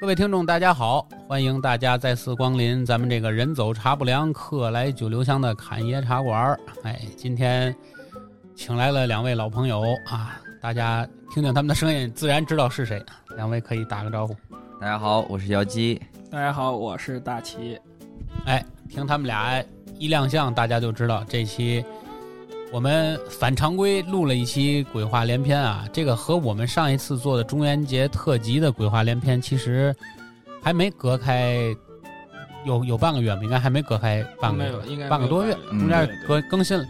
各位听众，大家好！欢迎大家再次光临咱们这个人走茶不凉，客来酒留香的侃爷茶馆儿。哎，今天请来了两位老朋友啊，大家听听他们的声音，自然知道是谁。两位可以打个招呼。大家好，我是姚姬。大家好，我是大齐。哎，听他们俩一亮相，大家就知道这期我们反常规录了一期鬼话连篇啊。这个和我们上一次做的中元节特辑的鬼话连篇，其实还没隔开有有半个月吧，应该还没隔开半个月没有，应该半个多月，嗯中间隔更新了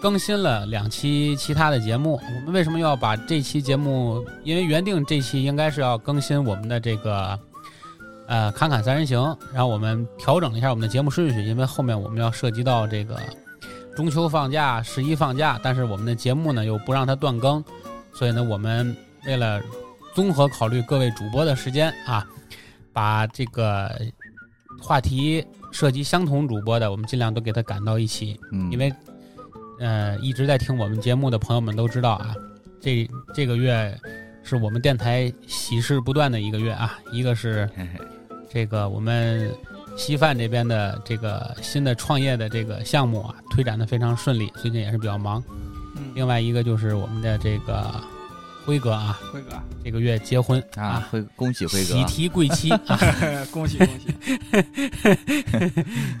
更新了两期其他的节目。我们为什么要把这期节目？因为原定这期应该是要更新我们的这个呃侃侃三人行，然后我们调整了一下我们的节目顺序，因为后面我们要涉及到这个中秋放假、十一放假，但是我们的节目呢又不让它断更，所以呢，我们为了综合考虑各位主播的时间啊，把这个话题涉及相同主播的，我们尽量都给它赶到一起，嗯，因为呃一直在听我们节目的朋友们都知道啊，这这个月是我们电台喜事不断的一个月啊，一个是 这个我们稀饭这边的这个新的创业的这个项目啊，推展的非常顺利，最近也是比较忙。嗯，另外一个就是我们的这个辉哥啊，辉哥，这个月结婚啊，辉恭喜辉哥。喜，提贵妻啊，恭 喜恭喜！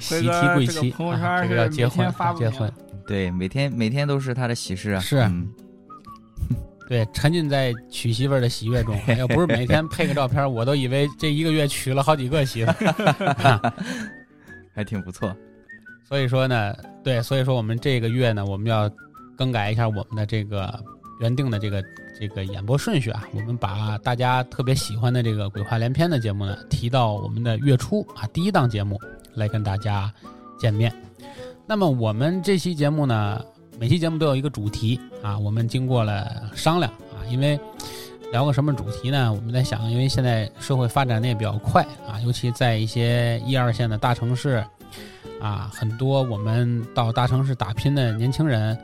喜提贵妻，啊这圈是每个要结婚结婚，对，每天每天都是他的喜事啊。是嗯 对，沉浸在娶媳妇儿的喜悦中。要不是每天配个照片，我都以为这一个月娶了好几个媳妇儿。啊 还挺不错。所以说呢，对，所以说我们这个月呢，我们要更改一下我们的这个原定的这个这个演播顺序啊。我们把大家特别喜欢的这个鬼话连篇的节目呢，提到我们的月初啊第一档节目来跟大家见面。那么我们这期节目呢，每期节目都有一个主题啊，我们经过了商量啊，因为聊个什么主题呢？我们在想，因为现在社会发展的也比较快啊，尤其在一些一二线的大城市啊，很多我们到大城市打拼的年轻人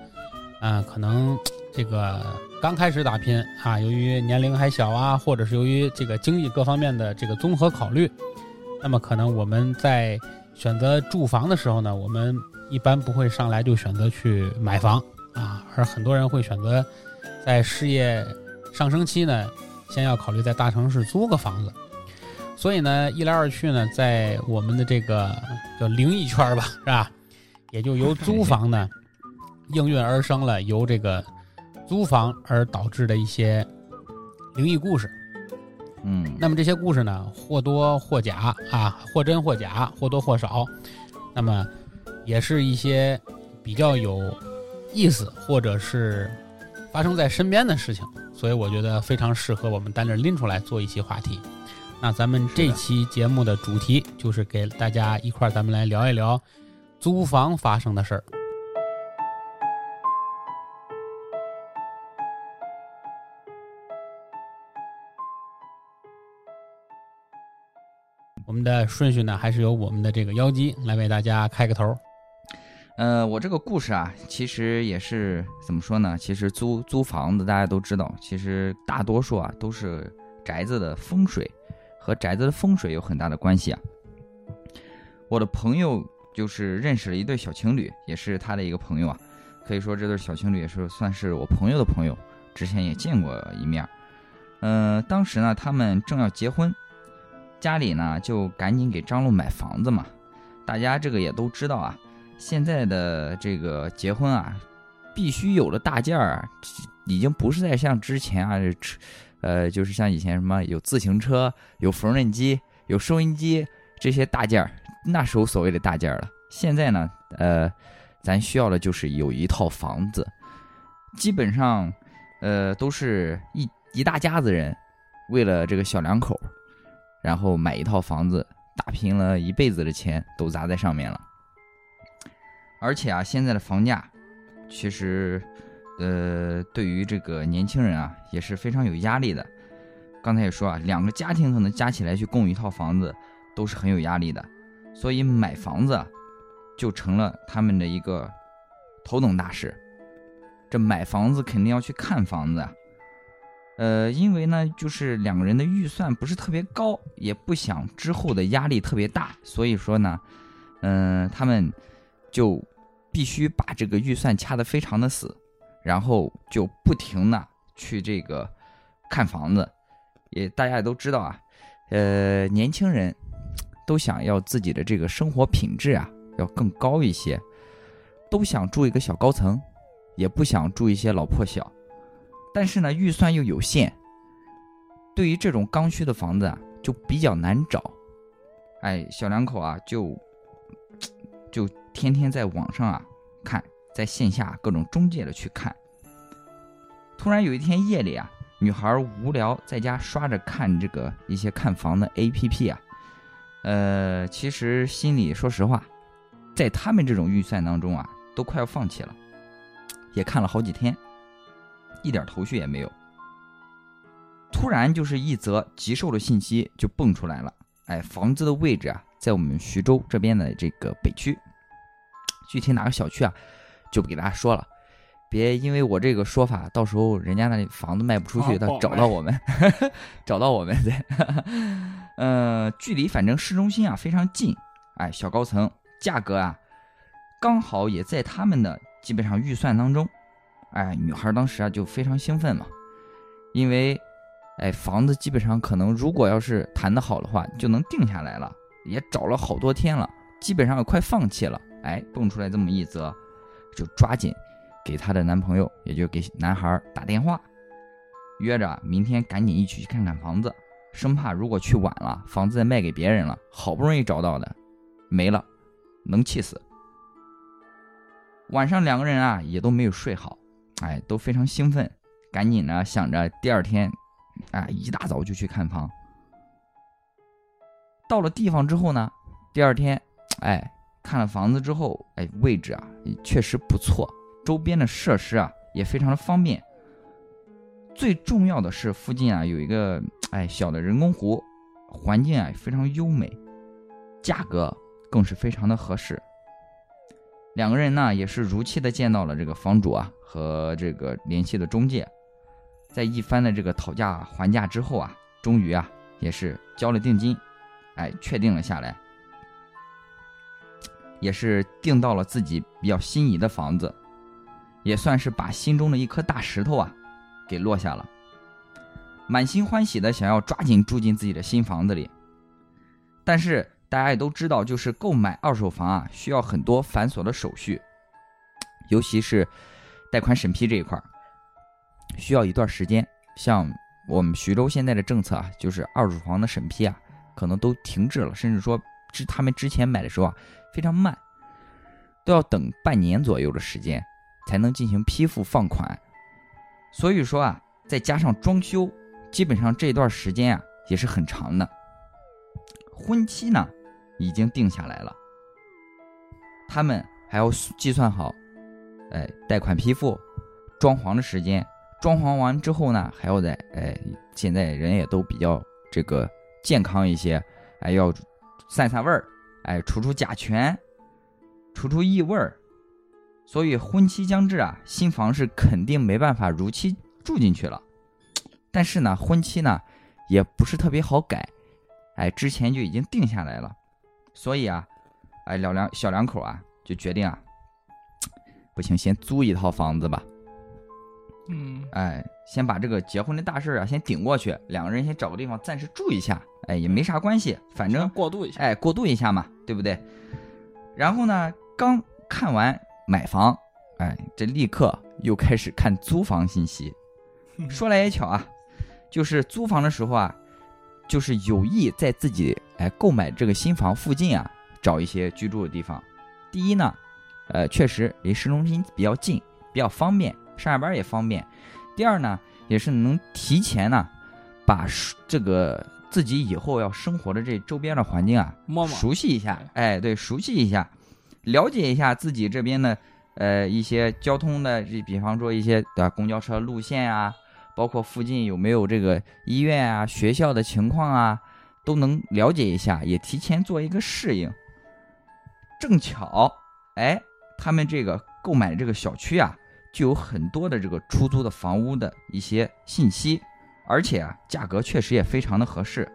啊，可能这个刚开始打拼啊，由于年龄还小啊，或者是由于这个经济各方面的这个综合考虑，那么可能我们在选择住房的时候呢，我们一般不会上来就选择去买房啊，而很多人会选择在事业上升期呢，先要考虑在大城市租个房子。所以呢，一来二去呢，在我们的这个叫灵异圈吧，是吧？也就由租房呢 应运而生了由这个租房而导致的一些灵异故事。嗯，那么这些故事呢，或多或假啊，或真或假，或多或少，那么也是一些比较有意思，或者是发生在身边的事情，所以我觉得非常适合我们单着拎出来做一期话题。那咱们这期节目的主题就是给大家一块儿，咱们来聊一聊租房发生的事儿。我们的顺序呢，还是由我们的这个妖姬来为大家开个头。呃，我这个故事啊，其实也是怎么说呢？其实租租房子大家都知道，其实大多数啊都是宅子的风水和宅子的风水有很大的关系啊。我的朋友就是认识了一对小情侣，也是他的一个朋友啊。可以说这对小情侣也是算是我朋友的朋友，之前也见过一面。嗯、当时呢，他们正要结婚，家里呢就赶紧给张璐买房子嘛。大家这个也都知道啊，现在的这个结婚啊，必须有了大件儿啊，已经不是再像之前啊，呃，就是像以前什么有自行车、有缝纫机、有收音机这些大件儿，那时候所谓的大件儿了。现在呢，呃，咱需要的就是有一套房子，基本上，呃，都是一一大家子人为了这个小两口，然后买一套房子，打拼了一辈子的钱都砸在上面了。而且啊，现在的房价其实，呃，对于这个年轻人啊，也是非常有压力的。刚才也说啊，两个家庭可能加起来去供一套房子都是很有压力的，所以买房子就成了他们的一个头等大事。这买房子肯定要去看房子啊，呃，因为呢，就是两个人的预算不是特别高，也不想之后的压力特别大，所以说呢，嗯、他们就必须把这个预算掐得非常的死，然后就不停的去这个看房子。也大家也都知道啊，呃，年轻人都想要自己的这个生活品质啊要更高一些，都想住一个小高层，也不想住一些老破小，但是呢预算又有限，对于这种刚需的房子啊就比较难找，哎，小两口啊就 就天天在网上啊看，在线下各种中介的去看。突然有一天夜里啊，女孩无聊在家刷着看这个一些看房的 APP 啊，呃，其实心里说实话，在他们这种预算当中啊，都快要放弃了，也看了好几天，一点头绪也没有。突然就是一则急售的信息就蹦出来了，哎，房子的位置啊，在我们徐州这边的这个北区，具体哪个小区啊，就不给大家说了。别因为我这个说法，到时候人家那里房子卖不出去，他找到我们，找到我们对，呃，距离反正市中心啊非常近，哎，小高层，价格啊刚好也在他们的基本上预算当中，哎，女孩当时啊就非常兴奋嘛，因为哎房子基本上可能如果要是谈得好的话，就能定下来了，也找了好多天了，基本上也快放弃了，哎，蹦出来这么一则，就抓紧给她的男朋友，也就给男孩打电话，约着明天赶紧一起去看看房子，生怕如果去晚了，房子再卖给别人了，好不容易找到的没了，能气死。晚上两个人啊也都没有睡好，哎，都非常兴奋，赶紧呢想着第二天，啊一大早就去看房。到了地方之后呢，第二天，哎，看了房子之后，哎，位置啊也确实不错，周边的设施啊也非常的方便。最重要的是附近啊有一个哎小的人工湖，环境啊非常优美，价格更是非常的合适。两个人呢也是如期的见到了这个房主啊和这个联系的中介，在一番的这个讨价还价之后啊，终于啊也是交了定金，哎，确定了下来，也是定到了自己比较心仪的房子，也算是把心中的一颗大石头啊给落下了，满心欢喜的想要抓紧住进自己的新房子里，但是大家也都知道，就是购买二手房啊，需要很多繁琐的手续，尤其是贷款审批这一块儿，需要一段时间。像我们徐州现在的政策啊，就是二手房的审批啊，可能都停滞了，甚至说之他们之前买的时候啊非常慢，都要等半年左右的时间才能进行批复放款。所以说啊，再加上装修，基本上这段时间啊也是很长的。婚期呢已经定下来了，他们还要计算好，哎，贷款批复、装潢的时间，装潢完之后呢，还要在哎，现在人也都比较这个健康一些，哎，要散散味儿，哎，除除甲醛，除除异味儿，所以婚期将至啊，新房是肯定没办法如期住进去了。但是呢，婚期呢也不是特别好改，哎，之前就已经定下来了，所以啊，哎，老两小两口啊就决定啊，不行，先租一套房子吧，嗯，哎，先把这个结婚的大事儿啊先顶过去，两个人先找个地方暂时住一下，哎，也没啥关系，反正过渡一下。哎，过渡一下嘛，对不对？然后呢，刚看完买房，哎，这立刻又开始看租房信息。说来也巧啊，就是租房的时候啊，就是有意在自己哎购买这个新房附近啊找一些居住的地方。第一呢，呃，确实离市中心比较近，比较方便，上下班也方便。第二呢，也是能提前呢把这个自己以后要生活的这周边的环境啊摸摸熟悉一下，哎，对，熟悉一下，了解一下自己这边的呃一些交通的，这比方说一些对吧，公交车路线啊，包括附近有没有这个医院啊、学校的情况啊，都能了解一下，也提前做一个适应。正巧，哎，他们这个购买这个小区啊，就有很多的这个出租的房屋的一些信息，而且啊，价格确实也非常的合适，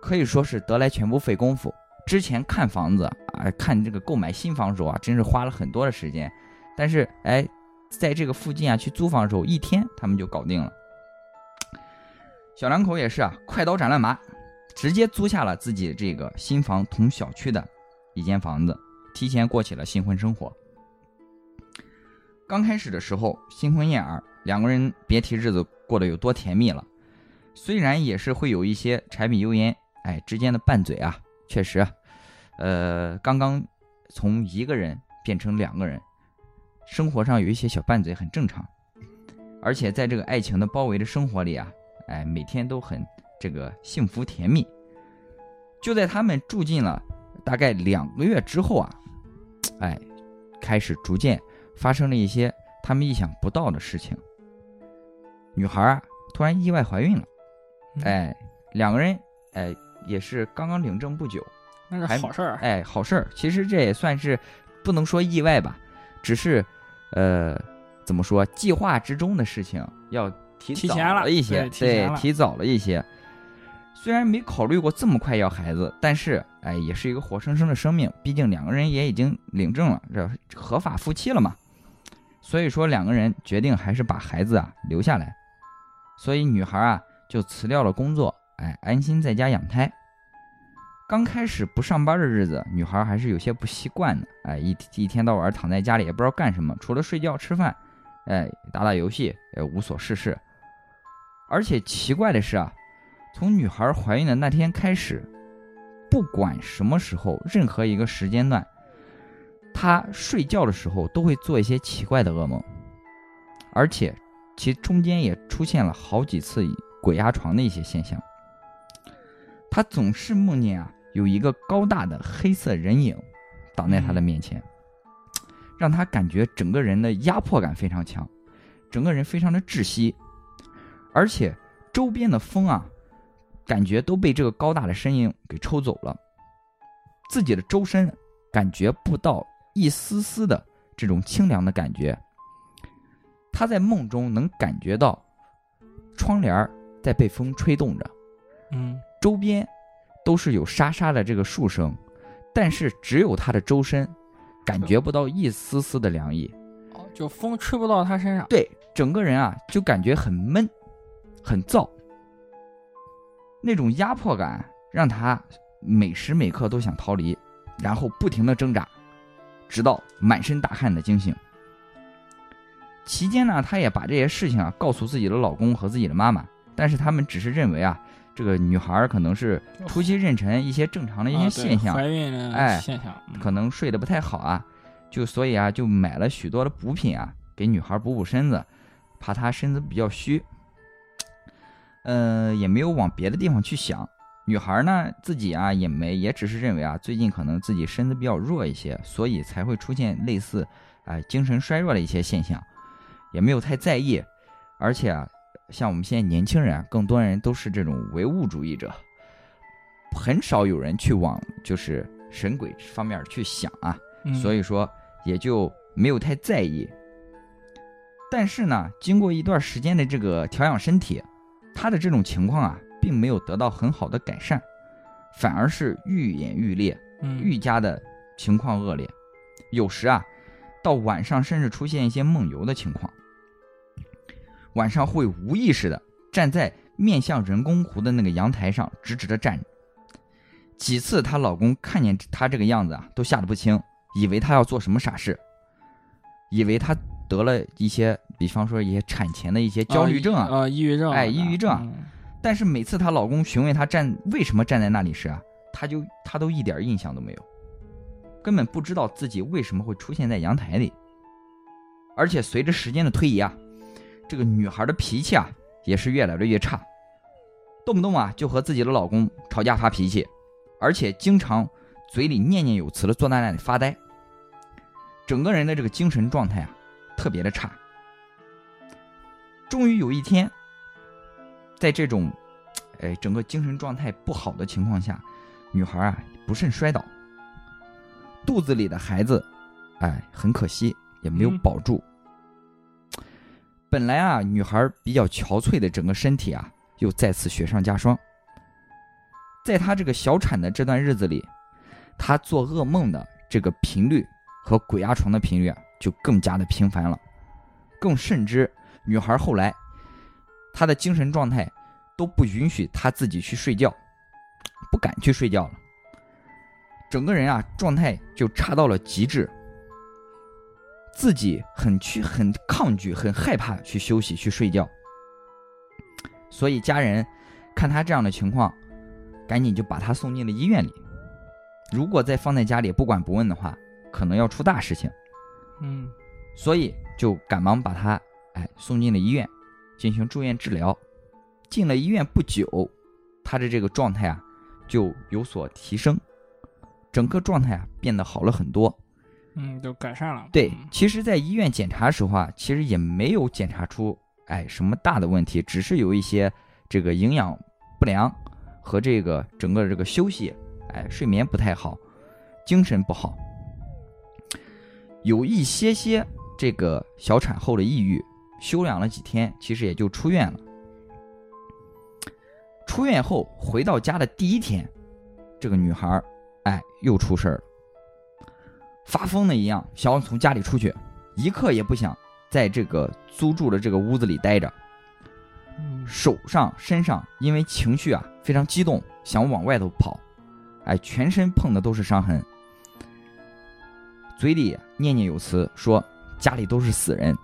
可以说是得来全不费工夫。之前看房子啊，看这个购买新房的时候啊，真是花了很多的时间。但是哎，在这个附近啊，去租房的时候，一天他们就搞定了。小两口也是啊，快刀斩乱麻，直接租下了自己这个新房同小区的一间房子，提前过起了新婚生活。刚开始的时候，新婚燕尔，两个人别提日子过得有多甜蜜了。虽然也是会有一些柴米油盐哎之间的拌嘴啊。确实，呃，刚刚从一个人变成两个人，生活上有一些小拌嘴很正常，而且在这个爱情的包围的生活里啊，哎，每天都很这个幸福甜蜜。就在他们住进了大概两个月之后啊，哎，开始逐渐发生了一些他们意想不到的事情。女孩啊，突然意外怀孕了，哎，两个人哎。也是刚刚领证不久，那是好事儿。哎，好事儿。其实这也算是不能说意外吧，只是，呃，怎么说，计划之中的事情要提前了一些，对，提早了一些。虽然没考虑过这么快要孩子，但是，哎，也是一个活生生的生命。毕竟两个人也已经领证了，这合法夫妻了嘛。所以说，两个人决定还是把孩子啊留下来。所以女孩啊就辞掉了工作。哎，安心在家养胎。刚开始不上班的日子，女孩还是有些不习惯的。哎，一一天到晚躺在家里也不知道干什么，除了睡觉、吃饭，哎，打打游戏，也无所事事。而且奇怪的是啊，从女孩怀孕的那天开始，不管什么时候，任何一个时间段，他睡觉的时候都会做一些奇怪的噩梦，而且其中间也出现了好几次鬼压床的一些现象。他总是梦见啊，有一个高大的黑色人影挡在他的面前，让他感觉整个人的压迫感非常强，整个人非常的窒息，而且周边的风啊，感觉都被这个高大的身影给抽走了，自己的周身感觉不到一丝丝的这种清凉的感觉。他在梦中能感觉到窗帘在被风吹动着，嗯。周边都是有沙沙的这个树声，但是只有他的周身感觉不到一丝丝的凉意。哦，就风吹不到他身上。对，整个人啊就感觉很闷，很燥。那种压迫感让他每时每刻都想逃离，然后不停的挣扎，直到满身大汗的惊醒。期间呢，她也把这些事情啊告诉自己的老公和自己的妈妈，但是他们只是认为啊。这个女孩可能是初期妊娠一些正常的一些现象，怀孕哎现象，可能睡得不太好啊，就所以啊就买了许多的补品啊给女孩补补身子，怕她身子比较虚。嗯，也没有往别的地方去想，女孩呢自己啊也没也只是认为啊最近可能自己身子比较弱一些，所以才会出现类似哎精神衰弱的一些现象，也没有太在意，而且啊。像我们现在年轻人啊，更多人都是这种唯物主义者，很少有人去往就是神鬼方面去想啊，所以说也就没有太在意。但是呢，经过一段时间的这个调养身体，他的这种情况啊，并没有得到很好的改善，反而是愈演愈烈，愈加的情况恶劣。有时啊，到晚上甚至出现一些梦游的情况。晚上会无意识的站在面向人工湖的那个阳台上，直直的站着。几次她老公看见她这个样子啊，都吓得不轻，以为她要做什么傻事，以为她得了一些，比方说一些产前的一些焦虑症啊，抑郁症，哎，抑郁症。但是每次她老公询问她站为什么站在那里时啊，她就她都一点印象都没有，根本不知道自己为什么会出现在阳台里。而且随着时间的推移啊。这个女孩的脾气啊，也是越来越差，动不动啊就和自己的老公吵架发脾气，而且经常嘴里念念有词的坐在那里发呆，整个人的这个精神状态啊特别的差。终于有一天，在这种，哎，整个精神状态不好的情况下，女孩啊不慎摔倒，肚子里的孩子，哎，很可惜也没有保住。本来啊，女孩比较憔悴的整个身体啊，又再次雪上加霜。在她这个小产的这段日子里，她做噩梦的这个频率和鬼压床的频率啊，就更加的频繁了。更甚之，女孩后来，她的精神状态都不允许他自己去睡觉，不敢去睡觉了。整个人啊，状态就差到了极致。自己很去很抗拒，很害怕去休息去睡觉，所以家人看他这样的情况，赶紧就把他送进了医院里。如果再放在家里不管不问的话，可能要出大事情。嗯，所以就赶忙把他哎送进了医院，进行住院治疗。进了医院不久，他的这个状态啊就有所提升，整个状态啊变得好了很多。嗯，都改善了。对，其实，在医院检查时候啊，其实也没有检查出哎什么大的问题，只是有一些这个营养不良和这个整个这个休息，哎，睡眠不太好，精神不好，有一些些这个小产后的抑郁，休养了几天，其实也就出院了。出院后回到家的第一天，这个女孩哎，又出事儿了。发疯的一样，想要从家里出去，一刻也不想在这个租住的这个屋子里待着。手上、身上因为情绪啊非常激动，想往外头跑，哎，全身碰的都是伤痕，嘴里念念有词说家里都是死人，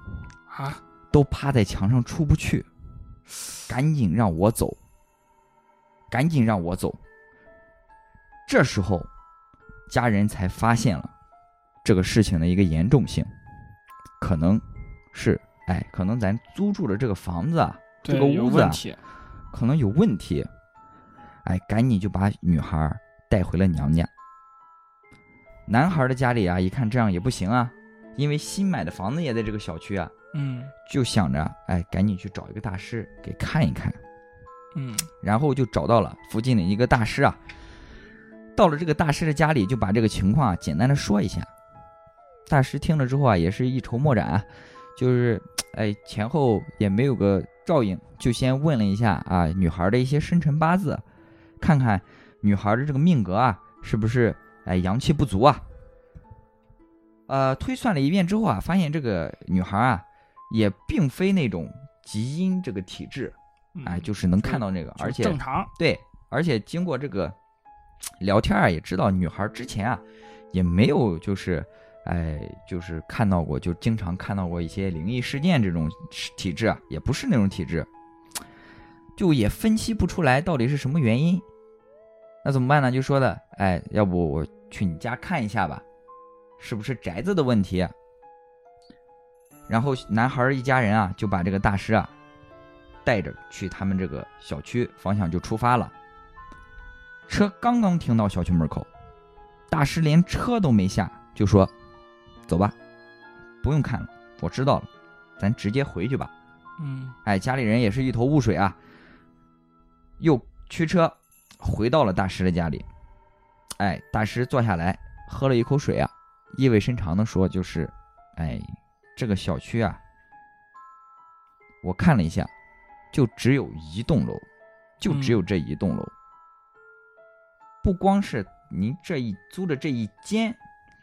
啊，都趴在墙上出不去，赶紧让我走，赶紧让我走。这时候，家人才发现了。这个事情的一个严重性，可能是哎，可能咱租住的这个房子啊，这个屋子啊，可能有问题。哎，赶紧就把女孩带回了娘家。男孩的家里啊，一看这样也不行啊，因为新买的房子也在这个小区啊，嗯，就想着哎，赶紧去找一个大师给看一看，嗯，然后就找到了附近的一个大师啊。到了这个大师的家里，就把这个情况啊简单的说一下。大师听了之后啊，也是一筹莫展啊，就是，哎，前后也没有个照应，就先问了一下啊，女孩的一些生辰八字，看看女孩的这个命格啊，是不是哎阳气不足啊？呃，推算了一遍之后啊，发现这个女孩啊，也并非那种极阴这个体质，哎，就是能看到那个，而且正常，对，而且经过这个聊天啊，也知道女孩之前啊，也没有就是。哎，就是看到过，就经常看到过一些灵异事件这种体质啊，也不是那种体质，就也分析不出来到底是什么原因。那怎么办呢？就说的，哎，要不我去你家看一下吧，是不是宅子的问题？然后男孩一家人啊，就把这个大师啊带着去他们这个小区方向就出发了。车刚刚停到小区门口，大师连车都没下，就说。走吧，不用看了，我知道了，咱直接回去吧。嗯，哎，家里人也是一头雾水啊，又驱车回到了大师的家里。哎，大师坐下来喝了一口水啊，意味深长的说：“就是，哎，这个小区啊，我看了一下，就只有一栋楼，就只有这一栋楼，不光是您这一租的这一间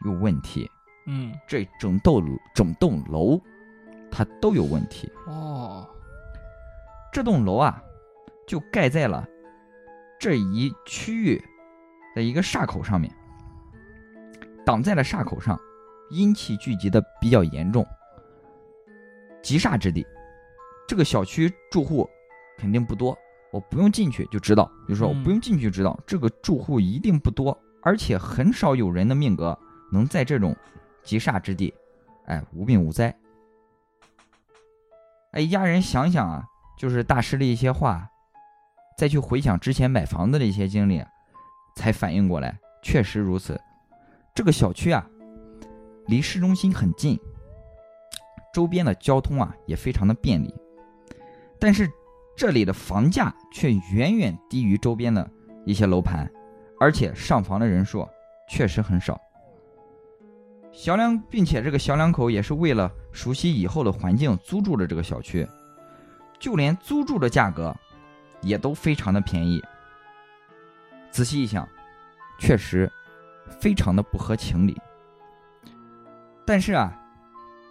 有问题。”嗯，这整栋整栋楼，它都有问题哦。这栋楼啊，就盖在了这一区域的一个煞口上面，挡在了煞口上，阴气聚集的比较严重，极煞之地。这个小区住户肯定不多，我不用进去就知道，就说我不用进去就知道，这个住户一定不多，而且很少有人的命格能在这种。极煞之地，哎，无病无灾。哎，一家人想想啊，就是大师的一些话，再去回想之前买房子的一些经历，才反应过来，确实如此。这个小区啊，离市中心很近，周边的交通啊也非常的便利。但是这里的房价却远远低于周边的一些楼盘，而且上房的人数确实很少。小两，并且这个小两口也是为了熟悉以后的环境租住了这个小区，就连租住的价格也都非常的便宜。仔细一想，确实非常的不合情理。但是啊，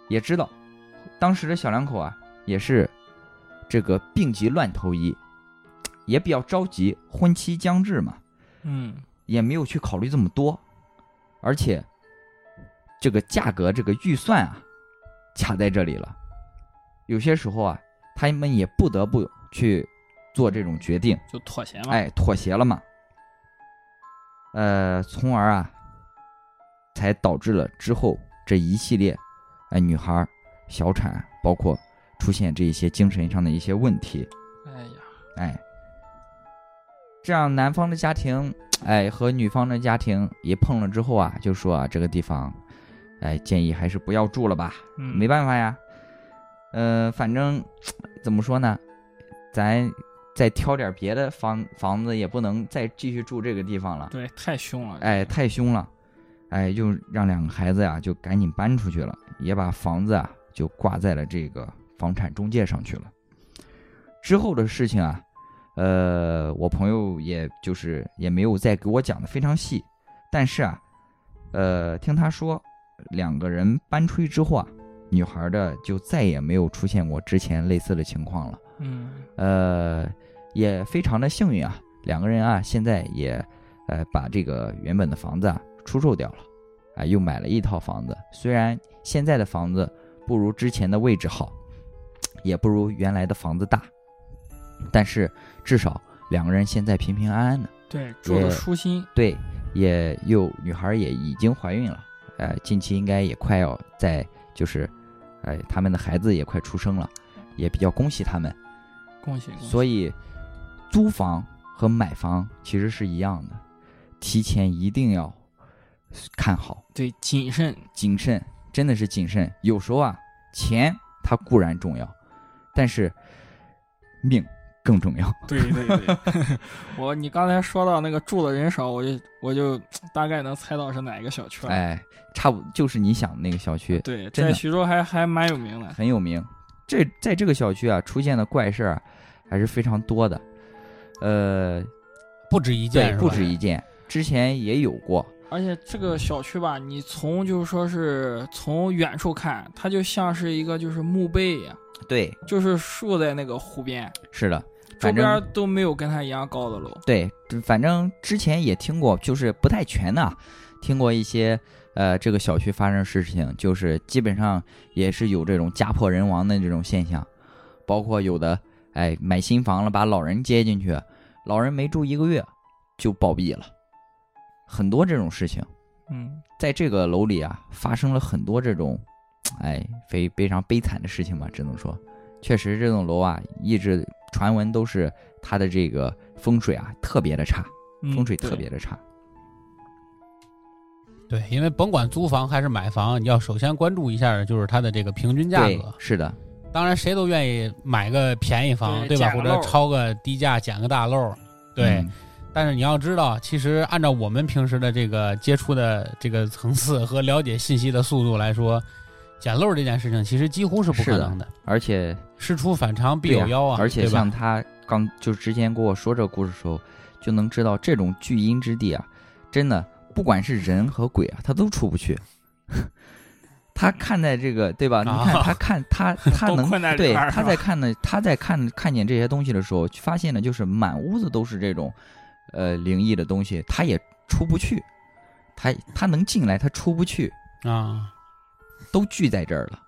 也知道当时的小两口啊也是这个病急乱投医，也比较着急，婚期将至嘛，嗯，也没有去考虑这么多，而且这个价格这个预算啊卡在这里了，有些时候啊，他们也不得不去做这种决定，就妥协嘛。哎，妥协了嘛。呃，从而啊，才导致了之后这一系列，哎，女孩小产，包括出现这一些精神上的一些问题。哎呀，哎，这样男方的家庭，哎，和女方的家庭也碰了之后啊，就说啊，这个地方，哎，建议还是不要住了吧。嗯，没办法呀，呃，反正怎么说呢，咱再挑点别的房房子，也不能再继续住这个地方了。对，太凶了。哎，太凶了，哎，就让两个孩子呀，就赶紧搬出去了，也把房子啊就挂在了这个房产中介上去了。之后的事情啊，呃，我朋友也就是也没有再给我讲的非常细，但是啊，呃，听他说，两个人搬出去之后啊，女孩的就再也没有出现过之前类似的情况了。嗯，呃，也非常的幸运啊，两个人啊，现在也，呃，把这个原本的房子啊出售掉了，啊，又买了一套房子。虽然现在的房子不如之前的位置好，也不如原来的房子大，但是至少两个人现在平平安安的。对，住的舒心。对，也又女孩也已经怀孕了，呃，近期应该也快要在就是，哎、他们的孩子也快出生了，也比较恭喜他们。恭喜恭喜！所以，租房和买房其实是一样的，提前一定要看好，对谨慎，谨慎，真的是谨慎。有时候啊，钱它固然重要，但是命更重要。对对对。我你刚才说到那个住的人少，我就我就大概能猜到是哪一个小区了。哎，差不就是你想的那个小区，对，在徐州还还蛮有名的。很有名。这在这个小区啊，出现的怪事儿啊还是非常多的。呃，不止一件对，不止一件，之前也有过。而且这个小区吧，你从就是说是从远处看，它就像是一个就是墓碑一样，对，就是竖在那个湖边，是的，周反正边都没有跟它一样高的楼。对，反正之前也听过，就是不太全的，听过一些呃，这个小区发生事情，就是基本上也是有这种家破人亡的这种现象，包括有的哎买新房了，把老人接进去，老人没住一个月就暴毙了，很多这种事情，嗯，在这个楼里啊发生了很多这种 哎非非常悲惨的事情吧，只能说，确实这栋楼啊一直传闻都是它的这个风水啊特别的差。嗯风水特别的差。对，因为甭管租房还是买房，你要首先关注一下就是它的这个平均价格，。是的，当然，谁都愿意买个便宜房，对吧？或者抄个低价捡个大漏，对。嗯但是你要知道，其实按照我们平时的这个接触的这个层次和了解信息的速度来说，捡漏这件事情其实几乎是不可能的。而且事出反常必有妖啊！而且像他刚就之前跟我说这个故事的时候，就能知道这种巨阴之地啊，真的不管是人和鬼啊，他都出不去。他看待这个，对吧？你看啊他看他 他能对他在看的他在看看见这些东西的时候，发现呢就是满屋子都是这种呃灵异的东西，他也出不去，他他能进来，他出不去，啊，都聚在这儿了。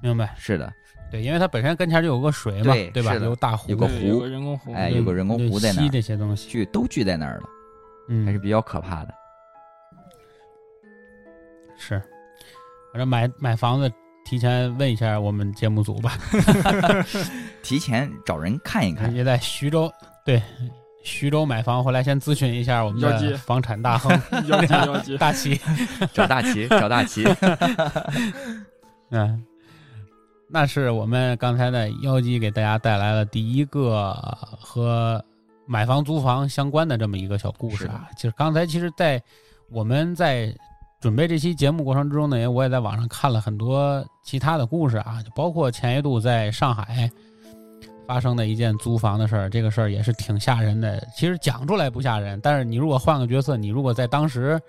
明白？是的，对，因为它本身跟前就有个水嘛，对是的。有大湖，有个湖。有个人工湖，哎有个人工湖在那儿。吸这些东西，聚都聚在那儿了，嗯，还是比较可怕的。是。反正买买房子，提前问一下我们节目组吧 提前找人看一看，也在徐州，对，徐州买房回来先咨询一下我们的房产大亨 大齐，找大齐，找大齐。嗯，那是我们刚才的妖姬给大家带来了第一个和买房租房相关的这么一个小故事啊。就是刚才其实，在我们在准备这期节目过程之中呢，我也在网上看了很多其他的故事啊，就包括前一度在上海发生的一件租房的事儿，这个事儿也是挺吓人的。其实讲出来不吓人，但是你如果换个角色，你如果在当时，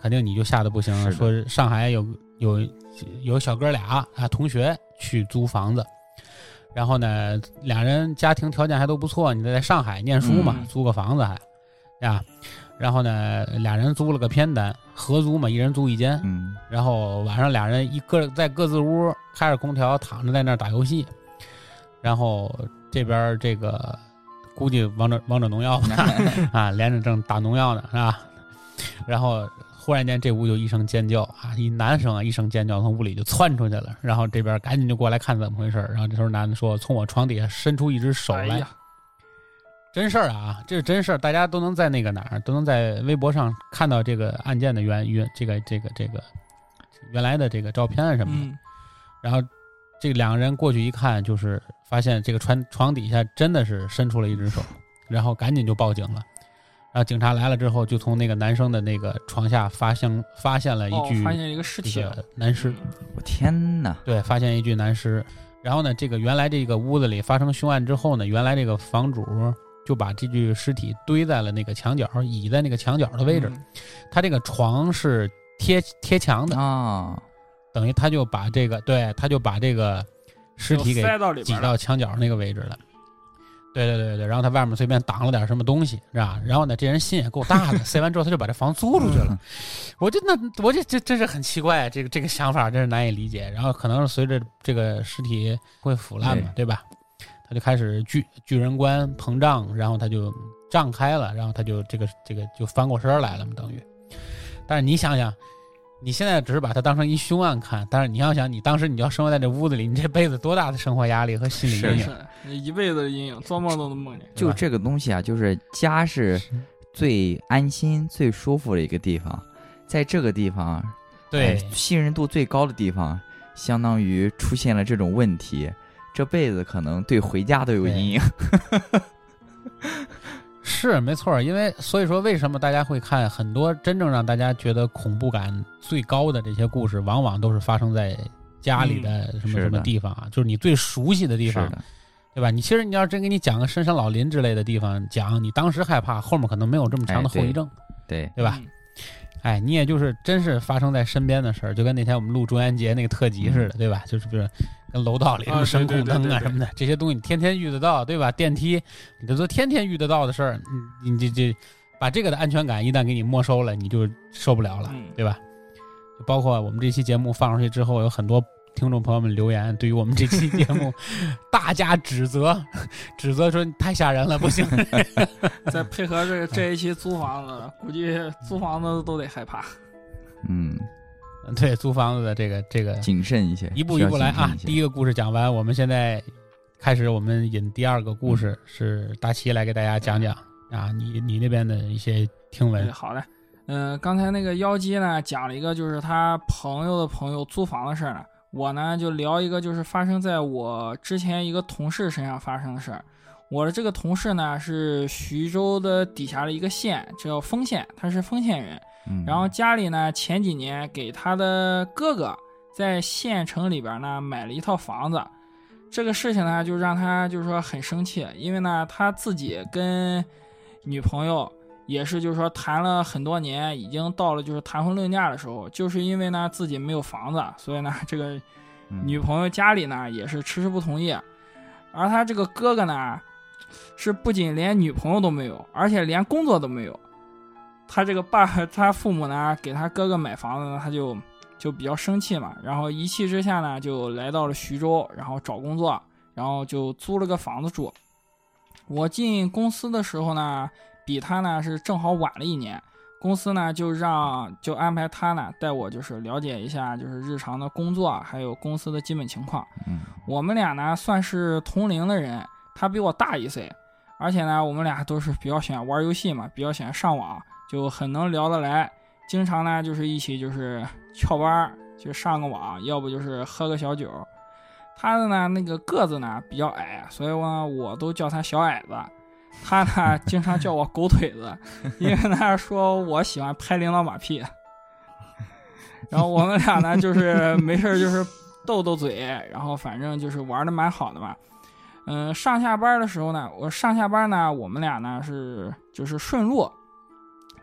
肯定你就吓得不行了。说上海有有有小哥俩啊，同学。去租房子，然后呢，俩人家庭条件还都不错，你在上海念书嘛，租个房子还，呀，然后呢，俩人租了个偏单，合租嘛，一人租一间，嗯，然后晚上俩人一个在各自屋开着空调躺着在那儿打游戏，然后这边这个估计王者王者农药 啊，连着正打农药呢，是吧？然后。忽然间，这屋就一声尖叫啊！一男生啊，一声尖叫，从屋里就窜出去了。然后这边赶紧就过来看怎么回事然后这时候男的说：“从我床底下伸出一只手来。”真事儿啊，这是真事儿，大家都能在那个哪儿，都能在微博上看到这个案件的原原这个这个这个原来的这个照片啊什么的。然后这两个人过去一看，就是发现这个床床底下真的是伸出了一只手，然后赶紧就报警了。然后警察来了之后，就从那个男生的那个床下发现发现了一具，发现一个尸体，男尸。我天哪！对，发现一具男尸。然后呢，这个原来这个屋子里发生凶案之后呢，原来这个房主就把这具尸体堆在了那个墙角，倚在那个墙角的位置。他这个床是贴贴墙的啊，等于他就把这个，对，他就把这个尸体给挤到墙角那个位置了。对对对对，然后他外面随便挡了点什么东西，是吧？然后呢，这人心也够大的，塞完之后他就把这房租出去了。我就那，我就这真是很奇怪，这个这个想法真是难以理解。然后可能是随着这个尸体会腐烂嘛，对吧？他就开始巨巨人观膨胀，然后他就胀开了，然后他就这个这个就翻过身来了嘛，等于。但是你想想。你现在只是把它当成一凶案看，但是你要想，你当时你要生活在这屋子里，你这辈子多大的生活压力和心理阴影，一辈子的阴影，做梦都能梦见。就这个东西啊，就是家是最安心、最舒服的一个地方，在这个地方，对信任度最高的地方，相当于出现了这种问题，这辈子可能对回家都有阴影。是没错，因为所以说，为什么大家会看很多真正让大家觉得恐怖感最高的这些故事，往往都是发生在家里的什么什么地方啊？就是你最熟悉的地方，对吧？你其实你要真给你讲个深山老林之类的地方，讲你当时害怕，后面可能没有这么强的后遗症，对对吧？哎，你也就是真是发生在身边的事儿，就跟那天我们录中元节那个特辑似的，对吧？就是比如。跟楼道里什么声控灯啊什么的，这些东西你天天遇得到，对吧？电梯，你这都天天遇得到的事儿，你你这这，把这个的安全感一旦给你没收了，你就受不了了，对吧？就包括我们这期节目放出去之后，有很多听众朋友们留言，对于我们这期节目 大加指责，指责说太吓人了，不行。再配合这这一期租房子，估计租房子都得害怕。嗯。对，租房子的这个这个谨慎一些，一步一步来啊。第一个故事讲完，我们现在开始，我们引第二个故事，是大齐来给大家讲讲啊，你你那边的一些听闻。好嘞，嗯，刚才那个妖姬呢讲了一个就是他朋友的朋友租房的事儿，我呢就聊一个就是发生在我之前一个同事身上发生的事儿。我的这个同事呢是徐州的底下的一个县，叫丰县，他是丰县人。然后家里呢，前几年给他的哥哥在县城里边呢买了一套房子，这个事情呢就让他就是说很生气，因为呢他自己跟女朋友也是就是说谈了很多年，已经到了就是谈婚论嫁的时候，就是因为呢自己没有房子，所以呢这个女朋友家里呢也是迟迟不同意，而他这个哥哥呢是不仅连女朋友都没有，而且连工作都没有。他这个爸，他父母呢给他哥哥买房子呢，他就就比较生气嘛，然后一气之下呢，就来到了徐州，然后找工作，然后就租了个房子住。我进公司的时候呢，比他呢是正好晚了一年，公司呢就让就安排他呢带我就是了解一下就是日常的工作还有公司的基本情况。嗯，我们俩呢算是同龄的人，他比我大一岁，而且呢我们俩都是比较喜欢玩游戏嘛，比较喜欢上网。就很能聊得来，经常呢就是一起就是翘班儿，就上个网，要不就是喝个小酒。他的呢那个个子呢比较矮，所以呢我都叫他小矮子。他呢经常叫我狗腿子，因为他说我喜欢拍领导马屁。然后我们俩呢就是没事就是斗斗嘴，然后反正就是玩的蛮好的嘛。嗯，上下班的时候呢，我上下班呢，我们俩呢是就是顺路。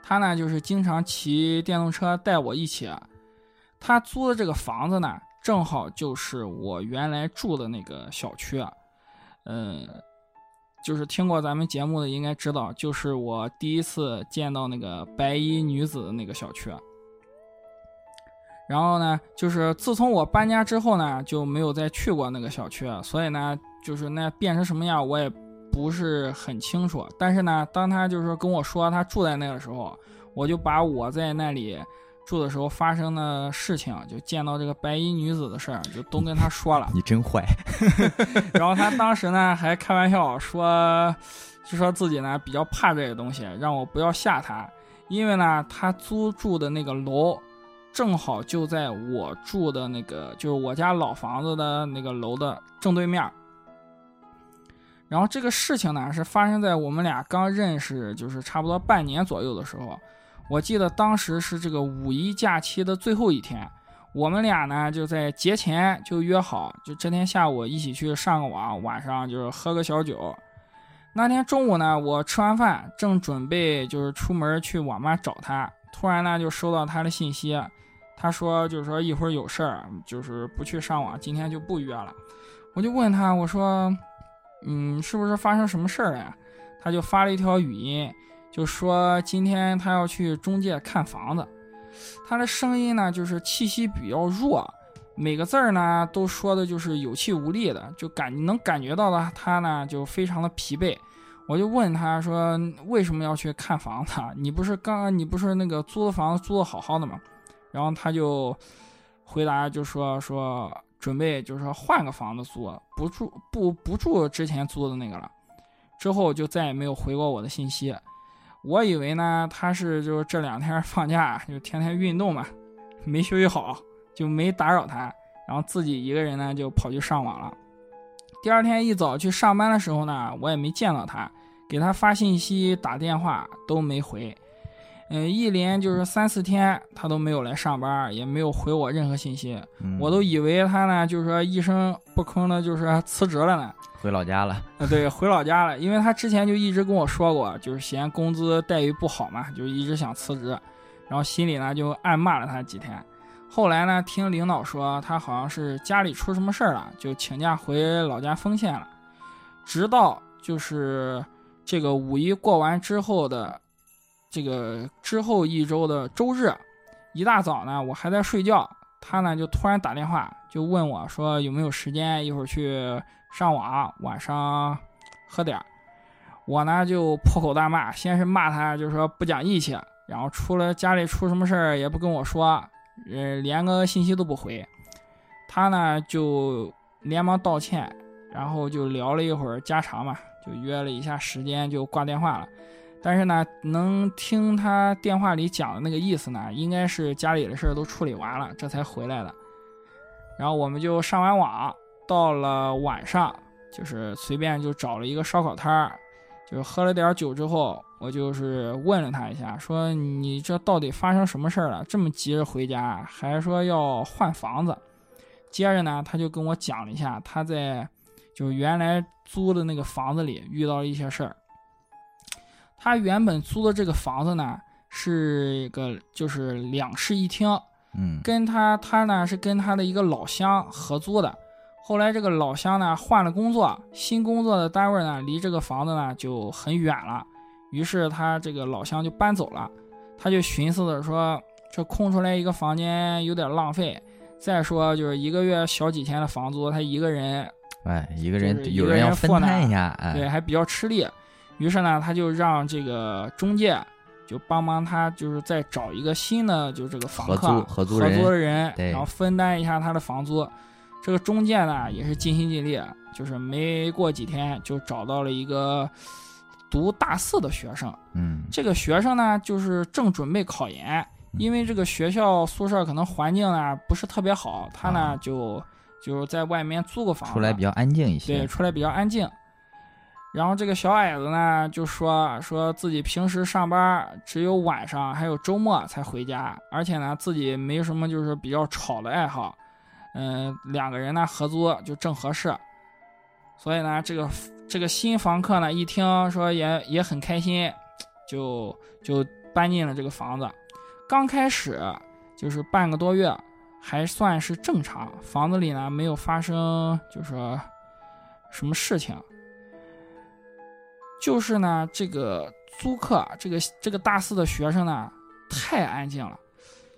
他呢就是经常骑电动车带我一起。他租的这个房子呢，正好就是我原来住的那个小区啊。嗯，就是听过咱们节目的应该知道，就是我第一次见到那个白衣女子的那个小区。然后呢，就是自从我搬家之后呢，就没有再去过那个小区，所以呢，就是那变成什么样我也不是很清楚。但是呢，当他就是跟我说他住在那个时候，我就把我在那里住的时候发生的事情，就见到这个白衣女子的事儿，就都跟他说了。你真坏。然后他当时呢还开玩笑说，就说自己呢比较怕这个东西，让我不要吓他，因为呢他租住的那个楼。正好就在我住的那个，就是我家老房子的那个楼的正对面。然后这个事情呢，是发生在我们俩刚认识，就是差不多半年左右的时候。我记得当时是这个五一假期的最后一天，我们俩呢就在节前就约好，就这天下午一起去上个网，晚上就是喝个小酒。那天中午呢，我吃完饭正准备就是出门去网吧找他，突然呢就收到他的信息。他说：“就是说一会儿有事儿，就是不去上网，今天就不约了。”我就问他：“我说，嗯，是不是发生什么事儿了呀？”他就发了一条语音，就说今天他要去中介看房子。他的声音呢，就是气息比较弱，每个字儿呢都说的就是有气无力的，就感能感觉到的他呢就非常的疲惫。我就问他说：“为什么要去看房子？你不是刚刚你不是那个租的房子租的好好的吗？”然后他就回答，就说说准备，就是说换个房子租，不住不不住之前租的那个了。之后就再也没有回过我的信息。我以为呢，他是就是这两天放假，就天天运动嘛，没休息好，就没打扰他。然后自己一个人呢，就跑去上网了。第二天一早去上班的时候呢，我也没见到他，给他发信息、打电话都没回。嗯，一连就是三四天，他都没有来上班，也没有回我任何信息。我都以为他呢，就是说一声不吭的，就是辞职了呢，回老家了。啊，对，回老家了，因为他之前就一直跟我说过，就是嫌工资待遇不好嘛，就一直想辞职，然后心里呢就暗骂了他几天。后来呢，听领导说他好像是家里出什么事儿了，就请假回老家丰县了。直到就是这个五一过完之后的。这个之后一周的周日，一大早呢，我还在睡觉，他呢就突然打电话，就问我说有没有时间，一会儿去上网，晚上喝点儿。我呢就破口大骂，先是骂他，就说不讲义气，然后出了家里出什么事儿也不跟我说，呃，连个信息都不回。他呢就连忙道歉，然后就聊了一会儿家常嘛，就约了一下时间，就挂电话了。但是呢，能听他电话里讲的那个意思呢，应该是家里的事儿都处理完了，这才回来的。然后我们就上完网，到了晚上，就是随便就找了一个烧烤摊儿，就是喝了点酒之后，我就是问了他一下，说你这到底发生什么事儿了？这么急着回家，还说要换房子。接着呢，他就跟我讲了一下他在就原来租的那个房子里遇到了一些事儿。他原本租的这个房子呢，是一个就是两室一厅，嗯，跟他他呢是跟他的一个老乡合租的。后来这个老乡呢换了工作，新工作的单位呢离这个房子呢就很远了，于是他这个老乡就搬走了。他就寻思着说，这空出来一个房间有点浪费，再说就是一个月小几千的房租，他一个人，哎，一个人有人要分摊一下，哎，对，还比较吃力。于是呢，他就让这个中介就帮帮他，就是再找一个新的，就这个房客合租合租的人，然后分担一下他的房租。这个中介呢也是尽心尽力，就是没过几天就找到了一个读大四的学生。嗯，这个学生呢就是正准备考研，因为这个学校宿舍可能环境呢不是特别好，他呢就就是在外面租个房子，出来比较安静一些对，出来比较安静。然后这个小矮子呢，就说说自己平时上班只有晚上还有周末才回家，而且呢自己没什么就是比较吵的爱好，嗯、两个人呢合租就正合适。所以呢，这个这个新房客呢一听说也也很开心，就就搬进了这个房子。刚开始就是半个多月，还算是正常，房子里呢没有发生就是什么事情。就是呢，这个租客，这个这个大四的学生呢，太安静了。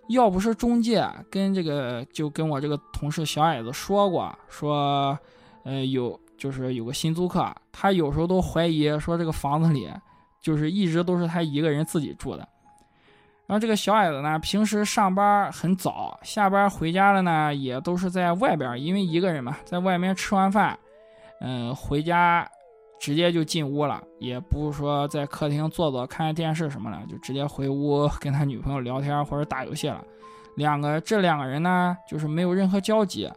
要不是中介跟这个，就跟我这个同事小矮子说过，说，呃，有就是有个新租客，他有时候都怀疑说这个房子里就是一直都是他一个人自己住的。然后这个小矮子呢，平时上班很早，下班回家了呢，也都是在外边，因为一个人嘛，在外面吃完饭，嗯、回家直接就进屋了，也不是说在客厅坐坐看看电视什么的，就直接回屋跟他女朋友聊天或者打游戏了。两个这两个人呢，就是没有任何交集。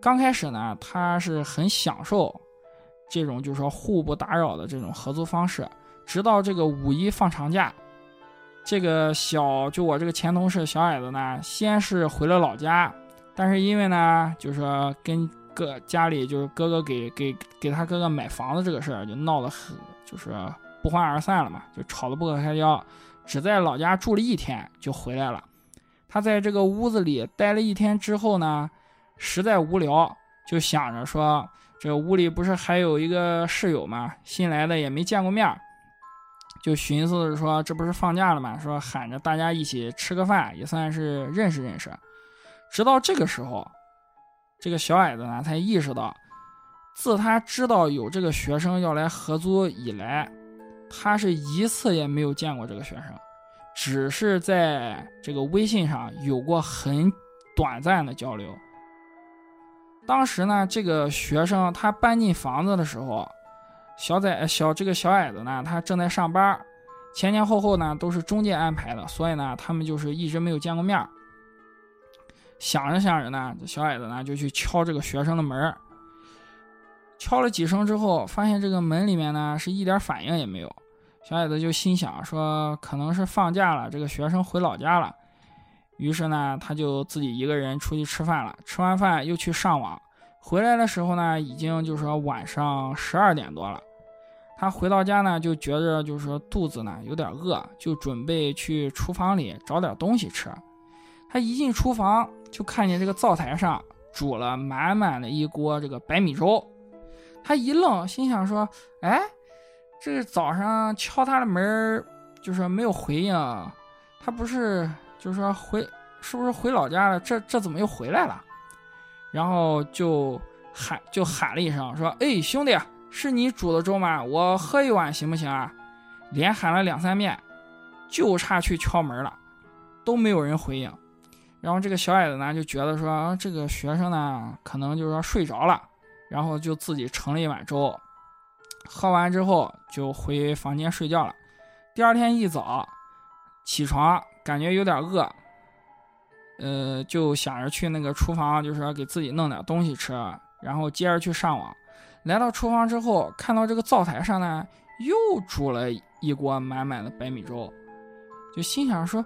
刚开始呢，他是很享受这种就是说互不打扰的这种合租方式，直到这个五一放长假，这个小就我这个前同事小矮子呢，先是回了老家，但是因为呢，就是说跟哥家里就是哥哥给给给他哥哥买房子这个事儿，就闹得很就是不欢而散了嘛，就吵得不可开交。只在老家住了一天就回来了。他在这个屋子里待了一天之后呢，实在无聊，就想着说，这屋里不是还有一个室友嘛，新来的也没见过面，就寻思着说，这不是放假了嘛，说喊着大家一起吃个饭，也算是认识认识。直到这个时候，这个小矮子呢才意识到，自他知道有这个学生要来合租以来，他是一次也没有见过这个学生。只是在这个微信上有过很短暂的交流。当时呢，这个学生他搬进房子的时候，小仔小这个小矮子呢，他正在上班，前前后后呢都是中介安排的，所以呢，他们就是一直没有见过面。想着想着呢，这小矮子呢就去敲这个学生的门儿敲了几声之后，发现这个门里面呢是一点反应也没有。小矮子就心想说，可能是放假了，这个学生回老家了。于是呢，他就自己一个人出去吃饭了。吃完饭又去上网，回来的时候呢，已经就是说晚上十二点多了。他回到家呢，就觉着就是说肚子呢有点饿，就准备去厨房里找点东西吃。他一进厨房，就看见这个灶台上煮了满满的一锅这个白米粥。他一愣，心想说：“哎。”这早上敲他的门，就是没有回应，他不是就说回是不是回老家了？这这怎么又回来了？然后就喊就喊了一声说：“哎，兄弟，是你煮的粥吗？我喝一碗行不行啊？”连喊了两三遍，就差去敲门了，都没有人回应。然后这个小矮子呢就觉得说啊这个学生呢可能就是说睡着了，然后就自己盛了一碗粥。喝完之后就回房间睡觉了。第二天一早起床，感觉有点饿，呃，就想着去那个厨房，就是说给自己弄点东西吃，然后接着去上网。来到厨房之后，看到这个灶台上呢，又煮了一锅满满的白米粥，就心想说：“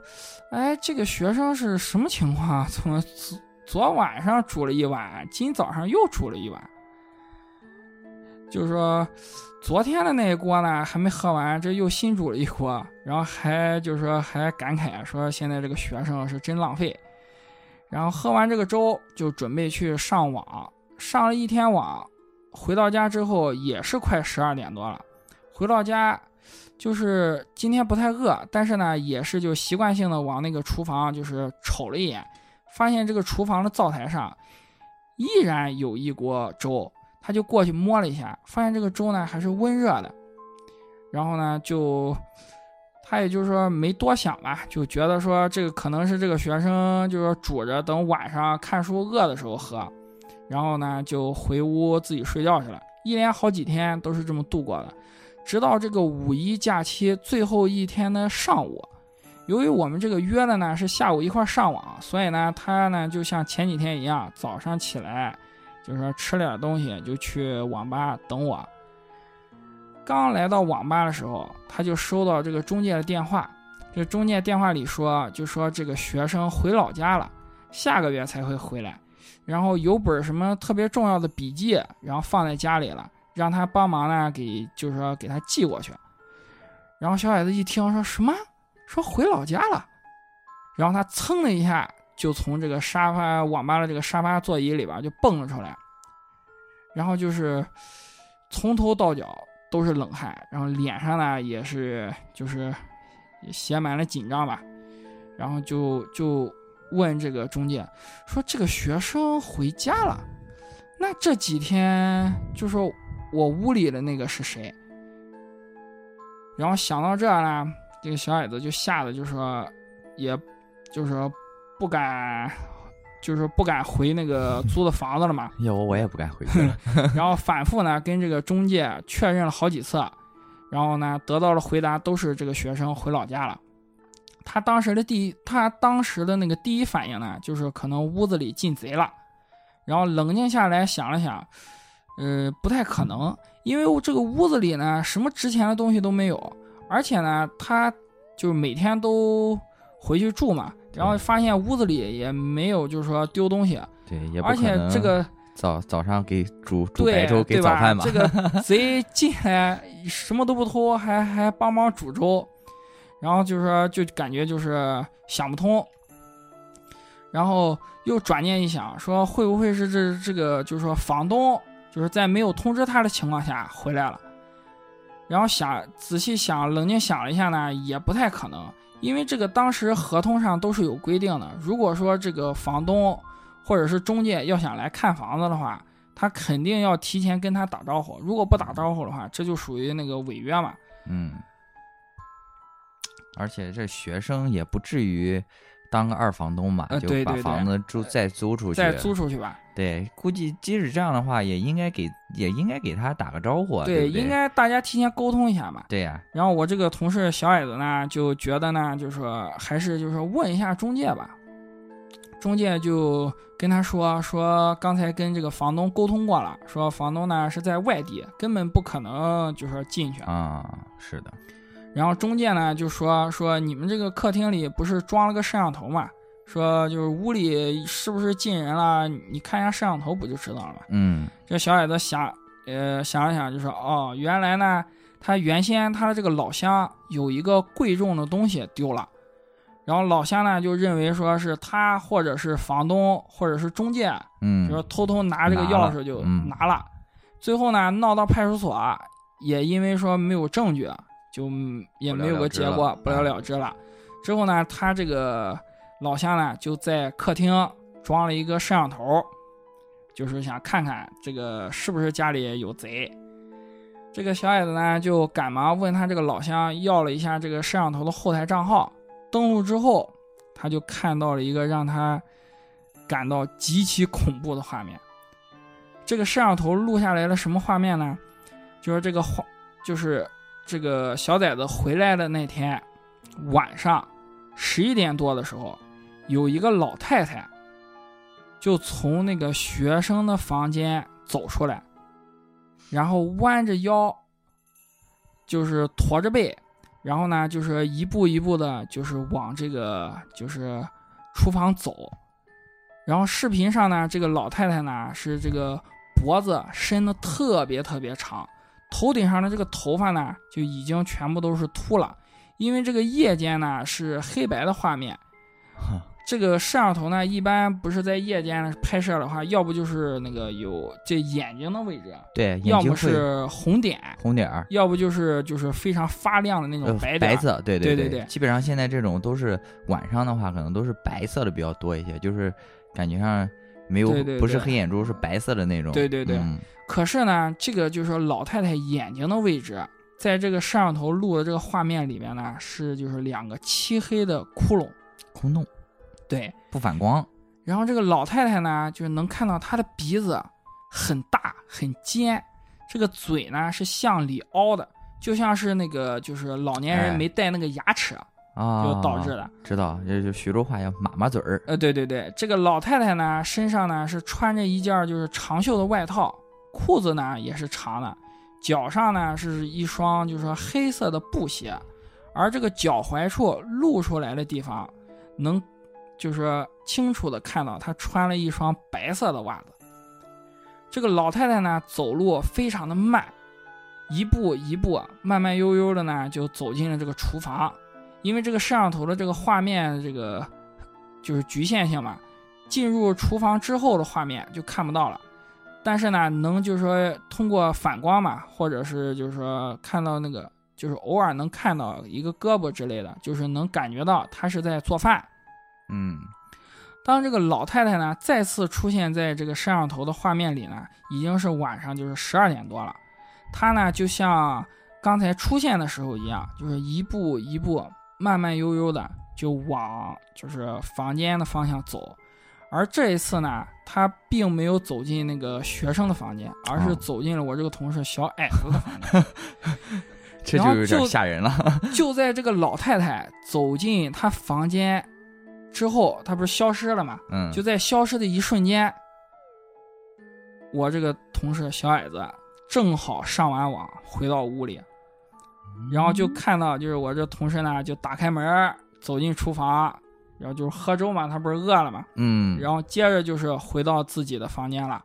哎，这个学生是什么情况？怎么昨昨晚上煮了一碗，今早上又煮了一碗？”就是说，昨天的那一锅呢还没喝完，这又新煮了一锅，然后还就是说还感慨说现在这个学生是真浪费。然后喝完这个粥，就准备去上网，上了一天网，回到家之后也是快十二点多了。回到家，就是今天不太饿，但是呢也是就习惯性的往那个厨房就是瞅了一眼，发现这个厨房的灶台上依然有一锅粥。他就过去摸了一下，发现这个粥呢还是温热的，然后呢就，他也就是说没多想吧，就觉得说这个可能是这个学生就是煮着等晚上看书饿的时候喝，然后呢就回屋自己睡觉去了。一连好几天都是这么度过的，直到这个五一假期最后一天的上午，由于我们这个约的呢是下午一块上网，所以呢他呢就像前几天一样，早上起来。就是说吃了点东西就去网吧等我。刚来到网吧的时候，他就收到这个中介的电话，这中介电话里说，就说这个学生回老家了，下个月才会回来，然后有本什么特别重要的笔记，然后放在家里了，让他帮忙呢，给就是说给他寄过去。然后小矮子一听说什么，说回老家了，然后他蹭的一下就从这个沙发网吧的这个沙发座椅里边就蹦了出来，然后就是从头到脚都是冷汗，然后脸上呢也是就是写满了紧张吧，然后就就问这个中介说这个学生回家了，那这几天就说我屋里的那个是谁？然后想到这儿呢，这个小矮子就吓得就说，也，就是说不敢，就是不敢回那个 租的房子了嘛。要我我也不敢回去了。然后反复呢跟这个中介确认了好几次，然后呢得到的回答都是这个学生回老家了。他当时的第一，他当时的那个第一反应呢，就是可能屋子里进贼了。然后冷静下来想了想，呃，不太可能。因为这个屋子里呢，什么值钱的东西都没有，而且呢，他就是每天都回去住嘛，然后发现屋子里也没有，就是说丢东西。对，也而且这个早早上给煮煮白粥给早饭嘛。这个 贼进来什么都不偷，还还帮忙煮粥，然后就是说就感觉就是想不通，然后又转念一想，说会不会是这这个就是说房东。就是在没有通知他的情况下回来了，然后想仔细想，冷静想了一下呢，也不太可能，因为这个当时合同上都是有规定的。如果说这个房东或者是中介要想来看房子的话，他肯定要提前跟他打招呼。如果不打招呼的话，这就属于那个违约嘛。嗯。而且这学生也不至于。当个二房东嘛，就把房子租再租出去，再租出去吧。对，估计即使这样的话，也应该给，也应该给他打个招呼。对，应该大家提前沟通一下嘛。对呀。然后我这个同事小矮子呢，就觉得呢，就说还是就是问一下中介吧。中介就跟他说说，刚才跟这个房东沟通过了，说房东呢是在外地，根本不可能就说进去啊。是的。然后中介呢就说说你们这个客厅里不是装了个摄像头嘛？说就是屋里是不是进人了？你看一下摄像头不就知道了吗？嗯，这小矮子想，呃，想了想就说哦，原来呢，他原先他的这个老乡有一个贵重的东西丢了，然后老乡呢就认为说是他或者是房东或者是中介，嗯，就说偷偷拿这个钥匙就拿了，最后呢闹到派出所，也因为说没有证据。就也没有个结果，不了了之了。之后呢，他这个老乡呢就在客厅装了一个摄像头，就是想看看这个是不是家里有贼。这个小矮子呢就赶忙问他这个老乡要了一下这个摄像头的后台账号。登录之后，他就看到了一个让他感到极其恐怖的画面。这个摄像头录下来了什么画面呢？就是这个画，就是。这个小崽子回来的那天晚上十一点多的时候，有一个老太太就从那个学生的房间走出来，然后弯着腰，就是驼着背，然后呢，就是一步一步的，就是往这个就是厨房走。然后视频上呢，这个老太太呢是这个脖子伸的特别特别长。头顶上的这个头发呢，就已经全部都是秃了，因为这个夜间呢是黑白的画面，这个摄像头呢一般不是在夜间拍摄的话，要不就是那个有这眼睛的位置，对，要么是红点，红点儿要不就是就是非常发亮的那种白白色，对对对对，基本上现在这种都是晚上的话，可能都是白色的比较多一些，就是感觉上没有不是黑眼珠，是白色的那种，对对对。可是呢，这个就是说老太太眼睛的位置，在这个摄像头录的这个画面里面呢，是就是两个漆黑的窟窿，空洞，对，不反光。然后这个老太太呢，就是能看到她的鼻子很大很尖，这个嘴呢是向里凹的，就像是那个就是老年人没戴那个牙齿啊，就导致的。知道，这就徐州话叫马马嘴儿。呃，对对对，这个老太太呢，身上呢是穿着一件就是长袖的外套，裤子呢也是长的，脚上呢是一双就是说黑色的布鞋，而这个脚踝处露出来的地方，能就是说清楚的看到她穿了一双白色的袜子。这个老太太呢走路非常的慢，一步一步慢慢悠悠的呢就走进了这个厨房。因为这个摄像头的这个画面，这个就是局限性嘛，进入厨房之后的画面就看不到了。但是呢，能就是说通过反光嘛，或者是就是说看到那个，就是偶尔能看到一个胳膊之类的，就是能感觉到她是在做饭。嗯，当这个老太太呢再次出现在这个摄像头的画面里呢，已经是晚上就是十二点多了。她呢就像刚才出现的时候一样，就是一步一步。慢慢悠悠的就往就是房间的方向走，而这一次呢，他并没有走进那个学生的房间，而是走进了我这个同事小矮子的房间。这就有点吓人了。就在这个老太太走进她房间之后，他不是消失了吗？嗯，就在消失的一瞬间，我这个同事小矮子正好上完网回到屋里。然后就看到，就是我这同事呢，就打开门走进厨房，然后就是喝粥嘛，他不是饿了嘛，嗯，然后接着就是回到自己的房间了，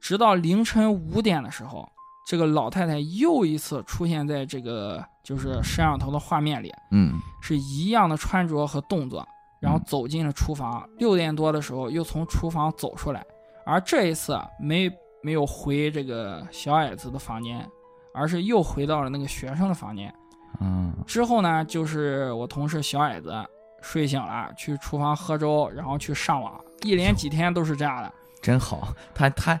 直到凌晨五点的时候，这个老太太又一次出现在这个就是摄像头的画面里，嗯，是一样的穿着和动作，然后走进了厨房。六点多的时候又从厨房走出来，而这一次没没有回这个小矮子的房间。而是又回到了那个学生的房间，嗯，之后呢，就是我同事小矮子睡醒了，去厨房喝粥，然后去上网，一连几天都是这样的。真好，他他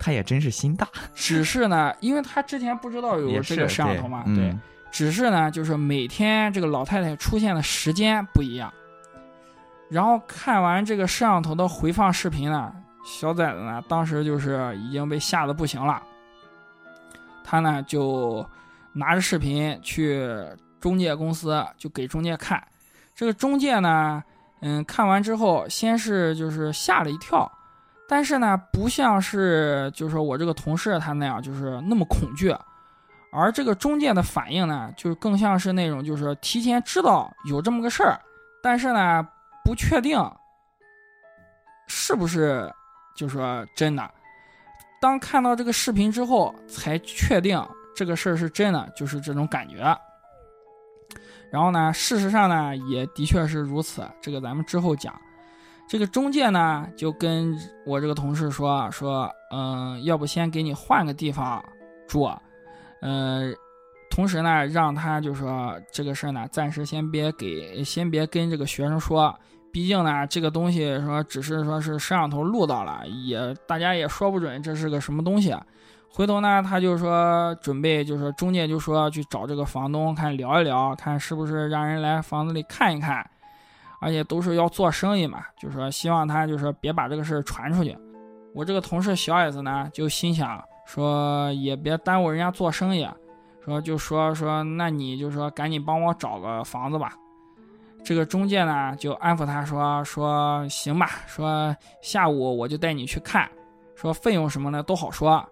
他也真是心大。只是呢，因为他之前不知道有这个摄像头嘛，对，只是呢，就是每天这个老太太出现的时间不一样。然后看完这个摄像头的回放视频呢，小崽子呢，当时就是已经被吓得不行了。他呢就拿着视频去中介公司，就给中介看。这个中介呢，嗯，看完之后，先是就是吓了一跳，但是呢，不像是就是说我这个同事他那样，就是那么恐惧。而这个中介的反应呢，就是更像是那种就是提前知道有这么个事儿，但是呢，不确定是不是就说真的。当看到这个视频之后，才确定这个事儿是真的，就是这种感觉。然后呢，事实上呢，也的确是如此。这个咱们之后讲。这个中介呢，就跟我这个同事说说，嗯，要不先给你换个地方住，嗯，同时呢，让他就说这个事儿呢，暂时先别给，先别跟这个学生说。毕竟呢，这个东西说只是说是摄像头录到了，也大家也说不准这是个什么东西。回头呢，他就说准备，就说中介就说去找这个房东看聊一聊，看是不是让人来房子里看一看。而且都是要做生意嘛，就说希望他就说别把这个事儿传出去。我这个同事小矮子呢，就心想说也别耽误人家做生意，说就说说那你就说赶紧帮我找个房子吧。这个中介呢，就安抚他说：“说行吧，说下午我就带你去看，说费用什么的都好说。”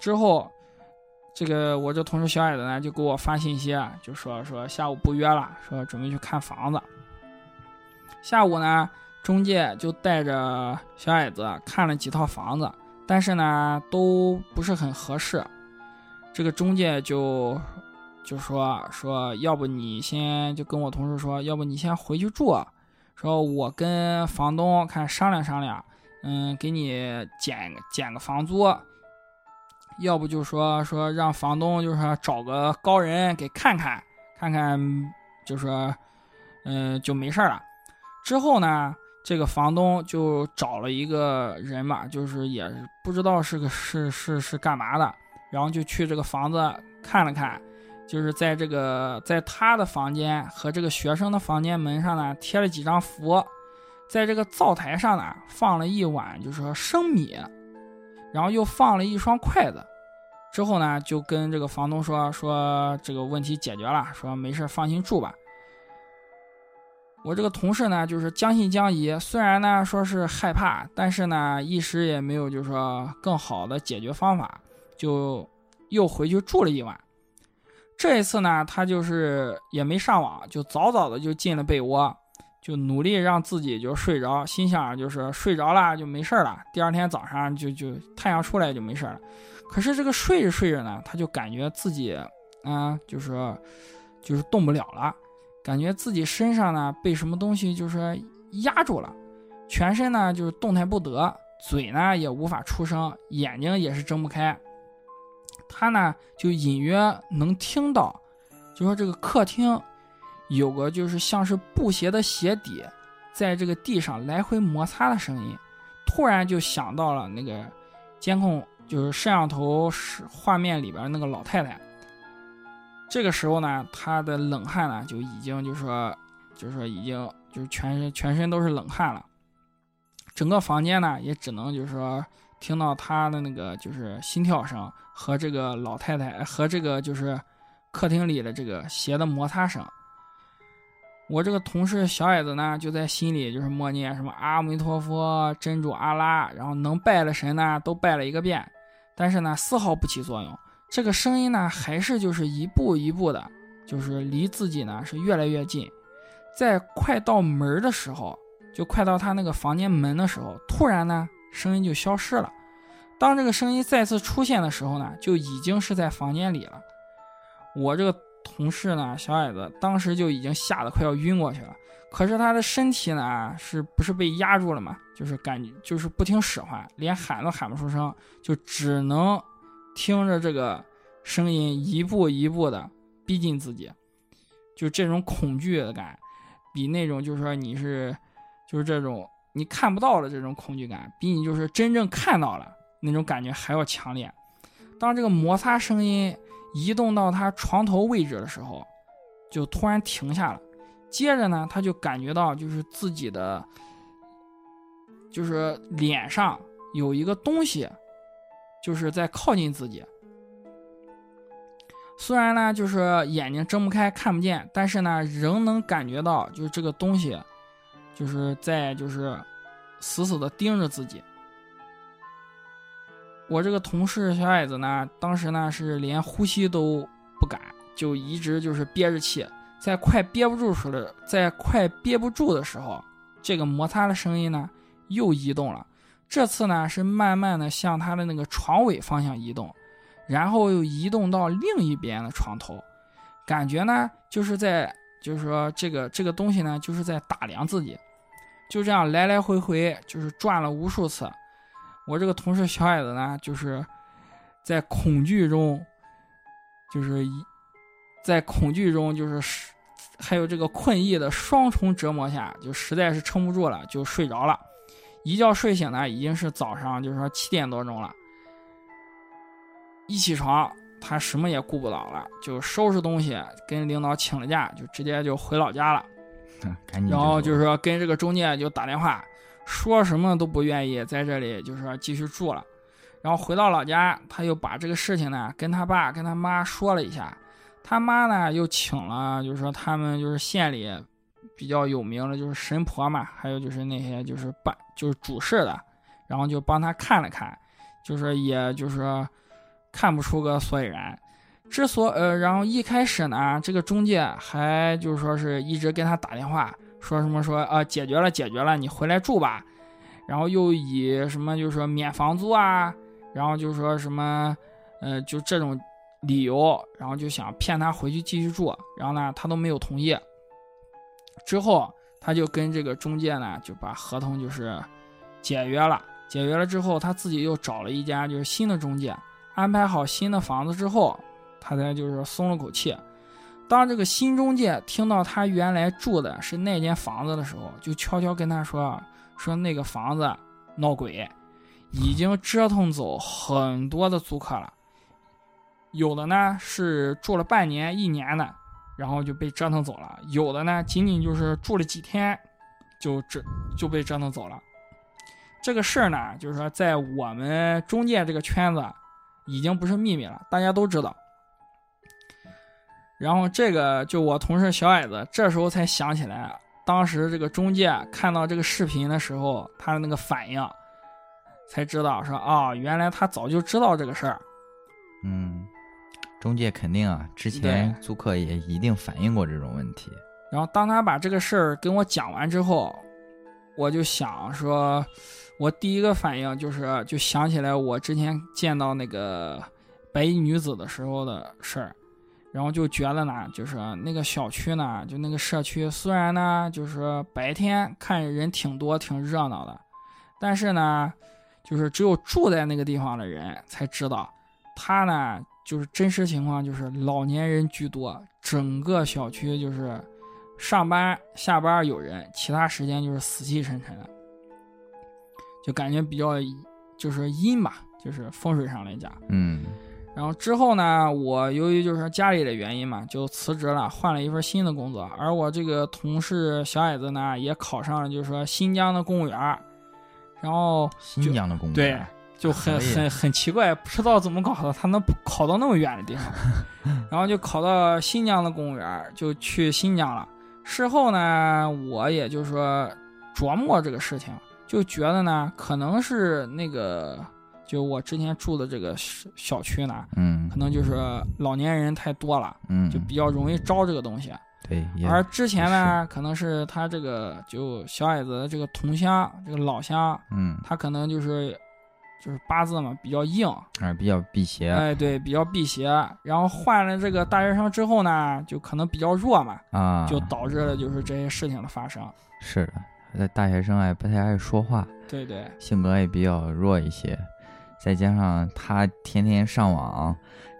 之后，这个我这同事小矮子呢，就给我发信息，就说说下午不约了，说准备去看房子。下午呢，中介就带着小矮子看了几套房子，但是呢，都不是很合适。这个中介就。就说说，要不你先就跟我同事说，要不你先回去住，说我跟房东看商量商量，嗯，给你减减个房租，要不就说说让房东就是找个高人给看看，看看，就说，嗯，就没事了。之后呢，这个房东就找了一个人嘛，就是也不知道是个是是是干嘛的，然后就去这个房子看了看。就是在这个，在他的房间和这个学生的房间门上呢，贴了几张符，在这个灶台上呢，放了一碗，就是说生米，然后又放了一双筷子。之后呢，就跟这个房东说说这个问题解决了，说没事放心住吧。我这个同事呢，就是将信将疑，虽然呢说是害怕，但是呢一时也没有就是说更好的解决方法，就又回去住了一晚。这一次呢，他就是也没上网，就早早的就进了被窝，就努力让自己就睡着，心想就是睡着了就没事了，第二天早上就就太阳出来就没事了。可是这个睡着睡着呢，他就感觉自己啊，就是就是动不了了。感觉自己身上呢被什么东西就是压住了，全身呢就是动弹不得，嘴呢也无法出声，眼睛也是睁不开。他呢就隐约能听到，就说这个客厅有个就是像是布鞋的鞋底在这个地上来回摩擦的声音。突然就想到了那个监控，就是摄像头是画面里边那个老太太。这个时候呢，他的冷汗呢就已经就说，就说已经就是全身全身都是冷汗了，整个房间呢也只能就是说听到他的那个就是心跳声和这个老太太和这个就是客厅里的这个鞋的摩擦声。我这个同事小矮子呢就在心里就是默念什么阿弥陀佛、真主阿拉，然后能拜的神呢都拜了一个遍，但是呢丝毫不起作用。这个声音呢，还是就是一步一步的，就是离自己呢是越来越近，在快到门的时候，就快到他那个房间门的时候，突然呢，声音就消失了。当这个声音再次出现的时候呢，就已经是在房间里了。我这个同事呢，小矮子当时就已经吓得快要晕过去了。可是他的身体呢，是不是被压住了嘛？就是感觉就是不听使唤，连喊都喊不出声，就只能。听着这个声音一步一步的逼近自己，就这种恐惧的感，比那种就是说你是，就是这种你看不到的这种恐惧感，比你就是真正看到了那种感觉还要强烈。当这个摩擦声音移动到他床头位置的时候，就突然停下了。接着呢，他就感觉到就是自己的，就是脸上有一个东西。就是在靠近自己，虽然呢，就是眼睛睁不开看不见，但是呢，仍能感觉到，就是这个东西，就是在就是死死的盯着自己。我这个同事小矮子呢，当时呢是连呼吸都不敢，就一直就是憋着气，在快憋不住时的，在快憋不住的时候，这个摩擦的声音呢又移动了。这次呢是慢慢的向他的那个床尾方向移动，然后又移动到另一边的床头，感觉呢就是在就是说这个这个东西呢就是在打量自己，就这样来来回回就是转了无数次。我这个同事小矮子呢就是在恐惧中，就是一在恐惧中就是还有这个困意的双重折磨下，就实在是撑不住了，就睡着了。一觉睡醒呢，已经是早上，就是说七点多钟了。一起床，他什么也顾不到了，就收拾东西，跟领导请了假，就直接就回老家了。赶紧。然后就是说跟这个中介就打电话，说什么都不愿意在这里，就是说继续住了。然后回到老家，他又把这个事情呢跟他爸跟他妈说了一下，他妈呢又请了，就是说他们就是县里。比较有名的就是神婆嘛，还有就是那些就是办就是主事的，然后就帮他看了看，就是也就是看不出个所以然。之所呃，然后一开始呢，这个中介还就是说是一直跟他打电话，说什么说啊解决了解决了，你回来住吧。然后又以什么就是说免房租啊，然后就是说什么呃就这种理由，然后就想骗他回去继续住，然后呢他都没有同意。之后，他就跟这个中介呢，就把合同就是解约了。解约了之后，他自己又找了一家就是新的中介，安排好新的房子之后，他才就是松了口气。当这个新中介听到他原来住的是那间房子的时候，就悄悄跟他说：“说那个房子闹鬼，已经折腾走很多的租客了，有的呢是住了半年、一年的。”然后就被折腾走了，有的呢，仅仅就是住了几天，就折就被折腾走了。这个事儿呢，就是说在我们中介这个圈子，已经不是秘密了，大家都知道。然后这个就我同事小矮子这时候才想起来，当。时这个中介看到这个视频的时候，他的那个反应，才知道说啊，原来他早就知道这个事儿。嗯，中介肯定啊，之前租客也一定反映过这种问题。然后当他把这个事儿跟我讲完之后，我就想说，我第一个反应就是就想起来我之前见到那个白衣女子的时候的事儿，然后就觉得呢，就是那个小区呢，就那个社区，虽然呢，就是白天看人挺多、挺热闹的，但是呢，就是只有住在那个地方的人才知道，他呢，就是真实情况就是老年人居多，整个小区就是。上班下班有人，其他时间就是死气沉沉的，就感觉比较就是阴吧，就是风水上来讲。嗯。然后之后呢，我由于就是家里的原因嘛，就辞职了，换了一份新的工作。而我这个同事小矮子呢，也考上了，就是说新疆的公务员。然后新疆的公务员对，就很很很奇怪，不知道怎么搞的，他能考到那么远的地方。然后就考到新疆的公务员，就去新疆了。事后呢，我也就是说琢磨这个事情，就觉得呢，可能是那个，就我之前住的这个小区呢，嗯，可能就是老年人太多了，嗯，就比较容易招这个东西。对，而之前呢，可能是他这个就小矮子的这个同乡，这个老乡，嗯，他可能就是。就是八字嘛，比较硬，啊，比较辟邪。哎，对，比较辟邪。然后换了这个大学生之后呢，就可能比较弱嘛，啊，就导致了就是这些事情的发生。是的，那大学生还不太爱说话，对对，性格也比较弱一些，再加上他天天上网。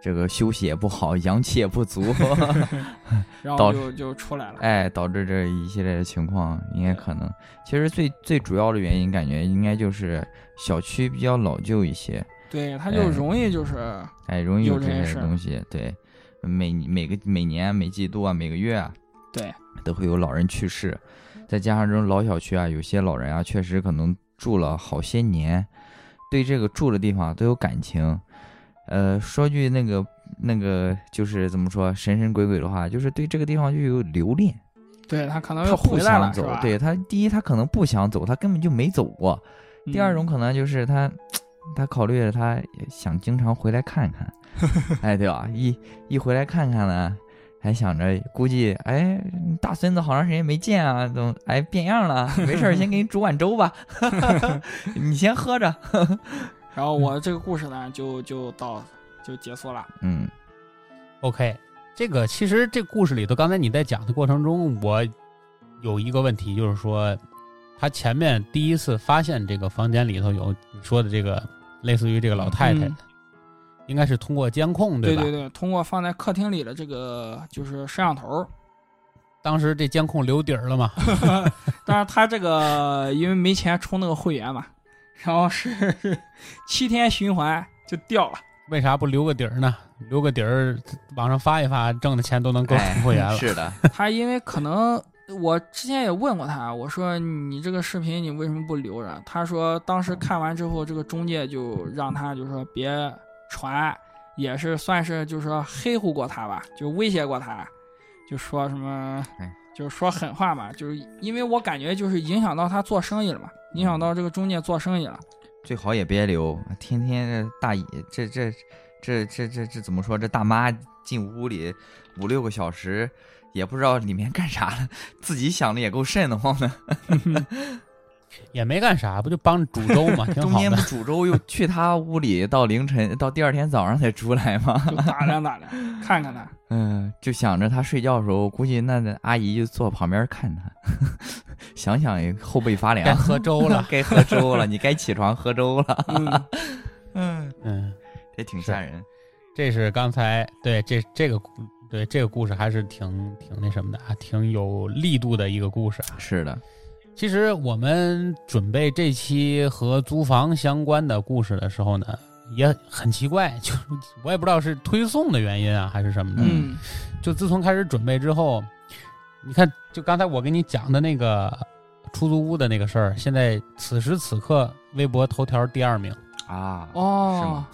这个休息也不好，阳气也不足 然后就就出来了。哎，导致这一系列的情况，应该可能，其实最最主要的原因，感觉应该就是小区比较老旧一些。对，他就容易就是，哎，容易有这些东西。对，每每个每年每季度啊，每个月啊，对，都会有老人去世，再加上这种老小区啊，有些老人啊，确实可能住了好些年，对这个住的地方都有感情。呃，说句那个那个，就是怎么说神神鬼鬼的话，就是对这个地方就有留恋。对他可能他不想走，对他第一他可能不想走，他根本就没走过。第二种可能就是他他考虑了，他想经常回来看看。哎，对吧？一一回来看看呢，还想着估计哎，大孙子好长时间没见啊，都哎变样了。没事儿先给你煮碗粥吧，你先喝着。然后我这个故事呢，就就到就结束了。嗯，OK，这个其实这故事里头，刚才你在讲的过程中，我有一个问题，就是说，他前面第一次发现这个房间里头有你说的这个类似于这个老太太，应该是通过监控对吧？对对，通过放在客厅里的这个就是摄像头。当时这监控留底儿了嘛？但是，他这个因为没钱充那个会员嘛。然后是 七天循环就掉了，为啥不留个底儿呢？留个底儿，网上发一发，挣的钱都能够充会员了。是的，他因为可能我之前也问过他，我说你这个视频你为什么不留着？他说当时看完之后，这个中介就让他就说别传，也是算是就是说黑乎过他吧，就威胁过他，就说什么，就是说狠话嘛，就是因为我感觉就是影响到他做生意了嘛。影响到这个中介做生意了，最好也别留，天天这大爷这这这这这这怎么说？这大妈进屋里五六个小时，也不知道里面干啥了，自己想的也够瘆得慌的。也没干啥，不就帮煮粥吗？中间不煮粥，又去他屋里，到凌晨，到第二天早上才出来吗？打量打量，看看他。嗯，就想着他睡觉的时候，估计那阿姨就坐旁边看他。想想也后背发凉。该喝粥了，该喝粥了，你该起床喝粥了。嗯嗯，也挺吓人。这是刚才对这这个对这个故事还是挺挺那什么的啊，挺有力度的一个故事。是的。其实我们准备这期和租房相关的故事的时候呢，也很奇怪，就我也不知道是推送的原因啊，还是什么的。嗯，就自从开始准备之后，你看，就刚才我给你讲的那个出租屋的那个事儿，现在此时此刻微博头条第二名啊！哦，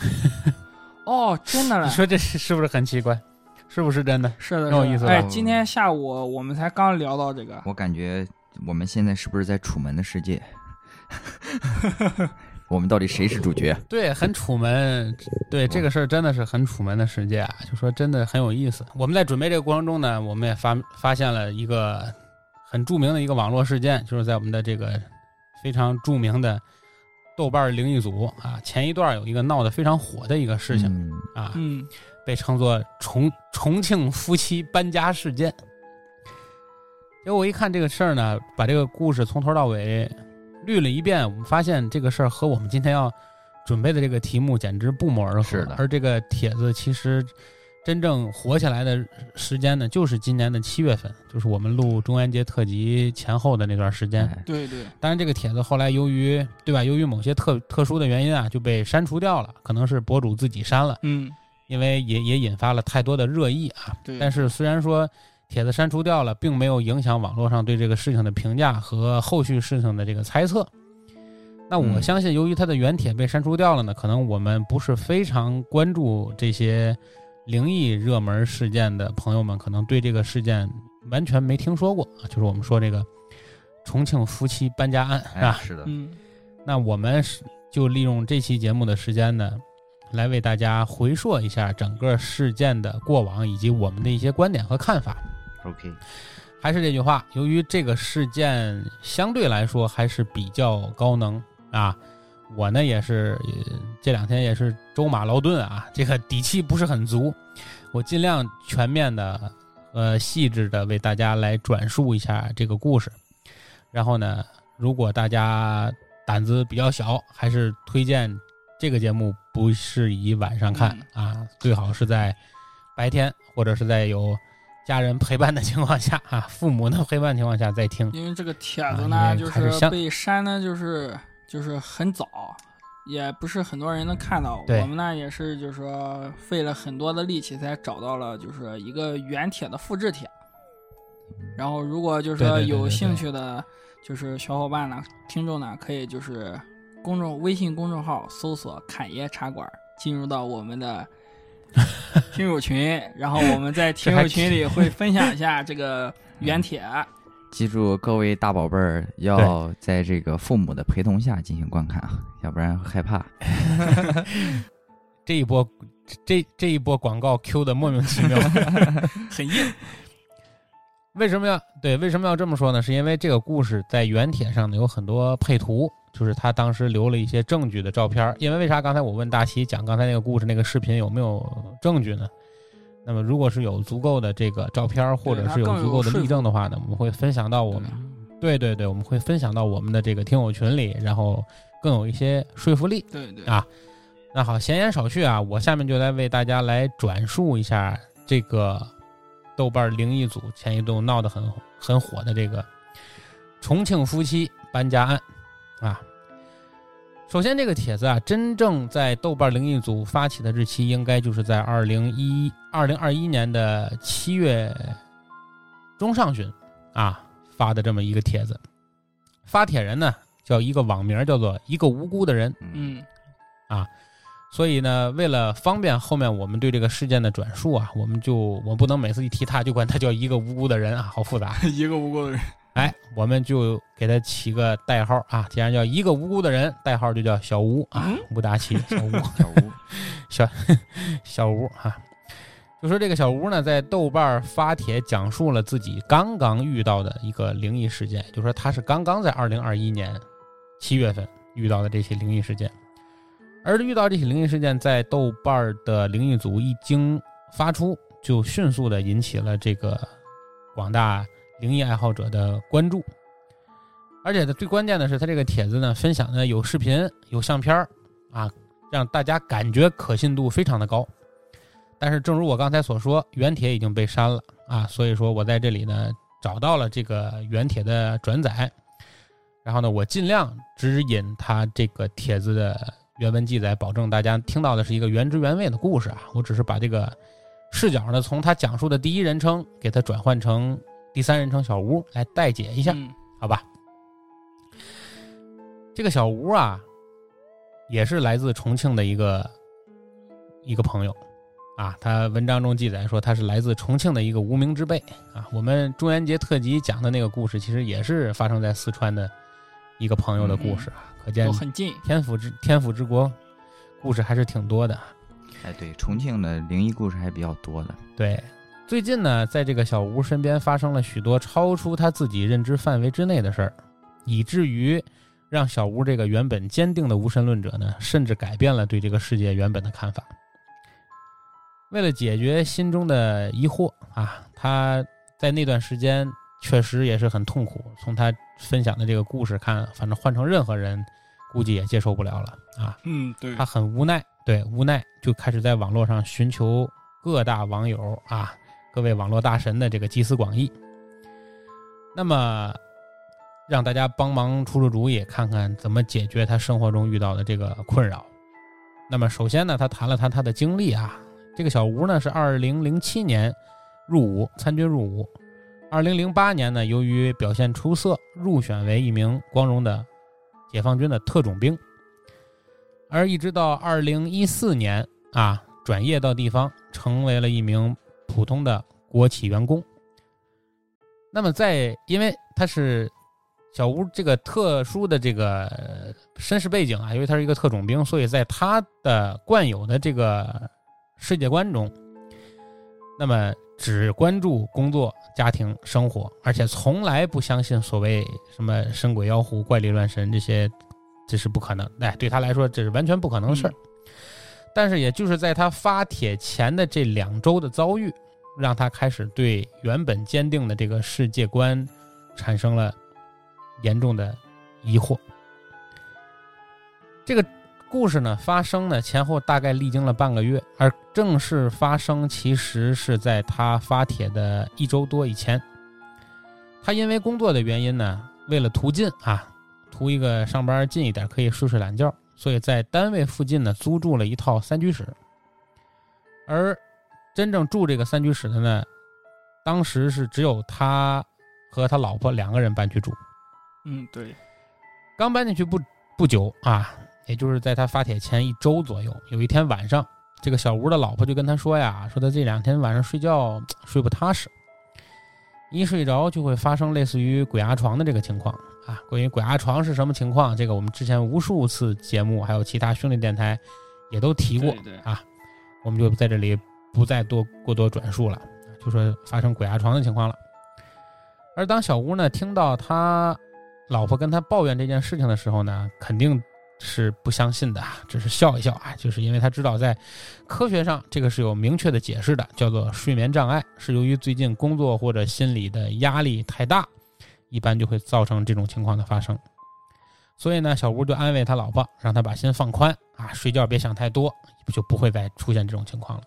哦，真的了？你说这是是不是很奇怪？是不是真的？是的，很有意思。哎，今天下午我们才刚聊到这个，我感觉。我们现在是不是在楚门的世界？我们到底谁是主角？对，很楚门。对这个事儿真的是很楚门的世界啊，就说真的很有意思。我们在准备这个过程中呢，我们也发发现了一个很著名的一个网络事件，就是在我们的这个非常著名的豆瓣灵异组啊，前一段有一个闹得非常火的一个事情嗯啊，嗯被称作重重庆夫妻搬家事件。结果我一看这个事儿呢，把这个故事从头到尾捋了一遍，我们发现这个事儿和我们今天要准备的这个题目简直不谋而合。是的而这个帖子其实真正火起来的时间呢，就是今年的七月份，就是我们录中元节特辑前后的那段时间。哎对对，当然，这个帖子后来由于对吧，由于某些特特殊的原因啊，就被删除掉了，可能是博主自己删了。嗯因为也也引发了太多的热议啊。对，但是虽然说帖子删除掉了，并没有影响网络上对这个事情的评价和后续事情的这个猜测。那我嗯相信，由于它的原帖被删除掉了呢，可能我们不是非常关注这些灵异热门事件的朋友们，可能对这个事件完全没听说过啊。就是我们说这个重庆夫妻搬家案，是哎，吧？是的，嗯那我们是就利用这期节目的时间呢，来为大家回溯一下整个事件的过往，以及我们的一些观点和看法。OK，还是这句话，由于这个事件相对来说还是比较高能啊，我呢也是呃这两天也是舟马劳顿啊，这个底气不是很足，我尽量全面的呃细致的为大家来转述一下这个故事。然后呢，如果大家胆子比较小，还是推荐这个节目不适宜晚上看、啊，最好是在白天或者是在有家人陪伴的情况下 啊，父母的陪伴情况下再听。因为这个帖子呢，为就是被删的，就是就是很早，也不是很多人能看到。我们呢也是，就是说费了很多的力气才找到了，就是一个原帖的复制帖。然后，如果就是说有兴趣的，就是小伙伴呢、听众呢，可以就是公众微信公众号搜索“侃爷茶馆”，进入到我们的 听友群，然后我们在 听友群里会分享一下这个 原帖。记住各位大宝贝儿要在这个父母的陪同下进行观看啊，要不然会害怕。这一波，这这一波广告 Q 的莫名其妙。很硬。为什么要对？为什么要这么说呢？是因为这个故事在原帖上呢有很多配图，就是他当时留了一些证据的照片儿。因为为啥？刚才我问大西讲刚才那个故事那个视频有没有证据呢？那么如果是有足够的这个照片儿，或者是有足够的例证的话呢，我们会分享到我们对对对，我们会分享到我们的这个听友群里，然后更有一些说服力。对对啊那好，闲言少叙啊，我下面就来为大家来转述一下这个豆瓣灵异组前一度闹得很很火的这个重庆夫妻搬家案啊。首先，这个帖子啊，真正在豆瓣灵异组发起的日期，应该就是在二零一二零二一年的七月中上旬啊发的这么一个帖子。发帖人呢叫一个网名叫做一个无辜的人，嗯啊所以呢，为了方便后面我们对这个事件的转述啊，我们就我不能每次一提他就管他叫一个无辜的人啊，好复杂。一个无辜的人。哎，我们就给他起个代号啊，既然叫一个无辜的人，代号就叫小吴啊嗯，吴达奇，小吴，小吴，小 小吴啊。就说这个小吴呢，在豆瓣发帖讲述了自己刚刚遇到的一个灵异事件，就说他是刚刚在二零二一年七月份遇到的这些灵异事件，而遇到这些灵异事件，在豆瓣的灵异组一经发出，就迅速的引起了这个广大灵异爱好者的关注，而且呢，最关键的是，他这个帖子呢分享的有视频、有相片儿啊，让大家感觉可信度非常的高。但是，正如我刚才所说，原帖已经被删了啊，所以说我在这里呢找到了这个原帖的转载，然后呢，我尽量指引他这个帖子的原文记载，保证大家听到的是一个原汁原味的故事啊。我只是把这个视角呢，从他讲述的第一人称给他转换成第三人称小吴来代解一下，嗯好吧？这个小吴啊，也是来自重庆的一个一个朋友啊，他文章中记载说他是来自重庆的一个无名之辈啊。我们中元节特辑讲的那个故事，其实也是发生在四川的一个朋友的故事啊，可见很近。天府之天府之国故事还是挺多的。哎，对，重庆的灵异故事还比较多的。对，最近呢，在这个小吴身边发生了许多超出他自己认知范围之内的事儿，以至于让小吴这个原本坚定的无神论者呢，甚至改变了对这个世界原本的看法。为了解决心中的疑惑啊，他在那段时间确实也是很痛苦。从他分享的这个故事看，反正换成任何人，估计也接受不了了啊。嗯，对他很无奈，对无奈就开始在网络上寻求各大网友啊，各位网络大神的这个集思广益。那么，让大家帮忙出出主意，看看怎么解决他生活中遇到的这个困扰。那么，首先呢，他谈了谈他的经历啊。这个小吴呢是二零零七年入伍参军入伍，二零零八年呢由于表现出色，入选为一名光荣的解放军的特种兵，而一直到二零一四年啊转业到地方，成为了一名普通的国企员工。那么在因为他是小吴这个特殊的这个身世背景啊，因为他是一个特种兵，所以在他的惯有的这个。世界观中，那么只关注工作、家庭、生活，而且从来不相信所谓什么神鬼妖狐、怪力乱神这些，这是不可能。哎，对他来说，这是完全不可能的事儿。但是，也就是在他发帖前的这两周的遭遇，让他开始对原本坚定的这个世界观产生了严重的疑惑。这个。故事呢发生呢前后大概历经了半个月，而正式发生其实是在他发帖的一周多以前。他因为工作的原因呢，为了图近啊，图一个上班近一点，可以睡睡懒觉，所以在单位附近呢租住了一套三居室。而真正住这个三居室的呢，当时是只有他和他老婆两个人搬去住。嗯，对，刚搬进去不不久啊。也就是在他发帖前一周左右，有一天晚上，这个小吴的老婆就跟他说呀：“说他这两天晚上睡觉 睡不踏实，一睡着就会发生类似于鬼压床的这个情况啊。关于鬼压床是什么情况，这个我们之前无数次节目还有其他兄弟电台也都提过啊，我们就在这里不再多过多转述了，就说发生鬼压床的情况了。而当小吴呢听到他老婆跟他抱怨这件事情的时候呢，肯定。是不相信的，只是笑一笑啊，就是因为他知道在科学上这个是有明确的解释的，叫做睡眠障碍，是由于最近工作或者心理的压力太大，一般就会造成这种情况的发生。所以呢，小吴就安慰他老婆，让他把心放宽啊，睡觉别想太多，就不会再出现这种情况了。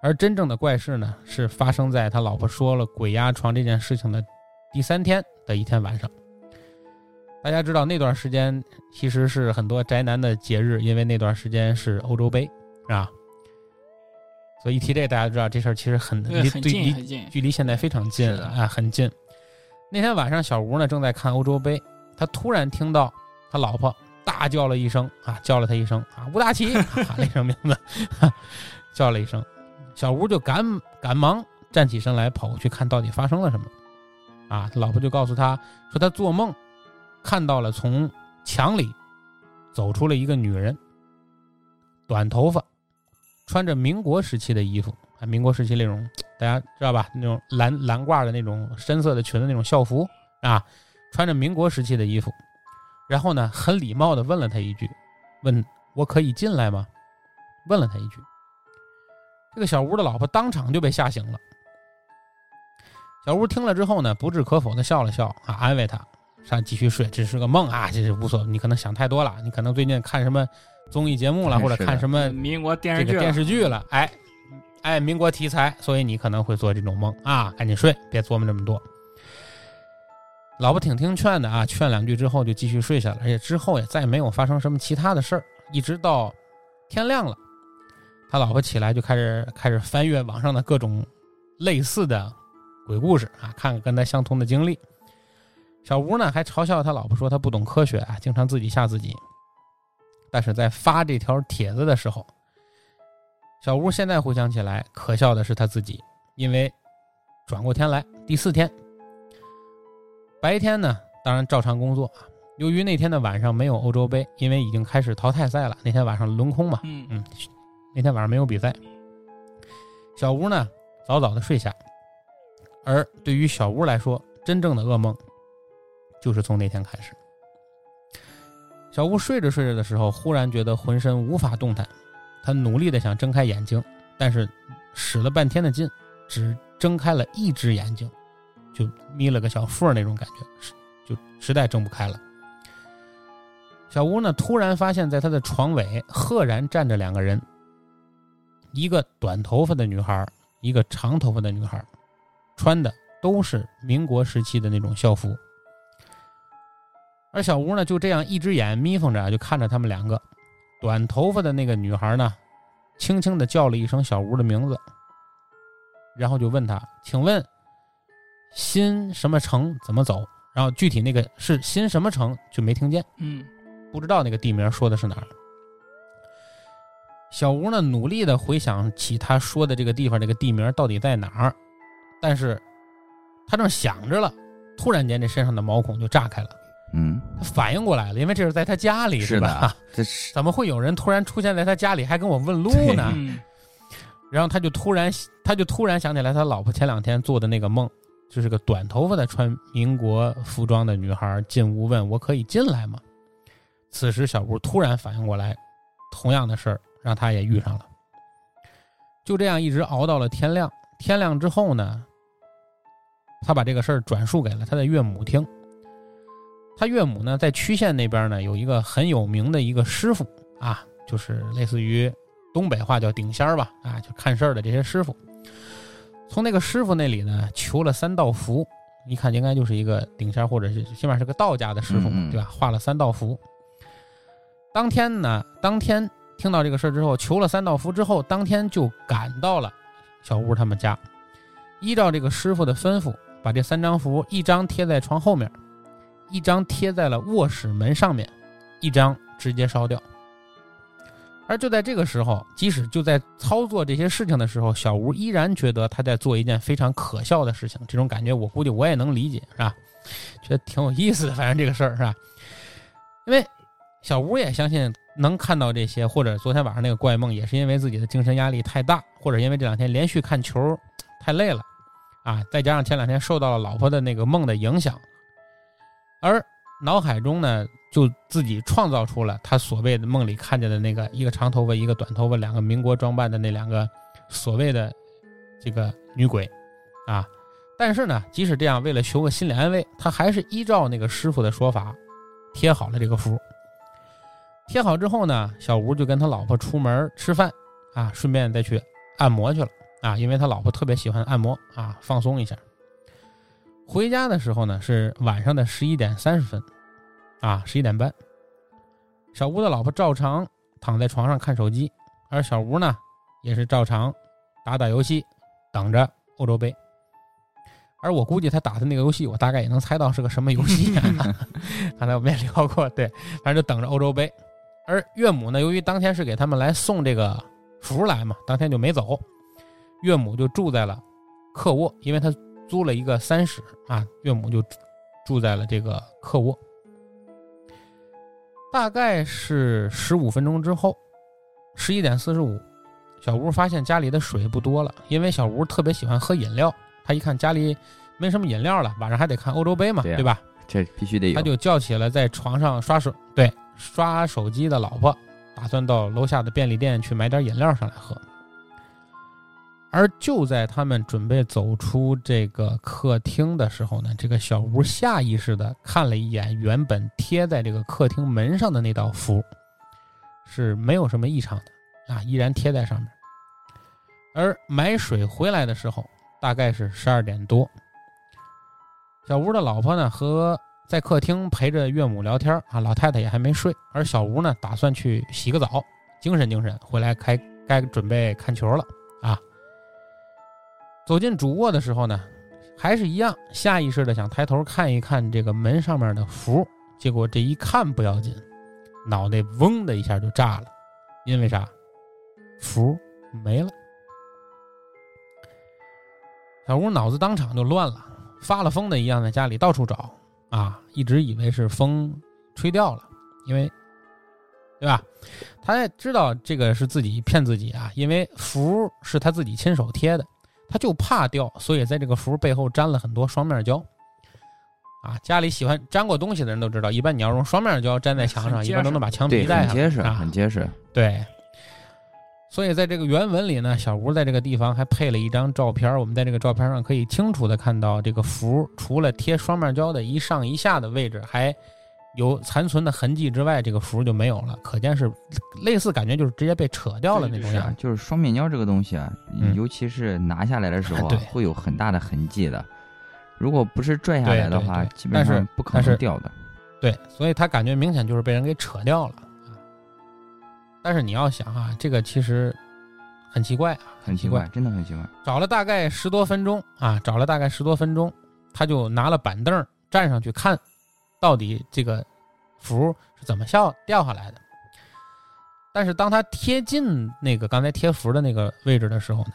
而真正的怪事呢，是发生在他老婆说了鬼压床这件事情的第三天的一天晚上。大家知道那段时间其实是很多宅男的节日，因为那段时间是欧洲杯，是吧？所以一提这，大家知道这事儿其实很离很近，很近，距离现在非常近啊，很近。那天晚上，小吴呢正在看欧洲杯，他突然听到他老婆大叫了一声啊，叫了他一声啊，吴大奇喊了一声名字，叫了一声，小吴就赶赶忙站起身来，跑过去看到底发生了什么。啊，他老婆就告诉他说，他做梦。看到了从墙里走出了一个女人，短头发，穿着民国时期的衣服，啊，民国时期那种大家知道吧？那种蓝蓝褂的那种深色的裙子，那种校服啊，穿着民国时期的衣服，然后呢，很礼貌的问了他一句：“问我可以进来吗？”问了他一句，这个小吴的老婆当场就被吓醒了。小吴听了之后呢，不置可否的笑了笑啊，安慰他。上继续睡，这是个梦啊，这是无所，你可能想太多了，你可能最近看什么综艺节目了，或者看什么民国电视剧电视剧了，哎，哎，民国题材，所以你可能会做这种梦啊，赶紧睡，别琢磨这么多。老婆挺听劝的啊，劝两句之后就继续睡下了，而且之后也再没有发生什么其他的事儿，一直到天亮了，他老婆起来就开始开始翻阅网上的各种类似的鬼故事啊，看看跟他相同的经历。小吴呢还嘲笑他老婆说他不懂科学啊，经常自己吓自己。但是在发这条帖子的时候，小吴现在回想起来，可笑的是他自己，因为转过天来，第四天白天呢，当然照常工作啊。由于那天的晚上没有欧洲杯，因为已经开始淘汰赛了，那天晚上轮空嘛，嗯嗯，那天晚上没有比赛。小吴呢，早早的睡下，而对于小吴来说，真正的噩梦就是从那天开始。小吴睡着睡着的时候，忽然觉得浑身无法动弹，他努力的想睁开眼睛，但是使了半天的劲，只睁开了一只眼睛，就眯了个小缝那种感觉，就实在睁不开了。小吴呢，突然发现，在他的床尾赫然站着两个人，一个短头发的女孩，一个长头发的女孩，穿的都是民国时期的那种校服。而小吴呢，就这样一只眼眯缝着，就看着他们两个。短头发的那个女孩呢，轻轻的叫了一声小吴的名字，然后就问他：“请问新什么城怎么走？”然后具体那个是新什么城就没听见。嗯不知道那个地名说的是哪儿。小吴呢，努力的回想起他说的这个地方，这个地名到底在哪儿，但是他正想着了，突然间这身上的毛孔就炸开了，嗯，他反应过来了，因为这是在他家里，是吧？，这是怎么会有人突然出现在他家里，还跟我问路呢？嗯然后他就突然，他就突然想起来，他老婆前两天做的那个梦，就是个短头发的穿民国服装的女孩进屋问我可以进来吗？此时小吴突然反应过来，同样的事儿让他也遇上了。就这样一直熬到了天亮。天亮之后呢，他把这个事儿转述给了他的岳母听。他岳母呢，在曲县那边呢，有一个很有名的一个师傅啊，就是类似于东北话叫顶仙儿吧，啊，就看事儿的这些师傅。从那个师傅那里呢，求了三道符，一看应该就是一个顶仙儿，或者是起码是个道家的师傅对吧？画了三道符。当天呢，当天听到这个事儿之后，求了三道符之后，当天就赶到了小屋他们家，依照这个师傅的吩咐，把这三张符一张贴在床后面，一张贴在了卧室门上面，一张直接烧掉。而就在这个时候，即使就在操作这些事情的时候，小吴依然觉得他在做一件非常可笑的事情。这种感觉，我估计我也能理解，是吧？觉得挺有意思的，反正这个事儿是吧？因为小吴也相信能看到这些，或者昨天晚上那个怪梦，也是因为自己的精神压力太大，或者因为这两天连续看球太累了啊，再加上前两天受到了老婆的那个梦的影响，而脑海中呢，就自己创造出了他所谓的梦里看见的那个一个长头发、一个短头发、两个民国装扮的那两个所谓的这个女鬼啊。但是呢，即使这样，为了求个心理安慰，他还是依照那个师傅的说法贴好了这个符。贴好之后呢，小吴就跟他老婆出门吃饭啊，顺便再去按摩去了啊，因为他老婆特别喜欢按摩啊，放松一下。回家的时候呢，是晚上的十一点三十分，啊，十一点半。小吴的老婆照常躺在床上看手机，而小吴呢，也是照常打打游戏，等着欧洲杯。而我估计他打的那个游戏，我大概也能猜到是个什么游戏、啊。刚才我们也聊过，对，反正就等着欧洲杯。而岳母呢，由于当天是给他们来送这个福来嘛，当天就没走，岳母就住在了客卧，因为他租了一个三室啊，岳母就住在了这个客卧。大概是十五分钟之后，十一点四十五，小吴发现家里的水不多了，因为小吴特别喜欢喝饮料，他一看家里没什么饮料了，晚上还得看欧洲杯嘛，对吧？这必须得有。他就叫起了在床上刷手对刷手机的老婆，打算到楼下的便利店去买点饮料上来喝。而就在他们准备走出这个客厅的时候呢，这个小吴下意识的看了一眼原本贴在这个客厅门上的那道符，是没有什么异常的啊，依然贴在上面。而买水回来的时候，大概是十二点多。小吴的老婆呢和在客厅陪着岳母聊天啊，老太太也还没睡，而小吴呢打算去洗个澡，精神精神，回来开该准备看球了。走进主卧的时候呢，还是一样，下意识的想抬头看一看这个门上面的符，结果这一看不要紧，脑袋嗡的一下就炸了，因为啥？符没了。小吴脑子当场就乱了，发了疯的一样在家里到处找啊，一直以为是风吹掉了，因为，对吧？他也知道这个是自己骗自己啊，因为符是他自己亲手贴的，他就怕掉，所以在这个符背后粘了很多双面胶。啊，家里喜欢粘过东西的人都知道，一般你要用双面胶粘在墙上，一般都能把墙对皮带很结实，上啊，很结实。对，所以在这个原文里呢，小吴在这个地方还配了一张照片。我们在这个照片上可以清楚的看到，这个符除了贴双面胶的一上一下的位置还有残存的痕迹之外，这个符就没有了。可见是类似感觉就是直接被扯掉了那种是啊样。，就是双面胶这个东西啊，嗯尤其是拿下来的时候啊，会有很大的痕迹的。如果不是拽下来的话，对对基本上不可能掉的。对，所以他感觉明显就是被人给扯掉了啊。但是你要想啊，这个其实很奇怪啊，奇很奇怪，真的很奇怪。找了大概十多分钟啊，找了大概十多分钟，他就拿了板凳儿站上去看，到底这个符是怎么掉掉下来的。但是当他贴近那个刚才贴符的那个位置的时候呢，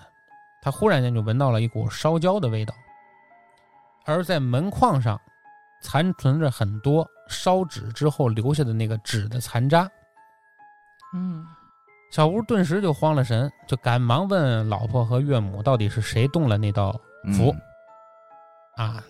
他忽然间就闻到了一股烧焦的味道，而在门框上残存着很多烧纸之后留下的那个纸的残渣。嗯，小吴顿时就慌了神，就赶忙问老婆和岳母到底是谁动了那道符嗯啊，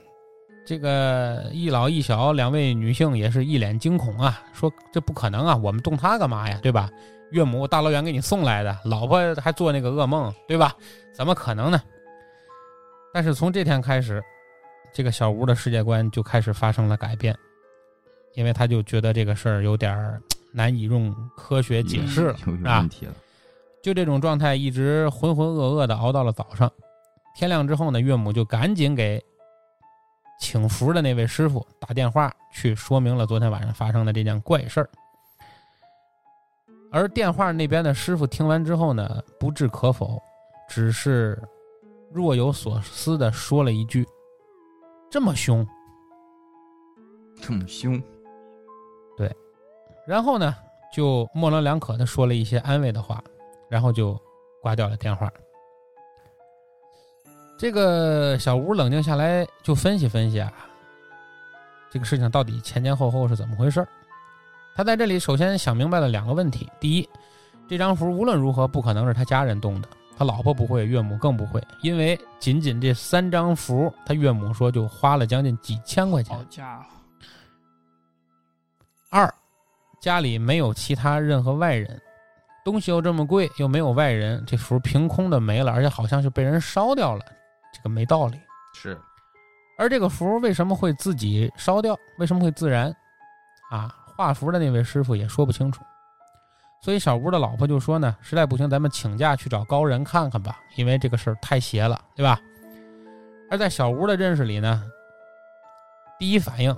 这个一老一小两位女性也是一脸惊恐啊，说这不可能啊，我们动他干嘛呀，对吧？岳母大老远给你送来的，老婆还做那个噩梦，对吧？怎么可能呢？但是从这天开始，这个小吴的世界观就开始发生了改变，因为他就觉得这个事儿有点儿难以用科学解释了啊问。题了。就这种状态一直浑浑噩噩的熬到了早上。天亮之后呢，岳母就赶紧给请符的那位师傅打电话去说明了昨天晚上发生的这件怪事儿。而电话那边的师傅听完之后呢，不置可否，只是若有所思的说了一句：“这么凶。这么凶，”对然后呢，就模棱两可的说了一些安慰的话，然后就挂掉了电话。这个小吴冷静下来，就分析分析啊，这个事情到底前前后后是怎么回事儿？他在这里首先想明白了两个问题：第一，这张符无论如何不可能是他家人动的，他老婆不会，岳母更不会，因为仅仅这三张符，他岳母说就花了将近几千块钱。好。家伙，二，家里没有其他任何外人，东西又这么贵，又没有外人，这符凭空的没了，而且好像是被人烧掉了，这个没道理。是而这个符为什么会自己烧掉？为什么会自燃？啊，画符的那位师傅也说不清楚。所以小吴的老婆就说呢，实在不行，咱们请假去找高人看看吧，因为这个事儿太邪了，对吧？而在小吴的认识里呢，第一反应，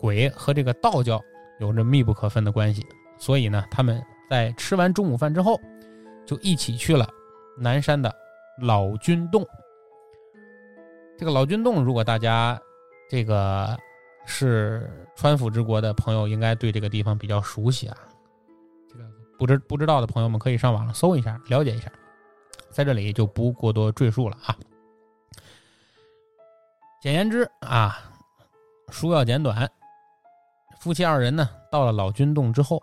鬼和这个道教有着密不可分的关系，所以呢，他们在吃完中午饭之后，就一起去了南山的老君洞。这个老君洞，如果大家这个是川府之国的朋友，应该对这个地方比较熟悉啊。这个不知不知道的朋友们可以上网上搜一下，了解一下，在这里就不过多赘述了啊。简言之啊，书要简短。夫妻二人呢，到了老君洞之后，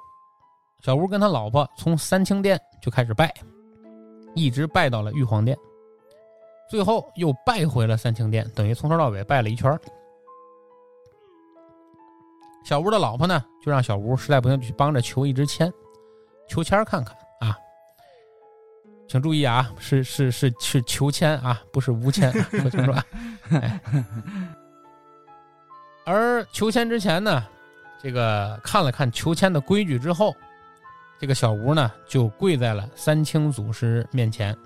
小吴跟他老婆从三清殿就开始拜，一直拜到了玉皇殿。最后又拜回了三清殿，等于从头到尾拜了一圈。小吴的老婆呢，就让小吴实在不行去帮着求一支签，求签看看啊。请注意啊，是是是是求签啊，不是无签，说清楚啊。哎而求签之前呢，这个看了看求签的规矩之后，这个小吴呢就跪在了三清祖师面前，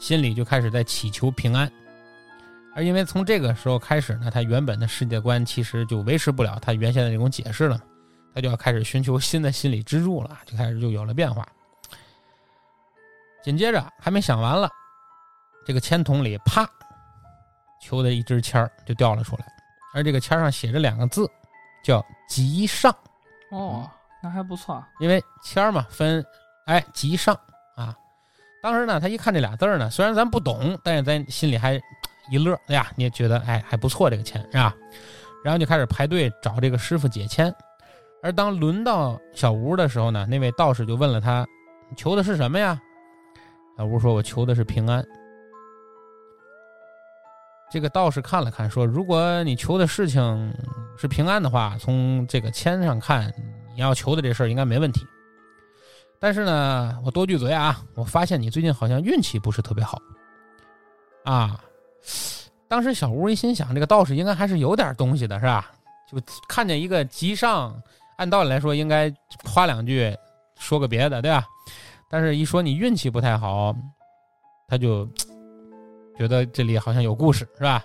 心里就开始在祈求平安。而因为从这个时候开始呢，他原本的世界观其实就维持不了他原先的那种解释了，他就要开始寻求新的心理支柱了，就开始就有了变化。紧接着还没想完了，这个签筒里啪，求的一支签儿就掉了出来，而这个签上写着两个字，叫“吉上”。哦，那还不错。因为签儿嘛分，哎，吉上啊，当时呢，他一看这俩字儿呢，虽然咱不懂，但是咱心里还一乐，哎呀，你也觉得哎还不错，这个签是吧？然后就开始排队找这个师傅解签。而当轮到小吴的时候呢，那位道士就问了他：“求的是什么呀？”小吴说：“我求的是平安。”这个道士看了看，说：“如果你求的事情是平安的话，从这个签上看，你要求的这事儿应该没问题。但是呢，我多句嘴啊，我发现你最近好像运气不是特别好。”啊，当时小吴一心想，这个道士应该还是有点东西的，是吧？就看见一个吉上，按道理来说应该夸两句，说个别的，对吧？但是一说你运气不太好，他就。觉得这里好像有故事，是吧？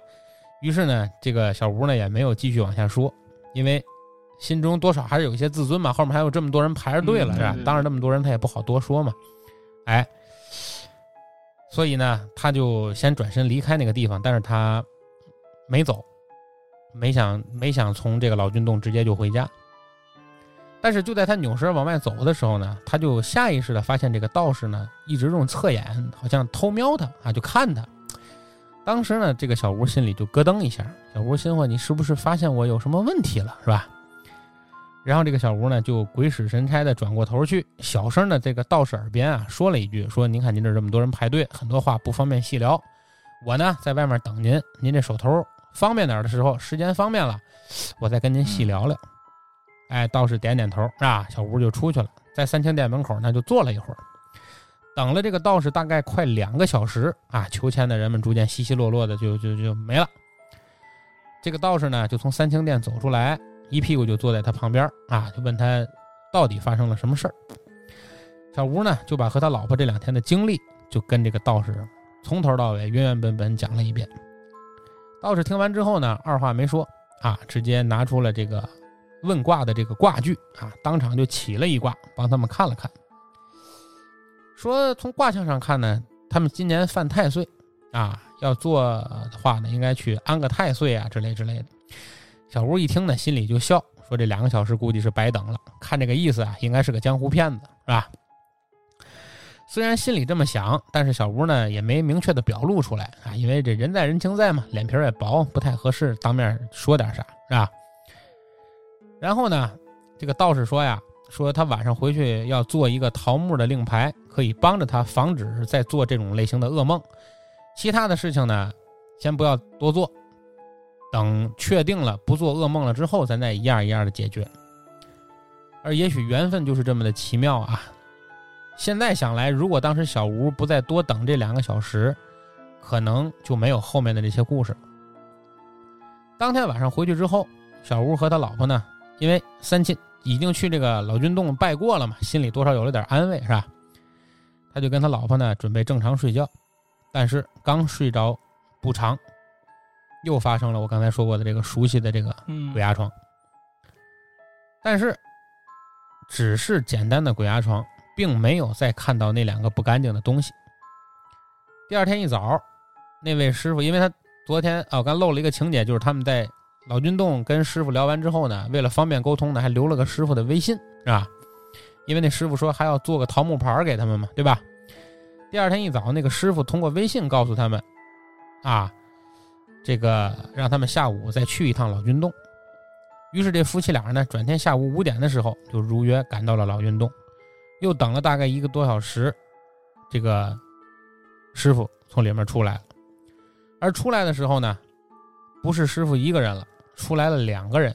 于是呢，这个小吴呢也没有继续往下说，因为心中多少还是有一些自尊嘛。后面还有这么多人排着队了，是吧？当着那么多人，他也不好多说嘛。哎，所以呢，他就先转身离开那个地方，但是他没走，没想没想从这个老君洞直接就回家。但是就在他扭身往外走的时候呢，他就下意识的发现这个道士呢一直用侧眼，好像偷瞄他啊，就看他。当时呢，这个小吴心里就咯噔一下。小吴心话：“你是不是发现我有什么问题了，是吧？”然后这个小吴呢，就鬼使神差的转过头去，小声的这个道士耳边啊说了一句：“说您看您这这么多人排队，很多话不方便细聊。我呢在外面等您，您这手头方便点的时候，时间方便了，我再跟您细聊聊。”哎，道士点点头，啊，小吴就出去了，在三清殿门口呢就坐了一会儿。等了这个道士大概快两个小时啊，求签的人们逐渐稀稀落落的就就就没了。这个道士呢，就从三清殿走出来，一屁股就坐在他旁边啊，就问他到底发生了什么事儿。小吴呢，就把和他老婆这两天的经历，就跟这个道士从头到尾原原本本讲了一遍。道士听完之后呢，二话没说啊，直接拿出了这个问卦的这个卦具啊，当场就起了一卦，帮他们看了看。说从卦象上看呢，他们今年犯太岁，啊，要做的话呢，应该去安个太岁啊之类之类的。小吴一听呢，心里就笑，说这两个小时估计是白等了。看这个意思啊，应该是个江湖骗子，是吧？虽然心里这么想，但是小吴呢也没明确的表露出来啊，因为这人在人情在嘛，脸皮也薄，不太合适当面说点啥，是吧？然后呢，这个道士说呀。说他晚上回去要做一个桃木的令牌，可以帮着他防止再做这种类型的噩梦。其他的事情呢，先不要多做，等确定了不做噩梦了之后，咱再一样一样的解决。而也许缘分就是这么的奇妙啊！现在想来，如果当时小吴不再多等这两个小时，可能就没有后面的这些故事。当天晚上回去之后，小吴和他老婆呢，因为三亲。已经去这个老君洞拜过了嘛，心里多少有了点安慰，是吧？他就跟他老婆呢准备正常睡觉，但是刚睡着不长，又发生了我刚才说过的这个熟悉的这个鬼压床。但是只是简单的鬼压床，并没有再看到那两个不干净的东西。第二天一早，那位师傅，因为他昨天啊，我刚漏了一个情节，就是他们在。老君洞跟师傅聊完之后呢，为了方便沟通呢，还留了个师傅的微信，是吧？因为那师傅说还要做个桃木牌给他们嘛，对吧？第二天一早，那个师傅通过微信告诉他们，啊，这个让他们下午再去一趟老君洞。于是这夫妻俩呢，转天下午五点的时候就如约赶到了老君洞，又等了大概一个多小时，这个师傅从里面出来了。而出来的时候呢，不是师傅一个人了。出来了两个人，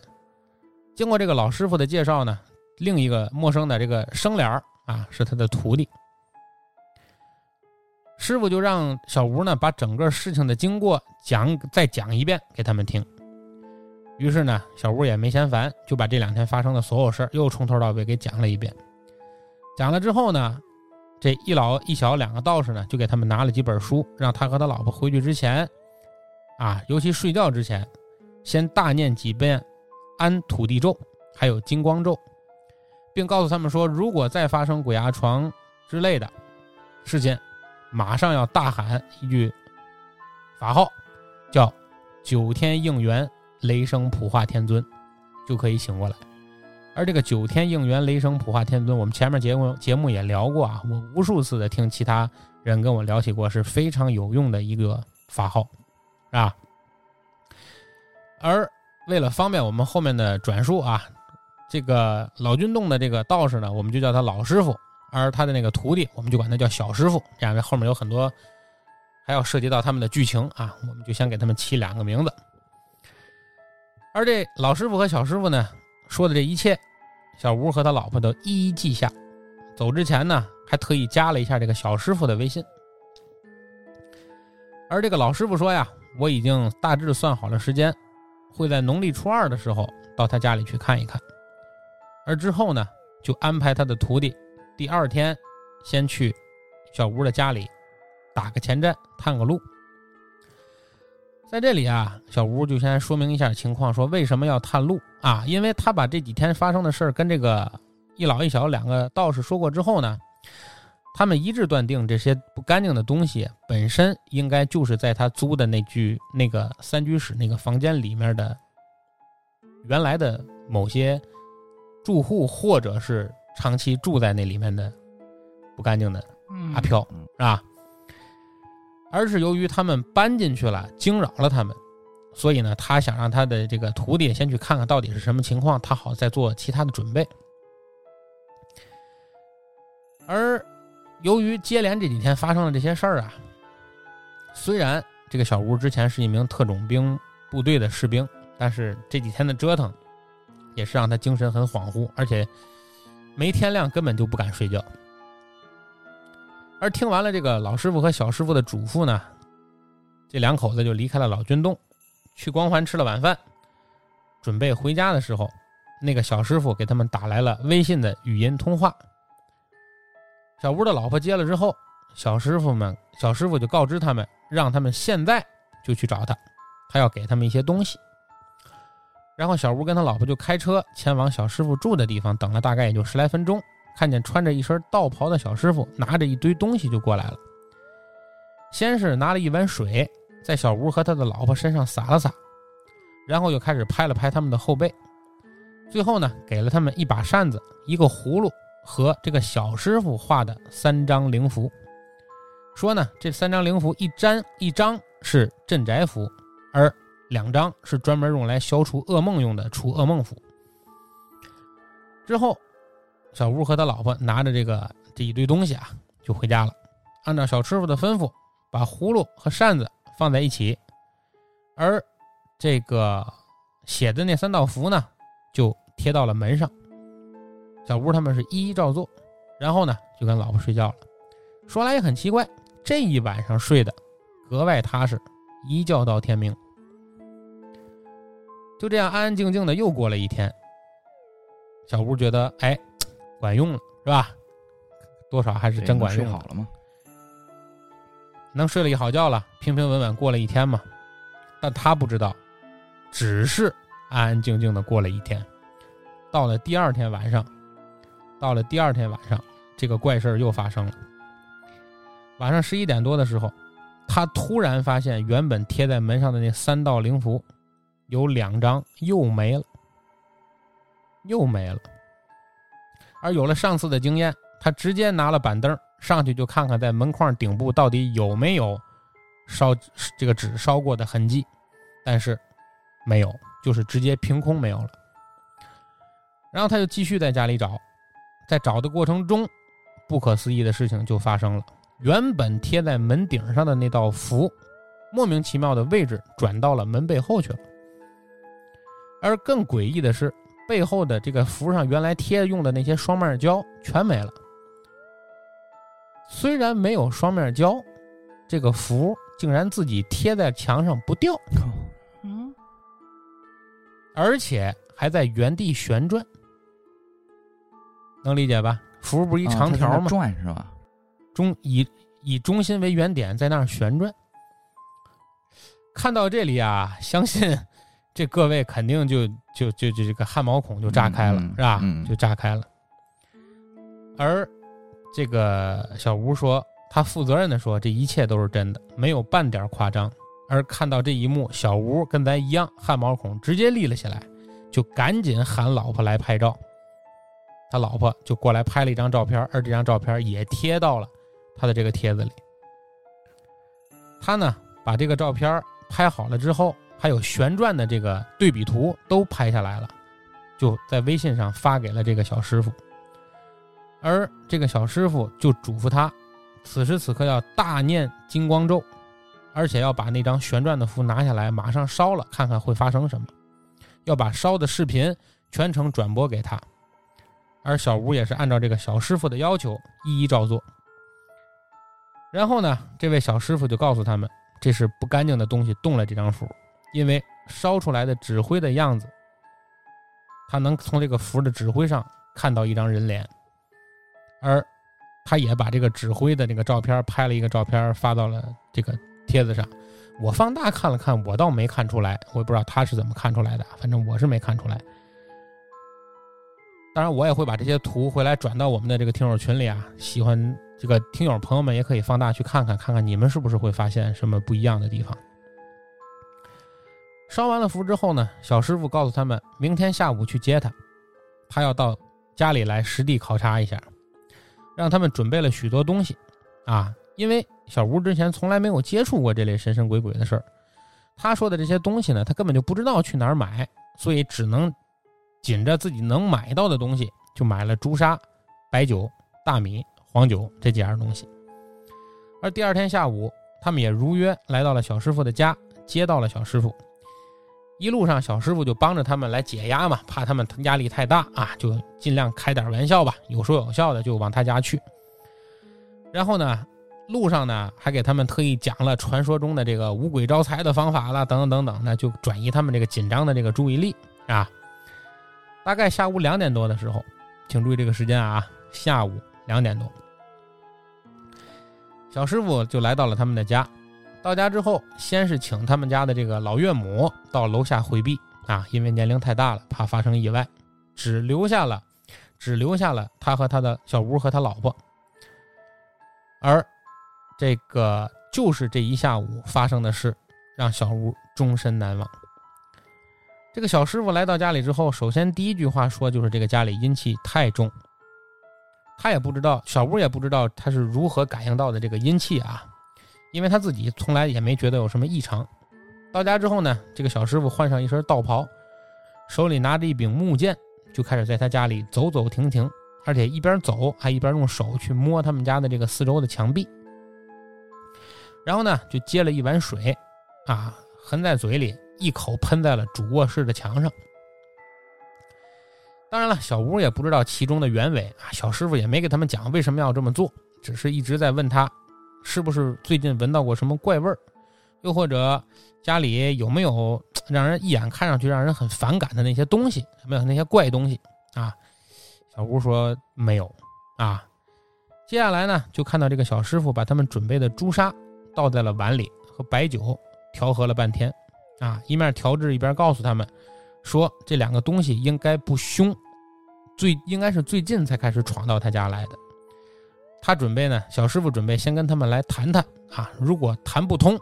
经过这个老师傅的介绍呢，另一个陌生的这个生脸啊，是他的徒弟。师傅就让小吴呢把整个事情的经过讲再讲一遍给他们听。于是呢，小吴也没嫌烦，就把这两天发生的所有事儿又从头到尾给讲了一遍。讲了之后呢，这一老一小两个道士呢，就给他们拿了几本书，让他和他老婆回去之前，啊，尤其睡觉之前。先大念几遍安土地咒，还有金光咒，并告诉他们说，如果再发生鬼压床之类的事件，马上要大喊一句法号，叫九天应元雷声普化天尊，就可以醒过来。而这个九天应元雷声普化天尊，我们前面节目节目也聊过啊，我无数次的听其他人跟我聊起过，是非常有用的一个法号，啊。而为了方便我们后面的转述啊，这个老君洞的这个道士呢，我们就叫他老师傅，而他的那个徒弟，我们就管他叫小师傅。这样，后面有很多还要涉及到他们的剧情啊，我们就先给他们起两个名字。而这老师傅和小师傅呢？说的这一切，小吴和他老婆都一一记下。走之前呢，还特意加了一下这个小师傅的微信。而这个老师傅说呀：“我已经大致算好了时间，会在农历初二的时候到他家里去看一看。而之后呢，就安排他的徒弟第二天先去小吴的家里打个前站，探个路。”在这里啊，小吴就先说明一下情况，说为什么要探路啊？因为他把这几天发生的事儿跟这个一老一小两个道士说过之后呢，他们一致断定这些不干净的东西本身应该就是在他租的那居那个三居室那个房间里面的原来的某些住户，或者是长期住在那里面的不干净的阿飘，是吧？而是由于他们搬进去了，惊扰了他们，所以呢，他想让他的这个徒弟先去看看到底是什么情况，他好再做其他的准备。而由于接连这几天发生了这些事儿啊，虽然这个小吴之前是一名特种兵部队的士兵，但是这几天的折腾也是让他精神很恍惚，而且没天亮根本就不敢睡觉。而听完了这个老师傅和小师傅的嘱咐呢，这两口子就离开了老君洞，去光环吃了晚饭，准备回家的时候，那个小师傅给他们打来了微信的语音通话。小吴的老婆接了之后，小师傅们小师傅就告知他们，让他们现在就去找他，他要给他们一些东西。然后小吴跟他老婆就开车前往小师傅住的地方，等了大概也就十来分钟。看见穿着一身道袍的小师傅拿着一堆东西就过来了，先是拿了一碗水在小吴和他的老婆身上洒了洒，然后又开始拍了拍他们的后背，最后呢给了他们一把扇子、一个葫芦和这个小师傅画的三张灵符，说呢这三张灵符一粘一张是镇宅符，而两张是专门用来消除噩梦用的除噩梦符。之后。小吴和他老婆拿着这个这一堆东西啊，就回家了。按照小师傅的吩咐，把葫芦和扇子放在一起，而这个写的那三道符呢，就贴到了门上。小吴他们是一一照做，然后呢，就跟老婆睡觉了。说来也很奇怪，这一晚上睡得格外踏实，一觉到天明。就这样安安静静的又过了一天。小吴觉得，哎。管用了是吧？多少还是真管用。睡好了吗？能睡了一好觉了，平平稳稳过了一天嘛。但他不知道，只是安安静静的过了一天。到了第二天晚上，到了第二天晚上，这个怪事又发生了。晚上十一点多的时候，他突然发现原本贴在门上的那三道灵符，有两张又没了，又没了。而有了上次的经验，他直接拿了板凳上去就看看在门框顶部到底有没有烧这个纸烧过的痕迹，但是没有，就是直接凭空没有了。然后他就继续在家里找，在找的过程中，不可思议的事情就发生了：原本贴在门顶上的那道符，莫名其妙的位置转到了门背后去了。而更诡异的是。背后的这个符上原来贴用的那些双面胶全没了。虽然没有双面胶，这个符竟然自己贴在墙上不掉，嗯，而且还在原地旋转，能理解吧？符不是一长条吗？转是吧？中以以中心为原点，在那儿旋转。看到这里啊，相信。这各位肯定就就就就这个汗毛孔就炸开了，是吧？就炸开了。而这个小吴说，他负责任的说，这一切都是真的，没有半点夸张。而看到这一幕，小吴跟咱一样，汗毛孔直接立了起来，就赶紧喊老婆来拍照，他老婆就过来拍了一张照片，而这张照片也贴到了他的这个帖子里。他呢把这个照片拍好了之后，还有旋转的这个对比图都拍下来了，就在微信上发给了这个小师傅。而这个小师傅就嘱咐他，此时此刻要大念金光咒，而且要把那张旋转的符拿下来，马上烧了，看看会发生什么。要把烧的视频全程转播给他。而小吴也是按照这个小师傅的要求一一照做。然后呢，这位小师傅就告诉他们，这是不干净的东西动了这张符，因为烧出来的纸灰的样子，他能从这个符的纸灰上看到一张人脸。而他也把这个指挥的那个照片拍了一个照片发到了这个帖子上。我放大看了看，我倒没看出来，我也不知道他是怎么看出来的，反正我是没看出来。当然，我也会把这些图回来转到我们的这个听友群里啊。喜欢这个听友朋友们也可以放大去看看，看看你们是不是会发现什么不一样的地方。烧完了符之后呢，小师傅告诉他们，明天下午去接他，他要到家里来实地考察一下。让他们准备了许多东西，啊，因为小吴之前从来没有接触过这类神神鬼鬼的事儿，他说的这些东西呢，他根本就不知道去哪儿买，所以只能紧着自己能买到的东西，就买了朱砂、白酒、大米、黄酒这几样东西。而第二天下午，他们也如约来到了小师傅的家，接到了小师傅。一路上，小师傅就帮着他们来解压嘛，怕他们压力太大啊，就尽量开点玩笑吧，有说有笑的就往他家去。然后呢，路上呢还给他们特意讲了传说中的这个五鬼招财的方法了，等等等等，那就转移他们这个紧张的这个注意力啊。大概下午两点多的时候，请注意这个时间啊，下午两点多，小师傅就来到了他们的家。到家之后，先是请他们家的这个老岳母到楼下回避啊，因为年龄太大了，怕发生意外，只留下了，只留下了他和他的小吴和他老婆。而这个就是这一下午发生的事，让小吴终身难忘。这个小师傅来到家里之后，首先第一句话说就是这个家里阴气太重。他也不知道，小吴也不知道他是如何感应到的这个阴气啊。因为他自己从来也没觉得有什么异常。到家之后呢，这个小师傅换上一身道袍，手里拿着一柄木剑，就开始在他家里走走停停，而且一边走还一边用手去摸他们家的这个四周的墙壁。然后呢，就接了一碗水，啊，含在嘴里，一口喷在了主卧室的墙上。当然了，小吴也不知道其中的原委啊，小师傅也没给他们讲为什么要这么做，只是一直在问他。是不是最近闻到过什么怪味儿？又或者家里有没有 让人一眼看上去让人很反感的那些东西？没有那些怪东西啊？小吴说没有啊。接下来呢，就看到这个小师傅把他们准备的朱砂倒在了碗里，和白酒调和了半天啊，一面调制一边告诉他们说这两个东西应该不凶，最应该是最近才开始闯到他家来的。他准备呢，小师傅准备先跟他们来谈谈啊，如果谈不通，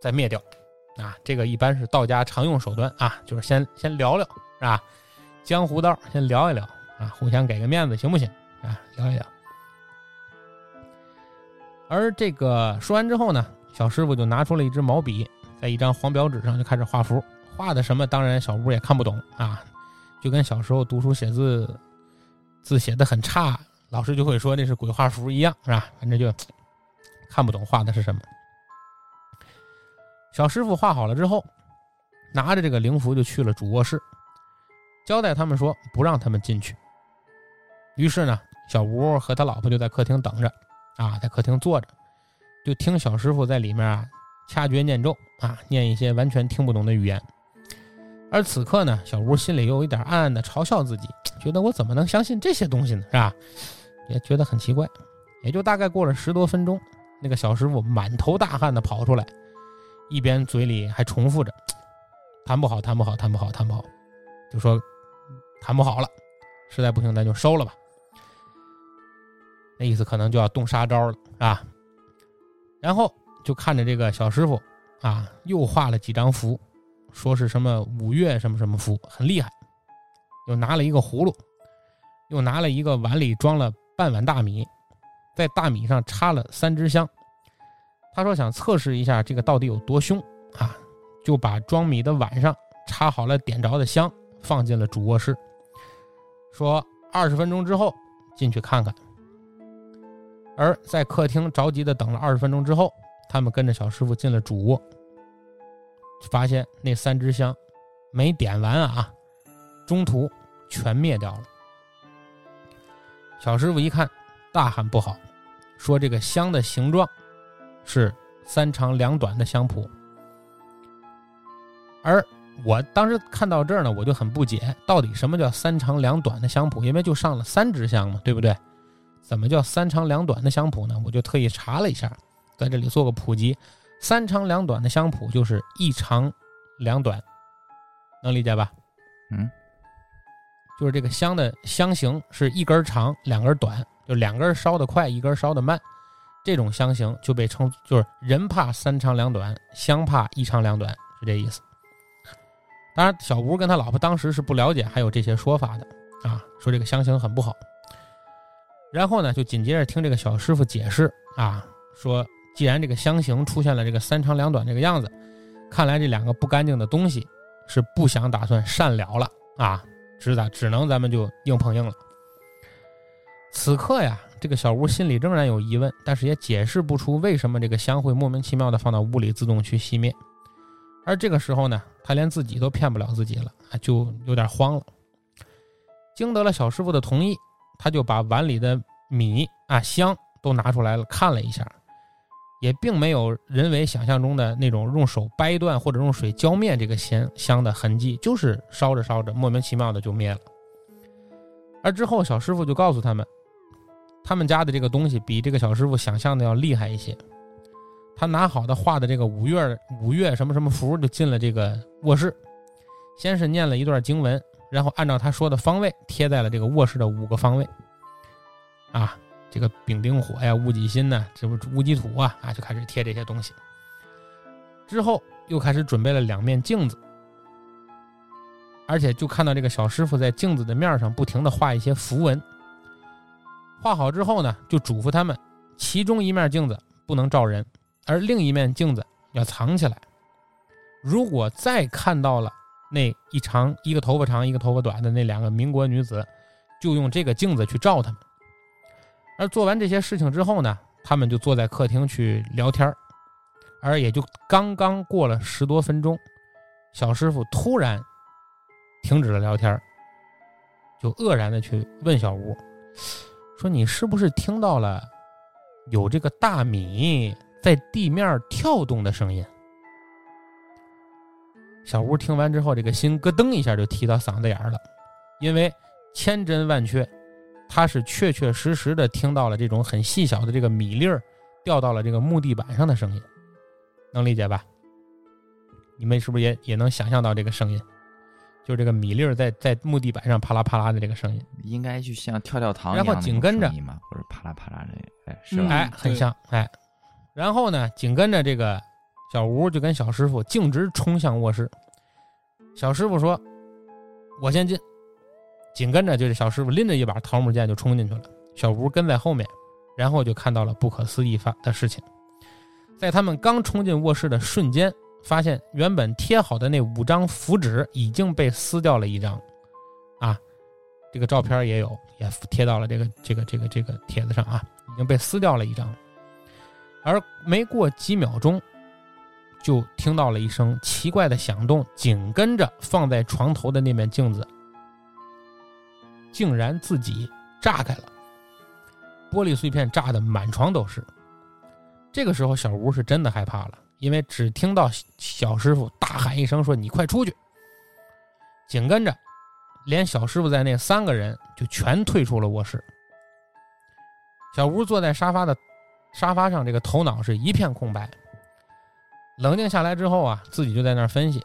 再灭掉，啊，这个一般是道家常用手段啊，就是先先聊聊，是吧？江湖道先聊一聊啊，互相给个面子，行不行？啊，聊一聊。而这个说完之后呢，小师傅就拿出了一支毛笔，在一张黄表纸上就开始画符，画的什么，当然小吴也看不懂啊，就跟小时候读书写字，字写的很差。老师就会说那是鬼画符一样，是吧？反正就看不懂画的是什么。小师傅画好了之后，拿着这个灵符就去了主卧室，交代他们说不让他们进去。于是呢，小吴和他老婆就在客厅等着，啊，在客厅坐着，就听小师傅在里面啊掐诀念咒啊，念一些完全听不懂的语言。而此刻呢，小吴心里又有一点暗暗的嘲笑自己，觉得我怎么能相信这些东西呢？是吧？也觉得很奇怪，也就大概过了十多分钟，那个小师傅满头大汗的跑出来，一边嘴里还重复着“谈不好，谈不好，谈不好，谈不好”，就说“谈不好了，实在不行咱就收了吧”。那意思可能就要动杀招了，是吧？然后就看着这个小师傅啊，又画了几张符，说是什么五岳什么什么符，很厉害，又拿了一个葫芦。又拿了一个碗里装了半碗大米，在大米上插了三支香。他说想测试一下这个到底有多凶啊，就把装米的碗上插好了点着的香，放进了主卧室，说二十分钟之后进去看看。而在客厅着急的等了二十分钟之后，他们跟着小师傅进了主卧，发现那三支香没点完啊，中途全灭掉了。小师傅一看，大喊不好，说这个香的形状是三长两短的香谱。而我当时看到这儿呢，我就很不解，到底什么叫三长两短的香谱？因为就上了三支香嘛，对不对？怎么叫三长两短的香谱呢？我就特意查了一下，在这里做个普及。三长两短的香谱就是一长两短，能理解吧？嗯，就是这个香的香型是一根长，两根短，就两根烧得快，一根烧得慢。这种香型就被称就是人怕三长两短，香怕一长两短，是这意思。当然，小吴跟他老婆当时是不了解还有这些说法的啊，说这个香型很不好。然后呢，就紧接着听这个小师傅解释啊，说既然这个香型出现了这个三长两短这个样子，看来这两个不干净的东西是不想打算善了了啊，只打只能咱们就硬碰硬了。此刻呀，这个小吴心里仍然有疑问，但是也解释不出为什么这个香会莫名其妙的放到屋里自动去熄灭。而这个时候呢，他连自己都骗不了自己了，就有点慌了。经得了小师傅的同意。他就把碗里的米啊香都拿出来了，看了一下，也并没有人为想象中的那种用手掰断或者用水浇灭这个香香的痕迹，就是烧着烧着莫名其妙的就灭了。而之后小师傅就告诉他们，他们家的这个东西比这个小师傅想象的要厉害一些。他拿好的画的这个五月五月什么什么符就进了这个卧室，先是念了一段经文。然后按照他说的方位贴在了这个卧室的五个方位，啊，这个丙丁火呀、戊己辛呢，这不戊己土啊，啊，就开始贴这些东西。之后又开始准备了两面镜子，而且就看到这个小师傅在镜子的面上不停的画一些符文。画好之后呢，就嘱咐他们，其中一面镜子不能照人，而另一面镜子要藏起来。如果再看到了。那一长一个头发长一个头发短的那两个民国女子，就用这个镜子去照他们。而做完这些事情之后呢，他们就坐在客厅去聊天而也就刚刚过了十多分钟，小师傅突然停止了聊天就愕然的去问小吴，说：“你是不是听到了有这个大米在地面跳动的声音？”小吴听完之后，这个心咯噔一下就提到嗓子眼儿了，因为千真万确，他是确确实实的听到了这种很细小的这个米粒儿掉到了这个木地板上的声音，能理解吧？你们是不是也也能想象到这个声音？就这个米粒儿在在木地板上啪啦啪啦的这个声音，应该就像跳跳糖然后紧跟着嘛，或者啪啦啪啦的，哎，是吧？哎，很像哎。然后呢，紧跟着这个。小吴就跟小师傅径直冲向卧室。小师傅说：“我先进。”紧跟着就是小师傅拎着一把桃木剑就冲进去了。小吴跟在后面，然后就看到了不可思议发的事情。在他们刚冲进卧室的瞬间，发现原本贴好的那五张符纸已经被撕掉了一张。啊，这个照片也有，也贴到了这个这个这个这个帖子上啊，已经被撕掉了一张。而没过几秒钟。就听到了一声奇怪的响动，紧跟着放在床头的那面镜子竟然自己炸开了，玻璃碎片炸的满床都是。这个时候，小吴是真的害怕了，因为只听到小师傅大喊一声说：“你快出去！”紧跟着，连小师傅在内三个人就全退出了卧室。小吴坐在沙发的沙发上，这个头脑是一片空白。冷静下来之后啊，自己就在那儿分析。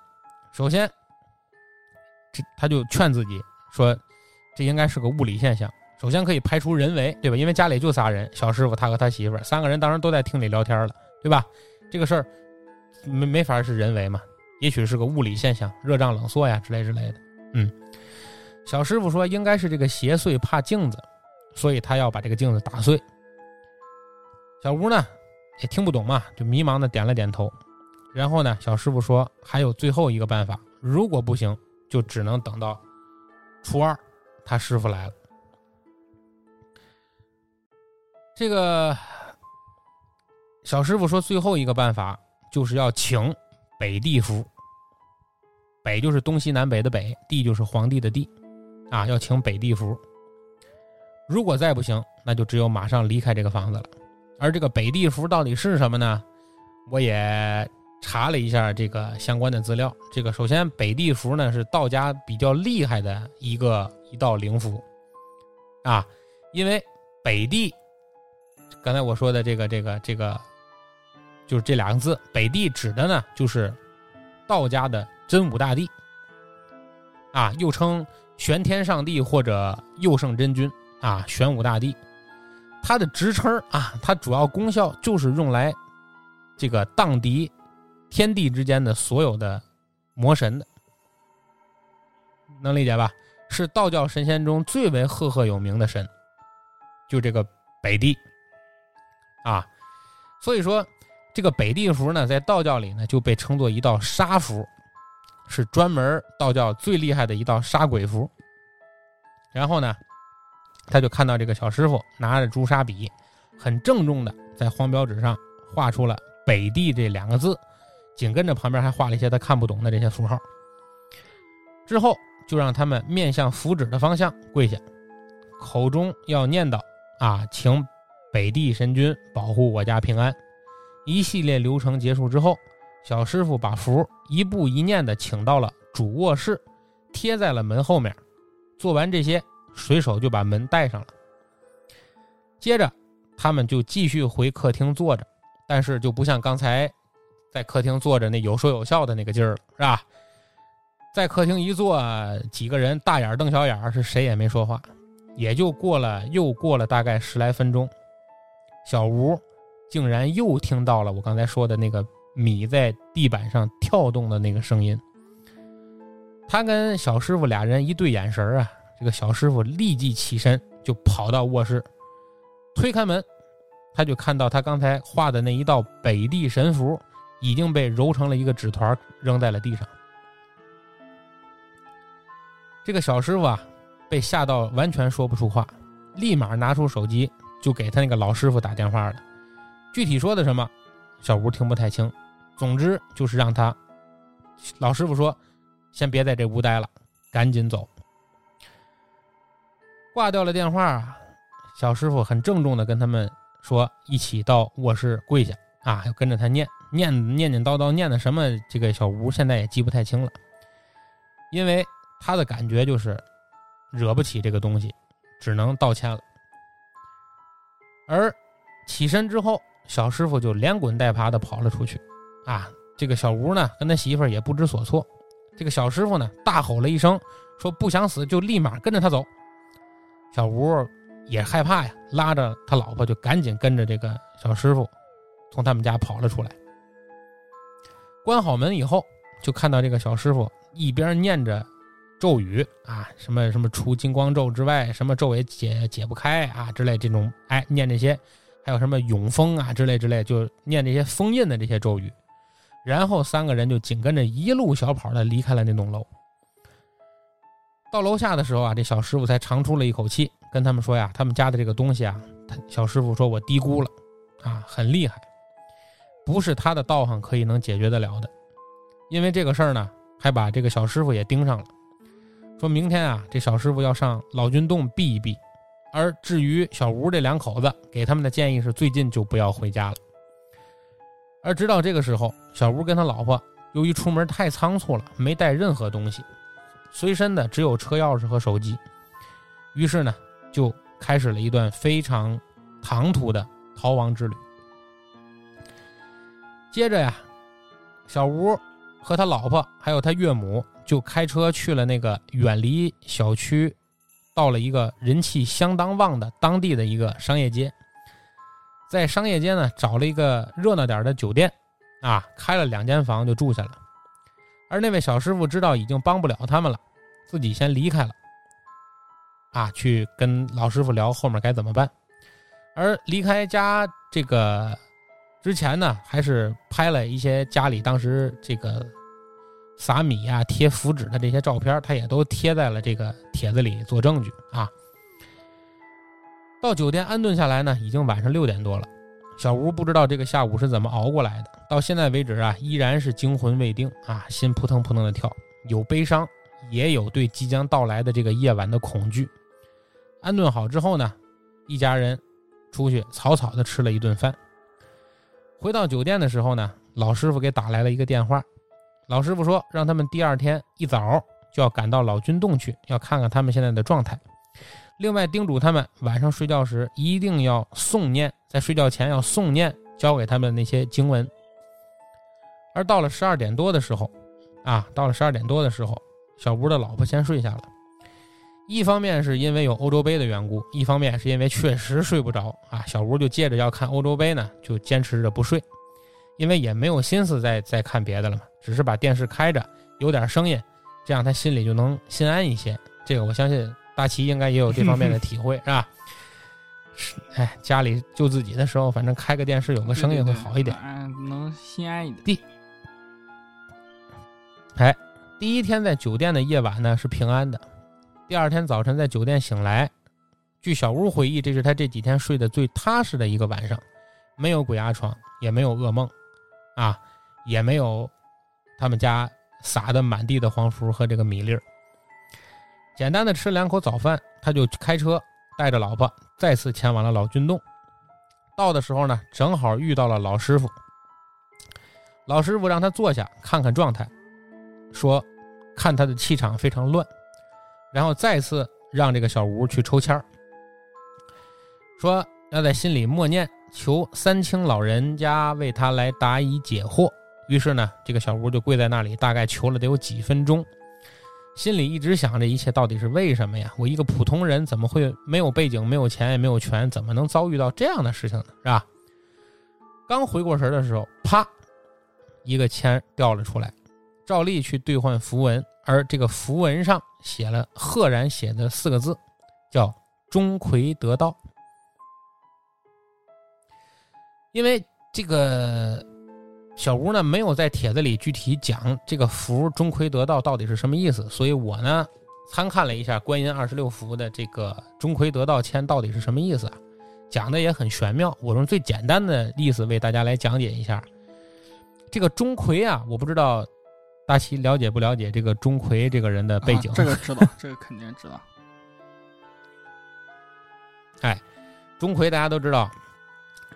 首先，这他就劝自己说，这应该是个物理现象。首先可以排除人为，对吧？因为家里就仨人，小师傅他和他媳妇儿三个人，当然都在厅里聊天了，对吧？这个事儿没没法是人为嘛，也许是个物理现象，热胀冷缩呀之类之类的。嗯，小师傅说应该是这个邪祟怕镜子，所以他要把这个镜子打碎。小吴呢也听不懂嘛，就迷茫的点了点头。然后呢，小师傅说还有最后一个办法，如果不行，就只能等到初二，他师傅来了。这个小师傅说最后一个办法就是要请北地符，北就是东西南北的北，地就是皇帝的地，啊，要请北地符。如果再不行，那就只有马上离开这个房子了。而这个北地符到底是什么呢？我也查了一下这个相关的资料。这个首先，北地符呢是道家比较厉害的一个一道灵符，啊，因为北地，刚才我说的这个这个这个，就是这两个字，北地指的呢就是道家的真武大帝，啊，又称玄天上帝或者佑圣真君啊，玄武大帝。它的职称啊，它主要功效就是用来这个荡涤天地之间的所有的魔神的，能理解吧？是道教神仙中最为赫赫有名的神，就这个北帝啊。所以说，这个北帝符呢，在道教里呢就被称作一道杀符，是专门道教最厉害的一道杀鬼符。然后呢？他就看到这个小师傅拿着朱砂笔，很郑重的在黄标纸上画出了“北帝”这两个字，紧跟着旁边还画了一些他看不懂的这些符号。之后就让他们面向符纸的方向跪下，口中要念叨：“啊，请北地神君保护我家平安。”一系列流程结束之后，小师傅把符一步一念的请到了主卧室，贴在了门后面。做完这些。随手就把门带上了，接着他们就继续回客厅坐着，但是就不像刚才在客厅坐着那有说有笑的那个劲儿了，是吧？在客厅一坐，几个人大眼瞪小眼，是谁也没说话。也就过了又过了大概十来分钟，小吴竟然又听到了我刚才说的那个米在地板上跳动的那个声音。他跟小师傅俩人一对眼神啊。这个小师傅立即起身，就跑到卧室，推开门，他就看到他刚才画的那一道北地神符已经被揉成了一个纸团，扔在了地上。这个小师傅啊，被吓到完全说不出话，立马拿出手机就给他那个老师傅打电话了。具体说的什么，小吴听不太清。总之就是让他老师傅说，先别在这屋待了，赶紧走。挂掉了电话啊，小师傅很郑重的跟他们说：“一起到卧室跪下啊，要跟着他念念念念叨叨念的什么？这个小吴现在也记不太清了，因为他的感觉就是惹不起这个东西，只能道歉了。而起身之后，小师傅就连滚带爬的跑了出去。啊，这个小吴呢，跟他媳妇儿也不知所措。这个小师傅呢，大吼了一声，说：不想死就立马跟着他走。”小吴也害怕呀，拉着他老婆就赶紧跟着这个小师傅从他们家跑了出来。关好门以后，就看到这个小师傅一边念着咒语啊，什么什么除金光咒之外，什么咒也解解不开啊之类这种，哎，念这些，还有什么永封啊之类之类，就念这些封印的这些咒语。然后三个人就紧跟着一路小跑的离开了那栋楼。到楼下的时候啊，这小师傅才长出了一口气，跟他们说呀：“他们家的这个东西啊，他小师傅说我低估了，啊，很厉害，不是他的道行可以能解决得了的。因为这个事儿呢，还把这个小师傅也盯上了，说明天啊，这小师傅要上老君洞避一避。而至于小吴这两口子，给他们的建议是最近就不要回家了。而直到这个时候，小吴跟他老婆由于出门太仓促了，没带任何东西。”随身的只有车钥匙和手机，于是呢，就开始了一段非常唐突的逃亡之旅。接着呀，小吴和他老婆还有他岳母就开车去了那个远离小区，到了一个人气相当旺的当地的一个商业街，在商业街呢找了一个热闹点的酒店，啊，开了两间房就住下了。而那位小师傅知道已经帮不了他们了，自己先离开了，啊，去跟老师傅聊后面该怎么办。而离开家这个之前呢，还是拍了一些家里当时这个撒米啊、贴符纸的这些照片，他也都贴在了这个帖子里做证据啊。到酒店安顿下来呢，已经晚上六点多了。小吴不知道这个下午是怎么熬过来的，到现在为止啊，依然是惊魂未定啊，心扑腾扑腾的跳，有悲伤，也有对即将到来的这个夜晚的恐惧。安顿好之后呢，一家人出去草草的吃了一顿饭。回到酒店的时候呢，老师傅给打来了一个电话，老师傅说让他们第二天一早就要赶到老君洞去，要看看他们现在的状态。另外叮嘱他们晚上睡觉时一定要诵念，在睡觉前要诵念教给他们那些经文。而到了十二点多的时候，啊，到了十二点多的时候，小吴的老婆先睡下了。一方面是因为有欧洲杯的缘故，一方面是因为确实睡不着啊。小吴就接着要看欧洲杯呢，就坚持着不睡，因为也没有心思再再看别的了嘛，只是把电视开着，有点声音，这样他心里就能心安一些。这个我相信。大齐应该也有这方面的体会，是吧？是，哎，家里就自己的时候，反正开个电视有个声音会好一点，嗯，能心安一点。第，哎，第一天在酒店的夜晚呢是平安的，第二天早晨在酒店醒来，据小屋回忆，这是他这几天睡得最踏实的一个晚上，没有鬼压床，也没有噩梦，啊，也没有他们家撒的满地的黄符和这个米粒儿。简单的吃两口早饭，他就开车带着老婆再次前往了老君洞。到的时候呢，正好遇到了老师傅。老师傅让他坐下看看状态，说看他的气场非常乱，然后再次让这个小吴去抽签儿，说要在心里默念，求三清老人家为他来答疑解惑。于是呢，这个小吴就跪在那里，大概求了得有几分钟。心里一直想这一切到底是为什么呀？我一个普通人怎么会没有背景、没有钱、也没有权，怎么能遭遇到这样的事情呢？是吧？刚回过神的时候，啪，一个签掉了出来，照例去兑换符文，而这个符文上写了赫然写的四个字，叫“钟馗得道”。因为这个。小吴呢没有在帖子里具体讲这个符钟馗得道到底是什么意思，所以我呢参看了一下观音二十六符的这个钟馗得道签到底是什么意思啊，讲的也很玄妙。我用最简单的意思为大家来讲解一下。这个钟馗啊，我不知道大齐了解不了解这个钟馗这个人的背景？这个知道，这个肯定知道。哎，钟馗大家都知道，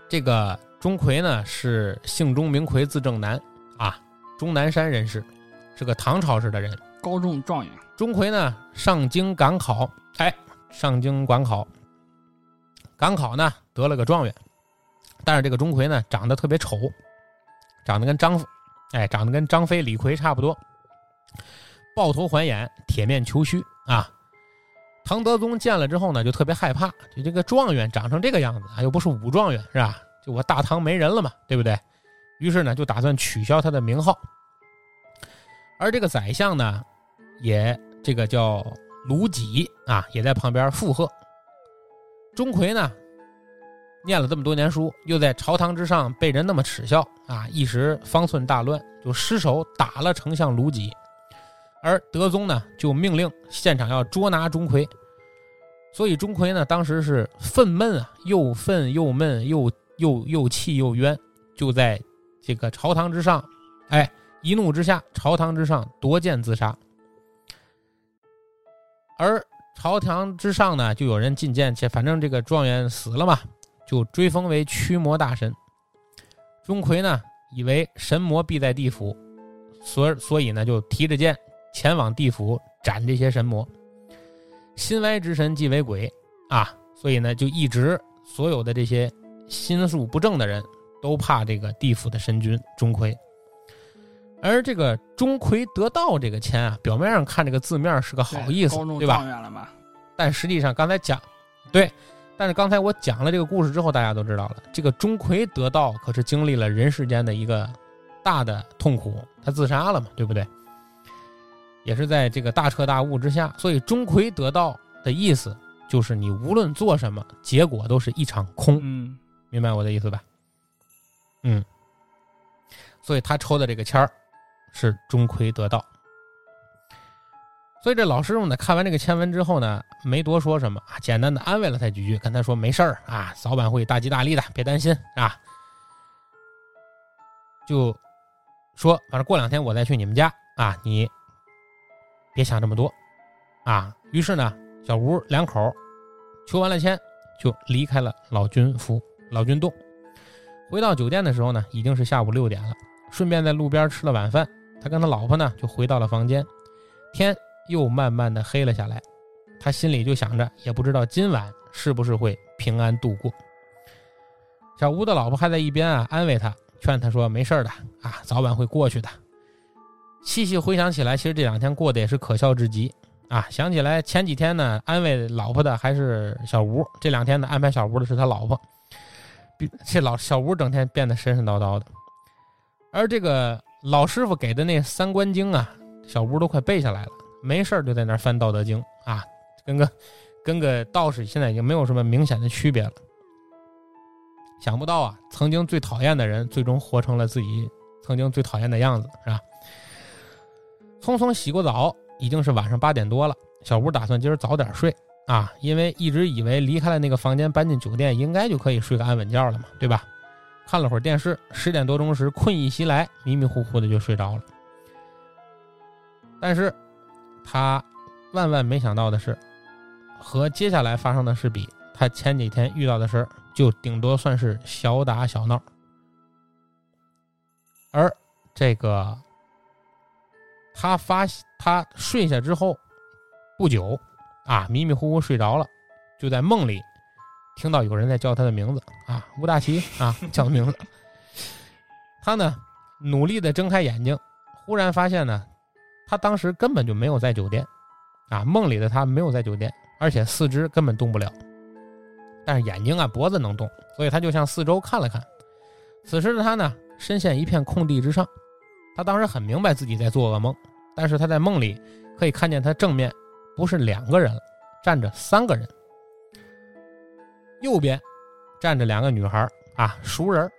这个。钟馗呢是姓钟名馗字正南啊，终南山人士，是个唐朝时的人，高中状元。钟馗呢上京赶考，哎，上京赶考，赶考呢得了个状元，但是这个钟馗呢长得特别丑，长得跟张，哎，长得跟张飞、李逵差不多，抱头环眼，铁面求须啊。唐德宗见了之后呢，就特别害怕，就这个状元长成这个样子啊，又不是武状元，是吧？我大唐没人了嘛，对不对？于是呢，就打算取消他的名号。而这个宰相呢，也这个叫卢杞啊，也在旁边附和。钟馗呢，念了这么多年书，又在朝堂之上被人那么耻笑啊，一时方寸大乱，就失手打了丞相卢杞。而德宗呢，就命令现场要捉拿钟馗。所以钟馗呢，当时是愤懑啊，又愤又闷又。又又气又冤，就在这个朝堂之上，哎，一怒之下，朝堂之上夺剑自杀。而朝堂之上呢，就有人进谏，且反正这个状元死了嘛，就追封为驱魔大神。钟馗呢，以为神魔必在地府，所所以呢，就提着剑前往地府斩这些神魔。心歪之神即为鬼啊，所以呢，就一直所有的这些。心术不正的人都怕这个地府的神君钟馗，而这个钟馗得道这个签啊，表面上看这个字面是个好意思，对吧？但实际上刚才讲，对，但是刚才我讲了这个故事之后，大家都知道了，这个钟馗得道可是经历了人世间的一个大的痛苦，他自杀了嘛，对不对？也是在这个大彻大悟之下，所以钟馗得道的意思就是你无论做什么，结果都是一场空，嗯明白我的意思吧？嗯，所以他抽的这个签儿是钟馗得道。所以这老师傅呢，看完这个签文之后呢，没多说什么，简单的安慰了他几句，跟他说没事儿啊，早晚会大吉大利的，别担心啊。就说反正过两天我再去你们家啊，你别想这么多啊。于是呢，小吴两口求完了签，就离开了老君府、老君洞。回到酒店的时候呢，已经是下午六点了，顺便在路边吃了晚饭。他跟他老婆呢，就回到了房间。天又慢慢的黑了下来，他心里就想着，也不知道今晚是不是会平安度过。小吴的老婆还在一边啊安慰他，劝他说：“没事的啊，早晚会过去的。”细细回想起来，其实这两天过得也是可笑至极啊！想起来前几天呢，安慰老婆的还是小吴，这两天呢，安排小吴的是他老婆。这老小吴整天变得神神叨叨的，而这个老师傅给的那三观经啊，小吴都快背下来了，没事儿就在那翻《道德经》啊，跟个跟个道士现在已经没有什么明显的区别了。想不到啊，曾经最讨厌的人，最终活成了自己曾经最讨厌的样子，是吧？匆匆洗过澡，已经是晚上八点多了。小吴打算今儿早点睡啊，因为一直以为离开了那个房间，搬进酒店，应该就可以睡个安稳觉了嘛，对吧？看了会儿电视，十点多钟时困意袭来，迷迷糊糊的就睡着了。但是，他万万没想到的是，和接下来发生的事比，他前几天遇到的事就顶多算是小打小闹，而这个他发他睡下之后不久啊，迷迷糊糊睡着了，就在梦里听到有人在叫他的名字啊，吴大奇啊，叫名字。他呢努力的睁开眼睛，忽然发现呢，他当时根本就没有在酒店啊，梦里的他没有在酒店，而且四肢根本动不了，但是眼睛啊脖子能动，所以他就向四周看了看。此时的他呢，身陷一片空地之上，他当时很明白自己在做噩梦，但是他在梦里可以看见他正面不是两个人了，站着三个人。右边站着两个女孩啊，熟人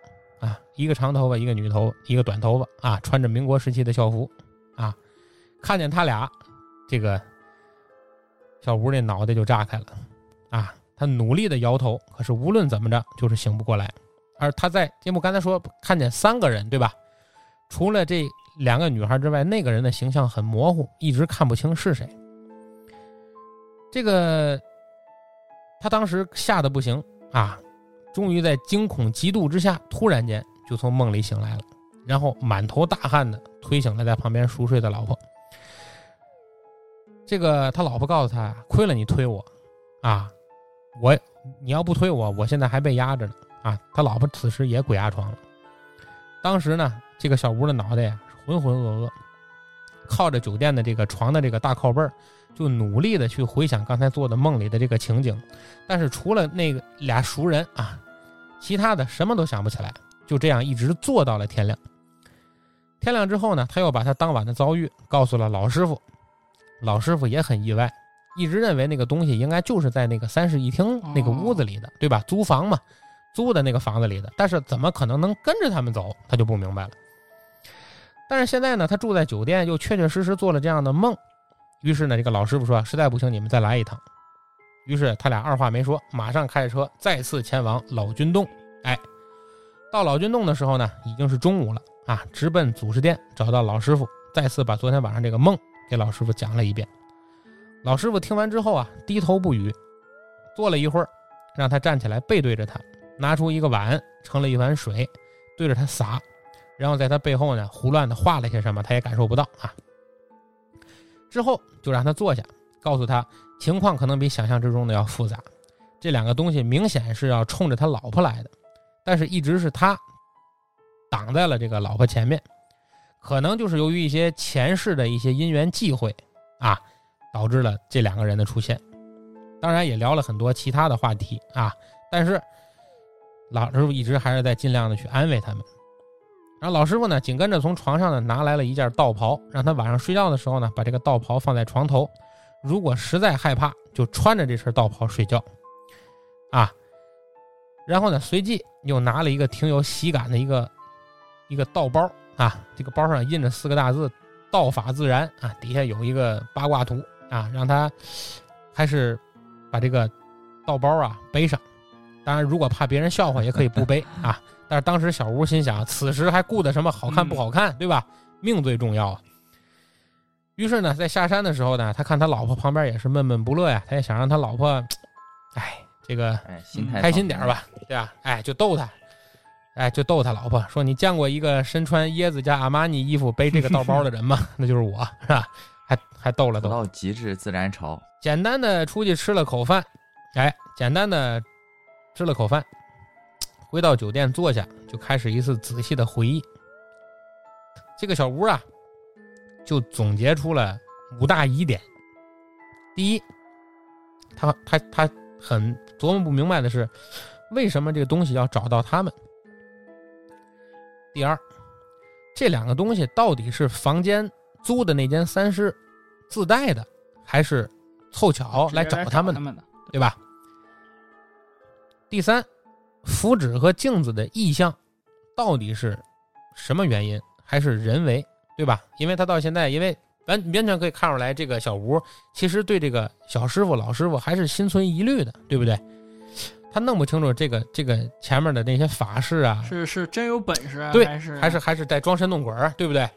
啊，一个长头发，一个女头，一个短头发啊，穿着民国时期的校服啊。看见他俩，这个小吴那脑袋就炸开了啊！他努力的摇头，可是无论怎么着就是醒不过来。而他在节目刚才说看见三个人，对吧？除了这两个女孩之外，那个人的形象很模糊，一直看不清是谁。这个他当时吓得不行啊，终于在惊恐极度之下，突然间就从梦里醒来了，然后满头大汗的推醒了在旁边熟睡的老婆。这个他老婆告诉他：“亏了你推我，啊，我你要不推我，我现在还被压着呢。”啊，他老婆此时也鬼压床了。当时呢，这个小吴的脑袋呀浑浑噩噩，靠着酒店的这个床的这个大靠背儿，就努力的去回想刚才做的梦里的这个情景，但是除了那个俩熟人啊，其他的什么都想不起来。就这样一直做到了天亮。天亮之后呢，他又把他当晚的遭遇告诉了老师傅，老师傅也很意外，一直认为那个东西应该就是在那个三室一厅那个屋子里的，对吧？租房嘛。租的那个房子里的，但是怎么可能能跟着他们走？他就不明白了。但是现在呢，他住在酒店，又确确实实做了这样的梦。于是呢，这个老师傅说：“实在不行，你们再来一趟。”于是他俩二话没说，马上开着车再次前往老君洞。哎，到老君洞的时候呢，已经是中午了啊！直奔祖师殿，找到老师傅，再次把昨天晚上这个梦给老师傅讲了一遍。老师傅听完之后啊，低头不语，坐了一会儿，让他站起来，背对着他。拿出一个碗，盛了一碗水，对着他洒，然后在他背后呢胡乱的画了些什么，他也感受不到啊。之后就让他坐下，告诉他情况可能比想象之中的要复杂。这两个东西明显是要冲着他老婆来的，但是一直是他挡在了这个老婆前面，可能就是由于一些前世的一些因缘际会啊，导致了这两个人的出现。当然也聊了很多其他的话题啊，但是。老师傅一直还是在尽量的去安慰他们，然后老师傅呢，紧跟着从床上呢拿来了一件道袍，让他晚上睡觉的时候呢，把这个道袍放在床头，如果实在害怕，就穿着这身道袍睡觉，啊，然后呢，随即又拿了一个挺有喜感的一个一个道包啊，这个包上印着四个大字“道法自然”啊，底下有一个八卦图啊，让他还是把这个道包啊背上。当然，如果怕别人笑话，也可以不背啊。但是当时小吴心想，此时还顾得什么好看不好看，对吧？命最重要啊。于是呢，在下山的时候呢，他看他老婆旁边也是闷闷不乐呀，他也想让他老婆，哎，这个哎，心态开心点吧，对吧？哎，就逗他，哎，就逗他老婆说：“你见过一个身穿椰子加阿玛尼衣服背这个道包的人吗？那就是我，是吧？”还还逗了走逗，到极致自然潮。简单的出去吃了口饭，哎，简单的吃了口饭，回到酒店坐下，就开始一次仔细的回忆。这个小吴啊，就总结出了五大疑点。第一，他他他很琢磨不明白的是，为什么这个东西要找到他们？第二，这两个东西到底是房间租的那间三室自带的，还是凑巧来找他们的他，们的。对吧？第三，符纸和镜子的意象到底是什么原因，还是人为，对吧？因为他到现在，因为完完全可以看出来，这个小吴其实对这个小师傅、老师傅还是心存疑虑的，对不对？他弄不清楚这个这个前面的那些法事啊，是是真有本事啊，对还是还是还是在装神弄鬼儿，对不对？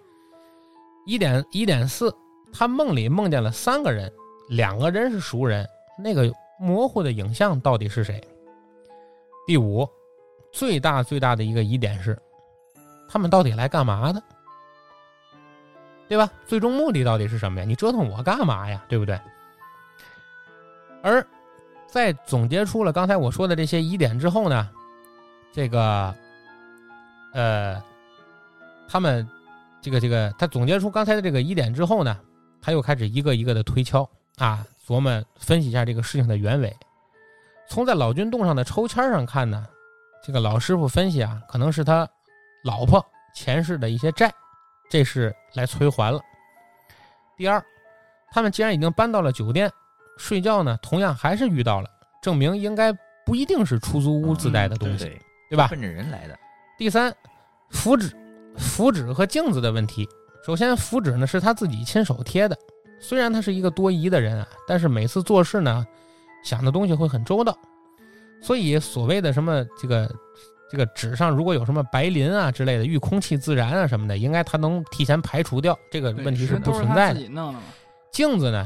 一点一点四，他梦里梦见了三个人，两个人是熟人，那个模糊的影像到底是谁？第五，最大最大的一个疑点是，他们到底来干嘛的？对吧？最终目的到底是什么呀？你折腾我干嘛呀？对不对？而在总结出了刚才我说的这些疑点之后呢，这个呃，他们这个这个，他总结出刚才的这个疑点之后呢，他又开始一个一个的推敲啊，琢磨分析一下这个事情的原委。从在老君洞上的抽签上看呢，这个老师傅分析啊，可能是他老婆前世的一些债，这是来催还了。第二，他们既然已经搬到了酒店睡觉呢，同样还是遇到了，证明应该不一定是出租屋自带的东西，对，对吧？奔着人来的。第三，符纸、符纸和镜子的问题。首先，符纸呢是他自己亲手贴的，虽然他是一个多疑的人啊，但是每次做事呢，想的东西会很周到。所以，所谓的什么这个这个纸上如果有什么白磷啊之类的，遇空气自燃啊什么的，应该他能提前排除掉，这个问题是不存在的。镜子呢，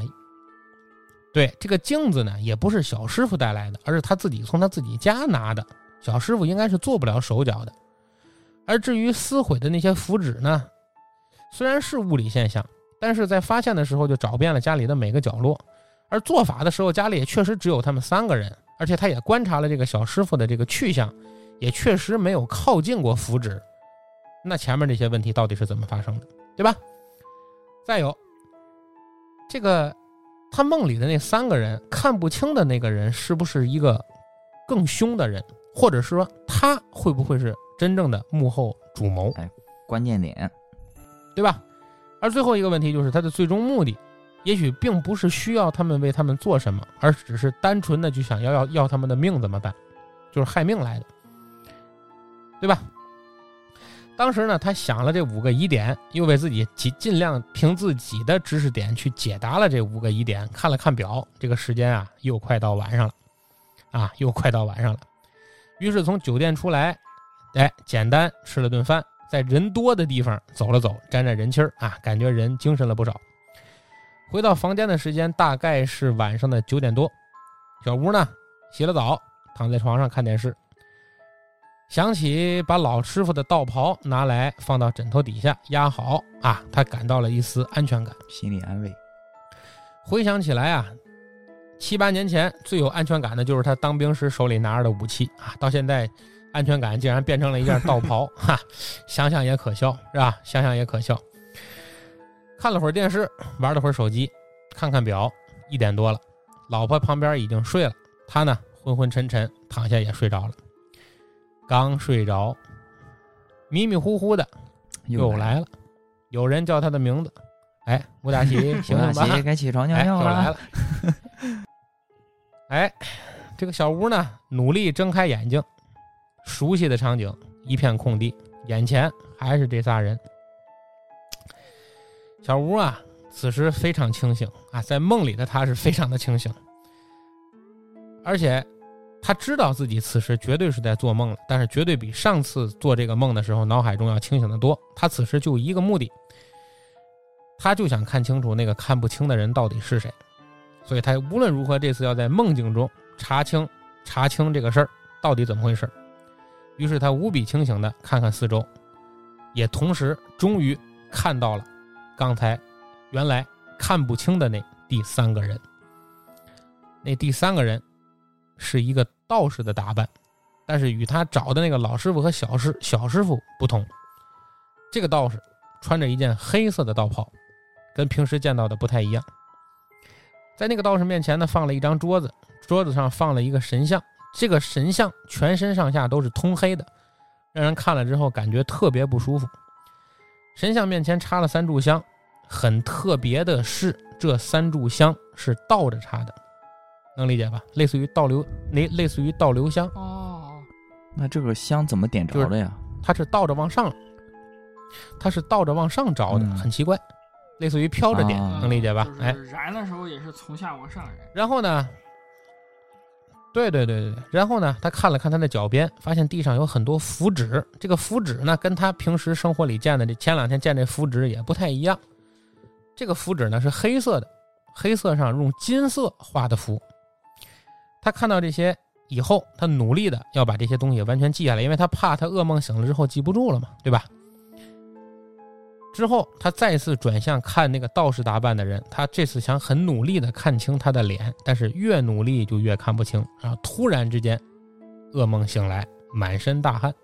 对这个镜子呢，也不是小师傅带来的，而是他自己从他自己家拿的。小师傅应该是做不了手脚的。而至于撕毁的那些符纸呢，虽然是物理现象，但是在发现的时候就找遍了家里的每个角落，而做法的时候家里也确实只有他们三个人，而且他也观察了这个小师傅的这个去向，也确实没有靠近过符纸。那前面这些问题到底是怎么发生的，对吧？再有，这个他梦里的那三个人看不清的那个人是不是一个更凶的人，或者是说他会不会是真正的幕后主谋，哎关键点，对吧？而最后一个问题就是他的最终目的，也许并不是需要他们为他们做什么，而只是单纯的就想要要要他们的命怎么办，就是害命来的，对吧？当时呢，他想了这五个疑点，又为自己尽尽量凭自己的知识点去解答了这五个疑点。看了看表，这个时间啊，又快到晚上了，啊，又快到晚上了。于是从酒店出来，哎，简单吃了顿饭，在人多的地方走了走，沾沾人气儿啊，感觉人精神了不少。回到房间的时间大概是晚上的九点多，小吴呢洗了澡，躺在床上看电视。想起把老师傅的道袍拿来放到枕头底下压好啊，他感到了一丝安全感。心理安慰。回想起来啊，七八年前最有安全感的就是他当兵时手里拿着的武器啊，到现在安全感竟然变成了一件道袍，哈，想想也可笑，是吧？想想也可笑。看了会儿电视，玩了会儿手机，看看表，一点多了，老婆旁边已经睡了，他呢昏昏沉沉躺下也睡着了。刚睡着，迷迷糊糊的又来了，有人叫他的名字，哎，吴大喜，醒大醒吧喜，！该起床尿哎，尿了。又来了。哎，这个小吴呢，努力睁开眼睛，熟悉的场景，一片空地，眼前还是这仨人。小吴啊，此时非常清醒啊，在梦里的他是非常的清醒，而且他知道自己此时绝对是在做梦了，但是绝对比上次做这个梦的时候脑海中要清醒的多。他此时就一个目的，他就想看清楚那个看不清的人到底是谁，所以他无论如何这次要在梦境中查清查清这个事儿到底怎么回事。于是他无比清醒的看看四周，也同时终于看到了刚才原来看不清的那第三个人。那第三个人是一个道士的打扮，但是与他找的那个老师傅和小师小师傅不同，这个道士穿着一件黑色的道袍，跟平时见到的不太一样。在那个道士面前呢，放了一张桌子，桌子上放了一个神像，这个神像全身上下都是通黑的，让人看了之后感觉特别不舒服。神像面前插了三炷香，很特别的是，这三炷香是倒着插的，能理解吧？类似于倒流，类类似于倒流香，哦，那这个香怎么点着的呀？它是倒着往上，它是倒着往上着的，嗯很奇怪，类似于飘着点，啊能理解吧？就是哎，燃的时候也是从下往上燃。然后呢，对对对对，然后呢，他看了看他的脚边，发现地上有很多符纸。这个符纸呢，跟他平时生活里见的这前两天见这符纸也不太一样。这个符纸呢是黑色的，黑色上用金色画的符。他看到这些以后，他努力的要把这些东西完全记下来，因为他怕他噩梦醒了之后记不住了嘛，对吧？之后，他再次转向看那个道士打扮的人，他这次想很努力的看清他的脸，但是越努力就越看不清。然后突然之间，噩梦醒来，满身大汗。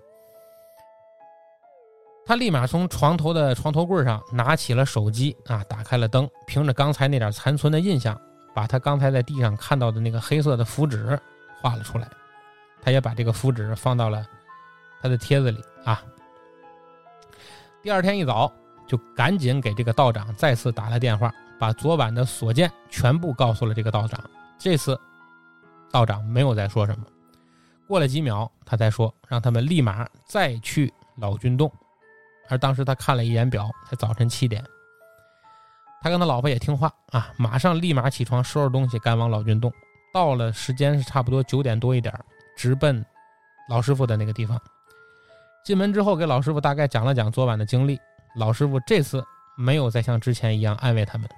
他立马从床头的床头柜上拿起了手机啊，打开了灯，凭着刚才那点残存的印象，把他刚才在地上看到的那个黑色的符纸画了出来。他也把这个符纸放到了他的帖子里啊。第二天一早，就赶紧给这个道长再次打了电话，把昨晚的所见全部告诉了这个道长。这次，道长没有再说什么。过了几秒，他才说让他们立马再去老君洞。而当时他看了一眼表，才早晨七点。他跟他老婆也听话啊，马上立马起床收拾东西赶往老君洞。到了时间是差不多九点多一点，直奔老师傅的那个地方。进门之后，给老师傅大概讲了讲昨晚的经历。老师傅这次没有再像之前一样安慰他们，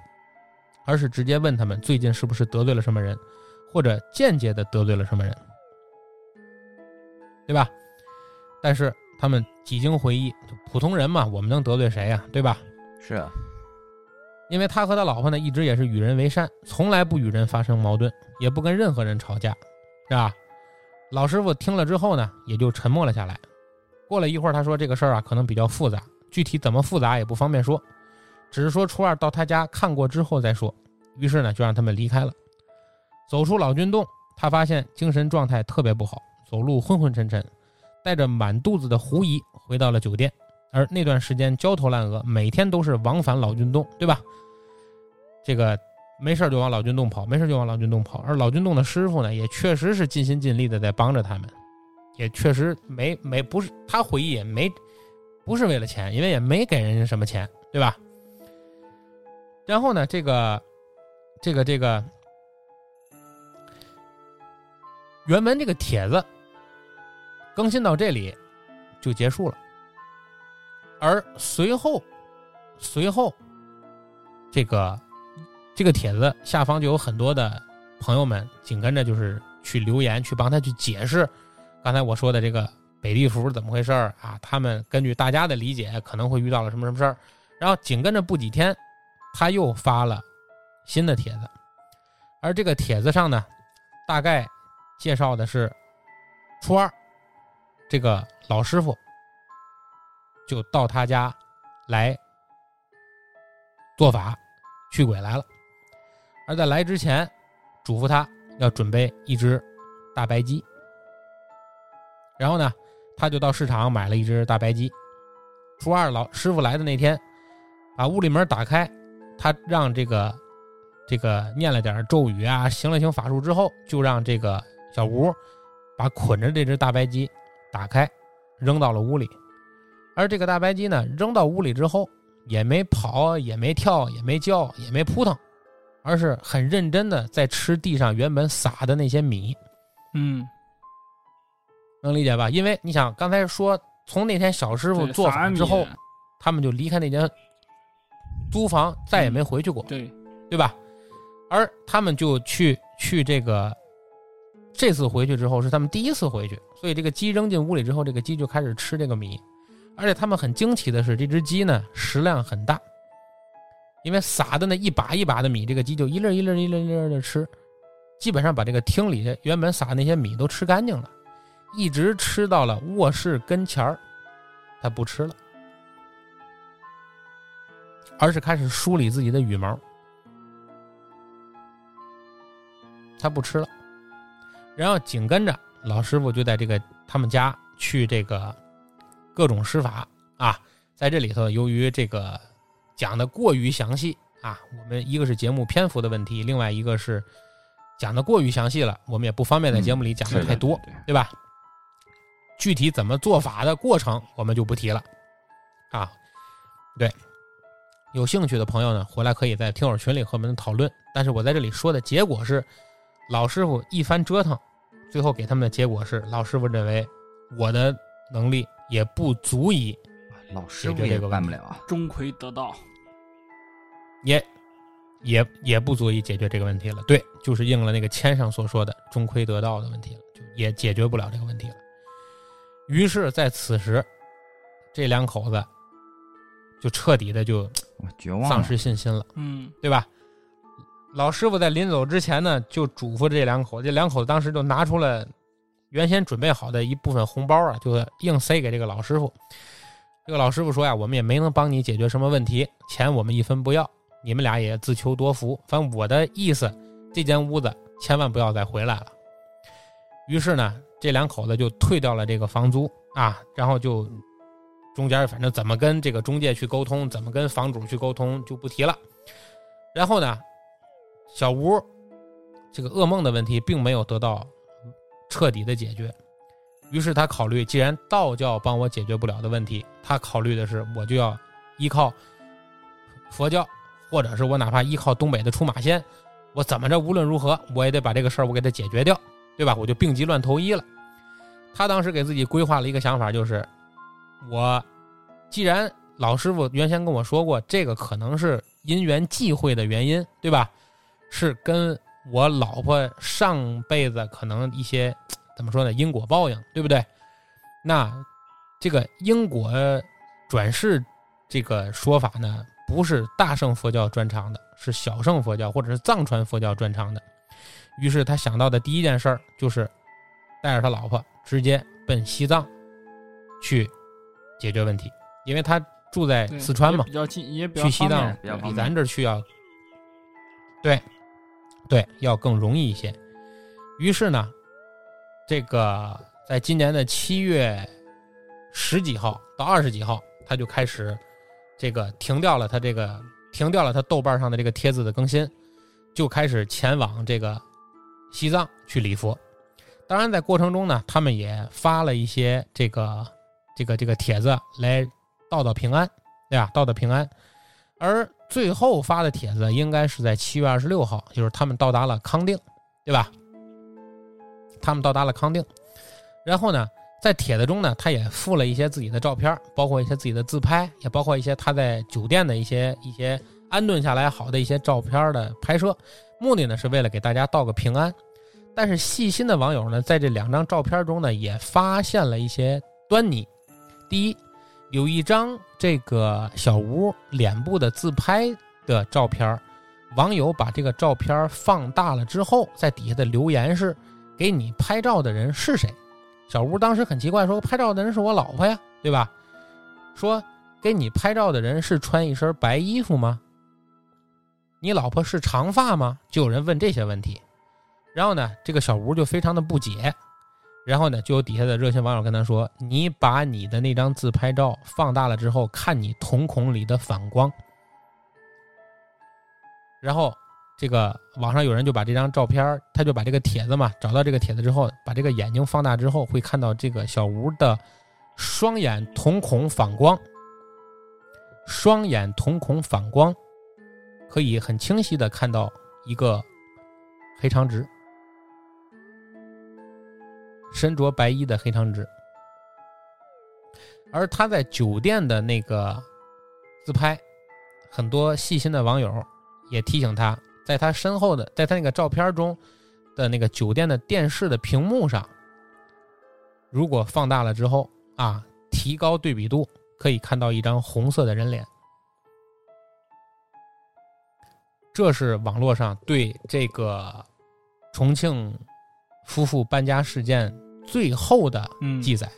而是直接问他们最近是不是得罪了什么人，或者间接的得罪了什么人，对吧？但是他们几经回忆，就普通人嘛，我们能得罪谁呀、对吧？是啊，因为他和他老婆呢，一直也是与人为善，从来不与人发生矛盾，也不跟任何人吵架，是吧？老师傅听了之后呢，也就沉默了下来。过了一会儿，他说这个事儿啊，可能比较复杂，具体怎么复杂也不方便说，只是说初二到他家看过之后再说。于是呢，就让他们离开了。走出老君洞，他发现精神状态特别不好，走路昏昏沉沉，带着满肚子的狐疑回到了酒店。而那段时间焦头烂额，每天都是往返老君洞，对吧？这个没事就往老君洞跑，没事就往老君洞跑。而老君洞的师傅呢，也确实是尽心尽力的在帮着他们，也确实没没不是他回忆也没不是为了钱，因为也没给人家什么钱，对吧？然后呢，这个这个这个原文这个帖子更新到这里就结束了。而随后，随后，这个这个帖子下方就有很多的朋友们紧跟着就是去留言，去帮他去解释刚才我说的这个北地符是怎么回事啊？他们根据大家的理解，可能会遇到了什么什么事儿。然后紧跟着不几天，他又发了新的帖子，而这个帖子上呢，大概介绍的是初二这个老师傅。就到他家来做法驱鬼来了，而在来之前，嘱咐他要准备一只大白鸡。然后呢，他就到市场买了一只大白鸡。初二老师傅来的那天，把屋里门打开，他让这个这个念了点咒语啊，行了行法术之后，就让这个小吴把捆着这只大白鸡打开，扔到了屋里。而这个大白鸡呢，扔到屋里之后，也没跑，也没跳，也没叫，也没扑腾，而是很认真的在吃地上原本撒的那些米。嗯，能理解吧？因为你想，刚才说从那天小师傅做撒米法之后，他们就离开那间租房，再也没回去过，对，对吧？而他们就去去这个这次回去之后是他们第一次回去，所以这个鸡扔进屋里之后，这个鸡就开始吃这个米，而且他们很惊奇的是，这只鸡呢食量很大，因为撒的那一把一把的米，这个鸡就一粒儿一粒儿一粒儿一粒儿的吃，基本上把这个厅里原本撒的那些米都吃干净了，一直吃到了卧室跟前儿，它不吃了。而是开始梳理自己的羽毛。他不吃了，然后紧跟着老师傅就在这个他们家去这个各种施法啊，在这里头由于这个讲的过于详细啊，我们一个是节目篇幅的问题，另外一个是讲的过于详细了，我们也不方便在节目里讲的太多，对对吧？具体怎么做法的过程我们就不提了啊。对，有兴趣的朋友呢，回来可以在听友群里和我们讨论。但是我在这里说的结果是，老师傅一番折腾，最后给他们的结果是，老师傅认为我的能力也不足以，老师傅也个办不了啊。钟馗得道。也也也不足以解决这个问题了。对，就是应了那个签上所说的钟馗得道的问题了，就也解决不了这个问题了。于是，在此时，这两口子就彻底的就绝望，丧失信心了。嗯，对吧？老师傅在临走之前呢，就嘱咐这两口子，这两口子当时就拿出了原先准备好的一部分红包啊，就硬塞给这个老师傅。这个老师傅说呀，我们也没能帮你解决什么问题，钱我们一分不要，你们俩也自求多福。反正我的意思，这间屋子千万不要再回来了。于是呢，这两口子就退掉了这个房租啊，然后就中间反正怎么跟这个中介去沟通，怎么跟房主去沟通就不提了。然后呢，小吴这个噩梦的问题并没有得到彻底的解决，于是他考虑，既然道教帮我解决不了的问题，他考虑的是我就要依靠佛教，或者是我哪怕依靠东北的出马仙，我怎么着无论如何我也得把这个事儿我给它解决掉，对吧？我就病急乱投医了。他当时给自己规划了一个想法，就是我既然老师傅原先跟我说过，这个可能是因缘际会的原因，对吧？是跟我老婆上辈子可能一些怎么说呢，因果报应，对不对？那这个因果转世这个说法呢，不是大乘佛教专长的，是小乘佛教或者是藏传佛教专长的。于是他想到的第一件事儿就是带着他老婆直接奔西藏去解决问题，因为他住在四川嘛，比较近，也比较去西藏比咱这儿去要，对，对，要更容易一些。于是呢，这个在今年的七月十几号到二十几号，他就开始这个停掉了他这个停掉了他豆瓣上的这个帖子的更新，就开始前往这个西藏去礼佛。当然，在过程中呢，他们也发了一些这个这个这个帖子来道道平安，对吧？道道平安。而最后发的帖子应该是在七月二十六号，就是他们到达了康定，对吧？他们到达了康定，然后呢，在帖子中呢，他也附了一些自己的照片，包括一些自己的自拍，也包括一些他在酒店的一些一些安顿下来好的一些照片的拍摄，目的呢是为了给大家道个平安。但是细心的网友呢，在这两张照片中呢，也发现了一些端倪。第一，有一张这个小吴脸部的自拍的照片，网友把这个照片放大了之后，在底下的留言是：“给你拍照的人是谁？”小吴当时很奇怪，说：“拍照的人是我老婆呀，对吧？”说：“给你拍照的人是穿一身白衣服吗？你老婆是长发吗？”就有人问这些问题。然后呢，这个小吴就非常的不解，然后呢，就有底下的热心网友跟他说：“你把你的那张自拍照放大了之后，看你瞳孔里的反光。”然后这个网上有人就把这张照片，他就把这个帖子嘛，找到这个帖子之后，把这个眼睛放大之后，会看到这个小吴的双眼瞳孔反光，双眼瞳孔反光，可以很清晰的看到一个黑长直，身着白衣的黑长直。而他在酒店的那个自拍，很多细心的网友也提醒他，在他身后的，在他那个照片中的那个酒店的电视的屏幕上，如果放大了之后啊，提高对比度，可以看到一张红色的人脸。这是网络上对这个重庆夫妇搬家事件最后的嗯，记载。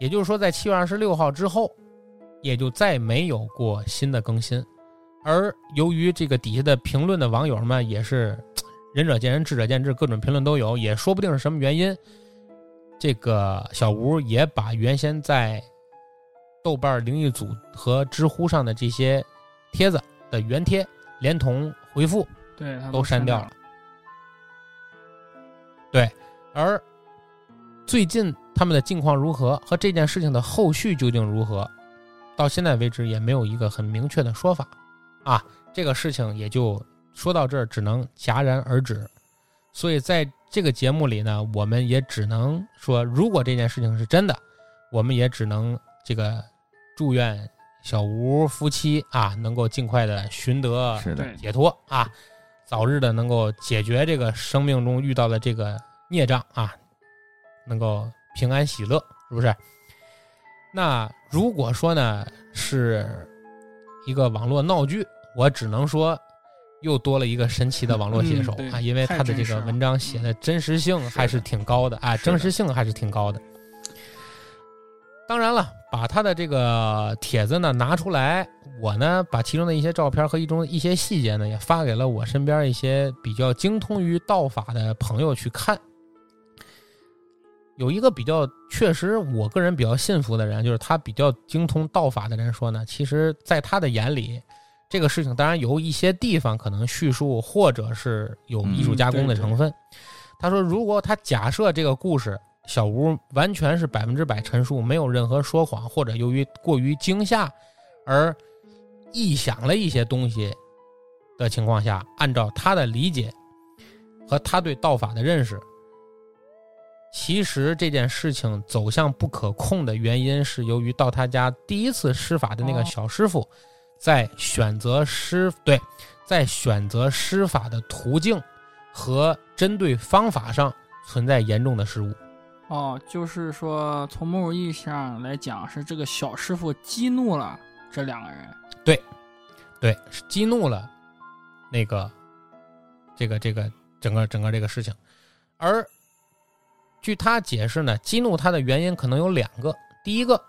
也就是说，在七月二十六号之后，也就再没有过新的更新。而由于这个底下的评论的网友们也是仁者见仁，智者见智，各种评论都有，也说不定是什么原因。这个小吴也把原先在豆瓣灵异组和知乎上的这些帖子的原贴，连同回复对，都删掉掉了。。对，而最近他们的近况如何和这件事情的后续究竟如何，到现在为止也没有一个很明确的说法。啊，这个事情也就说到这儿，只能戛然而止。所以在这个节目里呢，我们也只能说，如果这件事情是真的，我们也只能这个祝愿小吴夫妻啊能够尽快的寻得解脱啊，早日的能够解决这个生命中遇到的这个孽障啊，能够平安喜乐，是不是？那如果说呢是一个网络闹剧，我只能说又多了一个神奇的网络写手、嗯啊，因为他的这个文章写的真实性还是挺高的啊，真实性还是挺高的。当然了，把他的这个帖子呢拿出来，我呢把其中的一些照片和一中一些细节呢也发给了我身边一些比较精通于道法的朋友去看。有一个比较确实，我个人比较信服的人，就是他比较精通道法的人说呢，其实在他的眼里，这个事情当然有一些地方可能叙述或者是有艺术加工的成分。他说，如果他假设这个故事小吴完全是百分之百陈述，没有任何说谎，或者由于过于惊吓而臆想了一些东西的情况下，按照他的理解和他对道法的认识，其实这件事情走向不可控的原因是由于到他家第一次施法的那个哦小师傅，在选择施对，在选择施法的途径和针对方法上存在严重的失误。哦，就是说从某种意义上来讲，是这个小师傅激怒了这两个人。对，是激怒了那个这个这个整个整个这个事情，而据他解释呢，激怒他的原因可能有两个。第一个，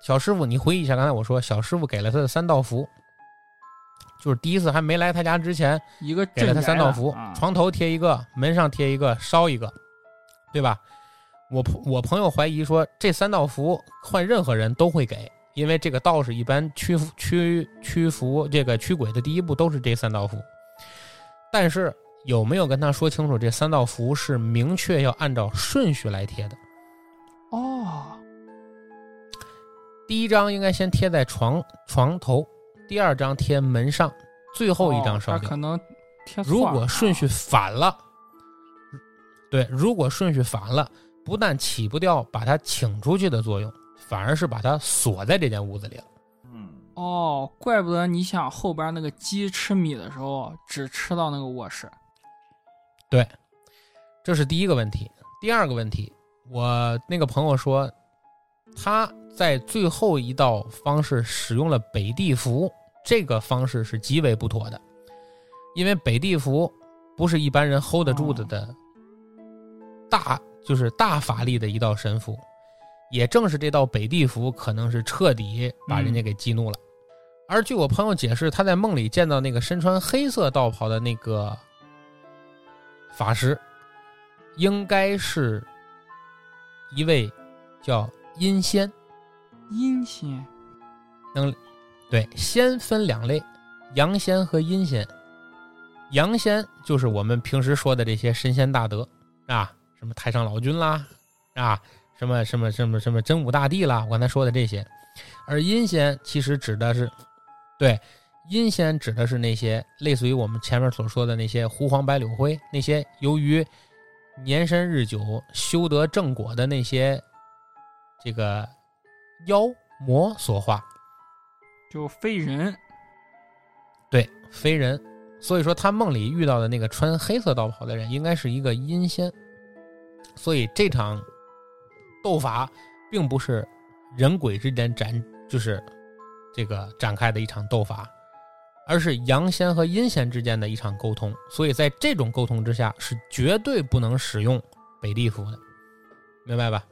小师傅，你回忆一下刚才我说，小师傅给了他的三道符，就是第一次还没来他家之前，一个给了他三道符，啊床头贴一个，门上贴一个，烧一个，对吧？我朋我朋友怀疑说，这三道符换任何人都会给，因为这个道士一般驱驱驱服这个驱鬼的第一步都是这三道符。但是有没有跟他说清楚，这三道符是明确要按照顺序来贴的？哦，第一张应该先贴在床床头，第二张贴门上，最后一张烧掉。哦他可能贴错如果顺序反了，对，如果顺序反了，不但起不掉把他请出去的作用，反而是把他锁在这间屋子里了。嗯，哦，怪不得你想后边那个鸡吃米的时候只吃到那个卧室。这是第一个问题。第二个问题，我那个朋友说，他在最后一道方式使用了北地符，这个方式是极为不妥的，因为北地符不是一般人 hold 得住的的大，就是大法力的一道神符。也正是这道北地符，可能是彻底把人家给激怒了。而据我朋友解释，他在梦里见到那个身穿黑色道袍的那个法师，应该是一位叫阴仙。阴仙能对，仙分两类，阳仙和阴仙。阳仙就是我们平时说的这些神仙大德啊，什么太上老君啦，啊，什么什么什么什么真武大帝啦，我刚才说的这些。而阴仙其实指的是，对，阴仙指的是那些类似于我们前面所说的那些狐黄白柳灰，那些由于年深日久修得正果的那些这个妖魔所化。就非人，对，非人。所以说，他梦里遇到的那个穿黑色道袍的人，应该是一个阴仙。所以这场斗法并不是人鬼之间展，就是这个展开的一场斗法，而是阳仙和阴仙之间的一场沟通。所以在这种沟通之下，是绝对不能使用北地符的，明白吧？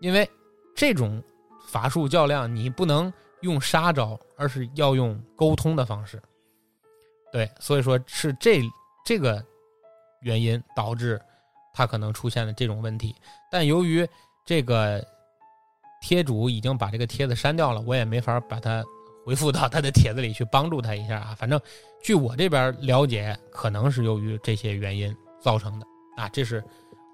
因为这种法术较量，你不能。用杀招，而是要用沟通的方式。对，所以说是这这个原因导致他可能出现了这种问题。但由于这个贴主已经把这个帖子删掉了，我也没法把它回复到他的帖子里去帮助他一下啊。反正据我这边了解，可能是由于这些原因造成的啊。这是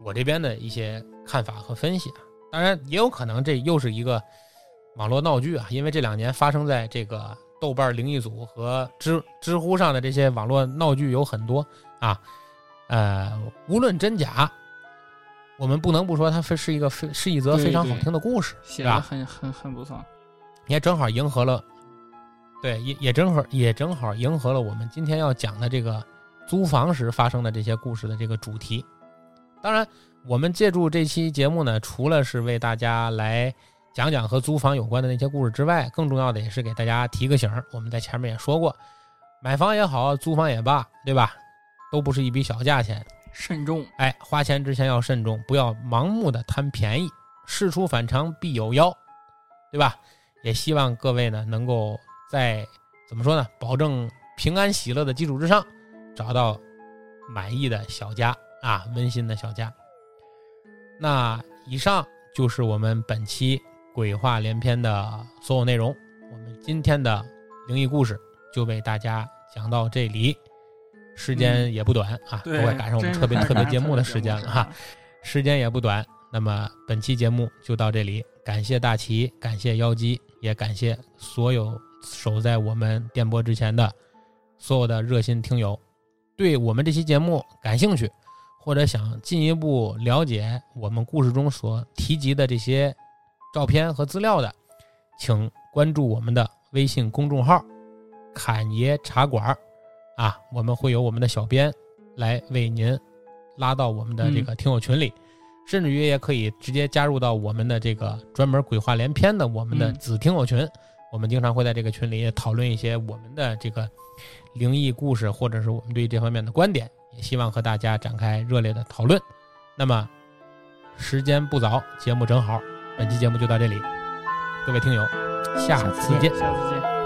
我这边的一些看法和分析啊。当然，也有可能这又是一个。网络闹剧啊，因为这两年发生在这个豆瓣灵异组和知知乎上的这些网络闹剧有很多啊，呃，无论真假，我们不能不说它非是一个非是一则非常好听的故事，写的很很很不错，也正好迎合了，对，也也正好也正好迎合了我们今天要讲的这个租房时发生的这些故事的这个主题。当然，我们借助这期节目呢，除了是为大家来。讲讲和租房有关的那些故事之外，更重要的也是给大家提个醒儿。我们在前面也说过，买房也好，租房也罢，对吧？都不是一笔小价钱，慎重。哎，花钱之前要慎重，不要盲目的贪便宜，事出反常必有妖，对吧？也希望各位呢，能够在怎么说呢，保证平安喜乐的基础之上，找到满意的小家啊，温馨的小家。那以上就是我们本期。鬼话连篇的所有内容，我们今天的灵异故事就为大家讲到这里，时间也不短啊，都快赶上我们特别特别节目的时间了哈，时间也不短。那么本期节目就到这里，感谢大齐，感谢妖姬，也感谢所有守在我们电波之前的所有的热心听友。对我们这期节目感兴趣，或者想进一步了解我们故事中所提及的这些。照片和资料的，请关注我们的微信公众号“侃爷茶馆”，啊，我们会有我们的小编来为您拉到我们的这个听友群里，甚至于也可以直接加入到我们的这个专门鬼话连篇的我们的子听友群。我们经常会在这个群里讨论一些我们的这个灵异故事，或者是我们对这方面的观点，也希望和大家展开热烈的讨论。那么时间不早，节目正好。本期节目就到这里，各位听友，下次见，下次见。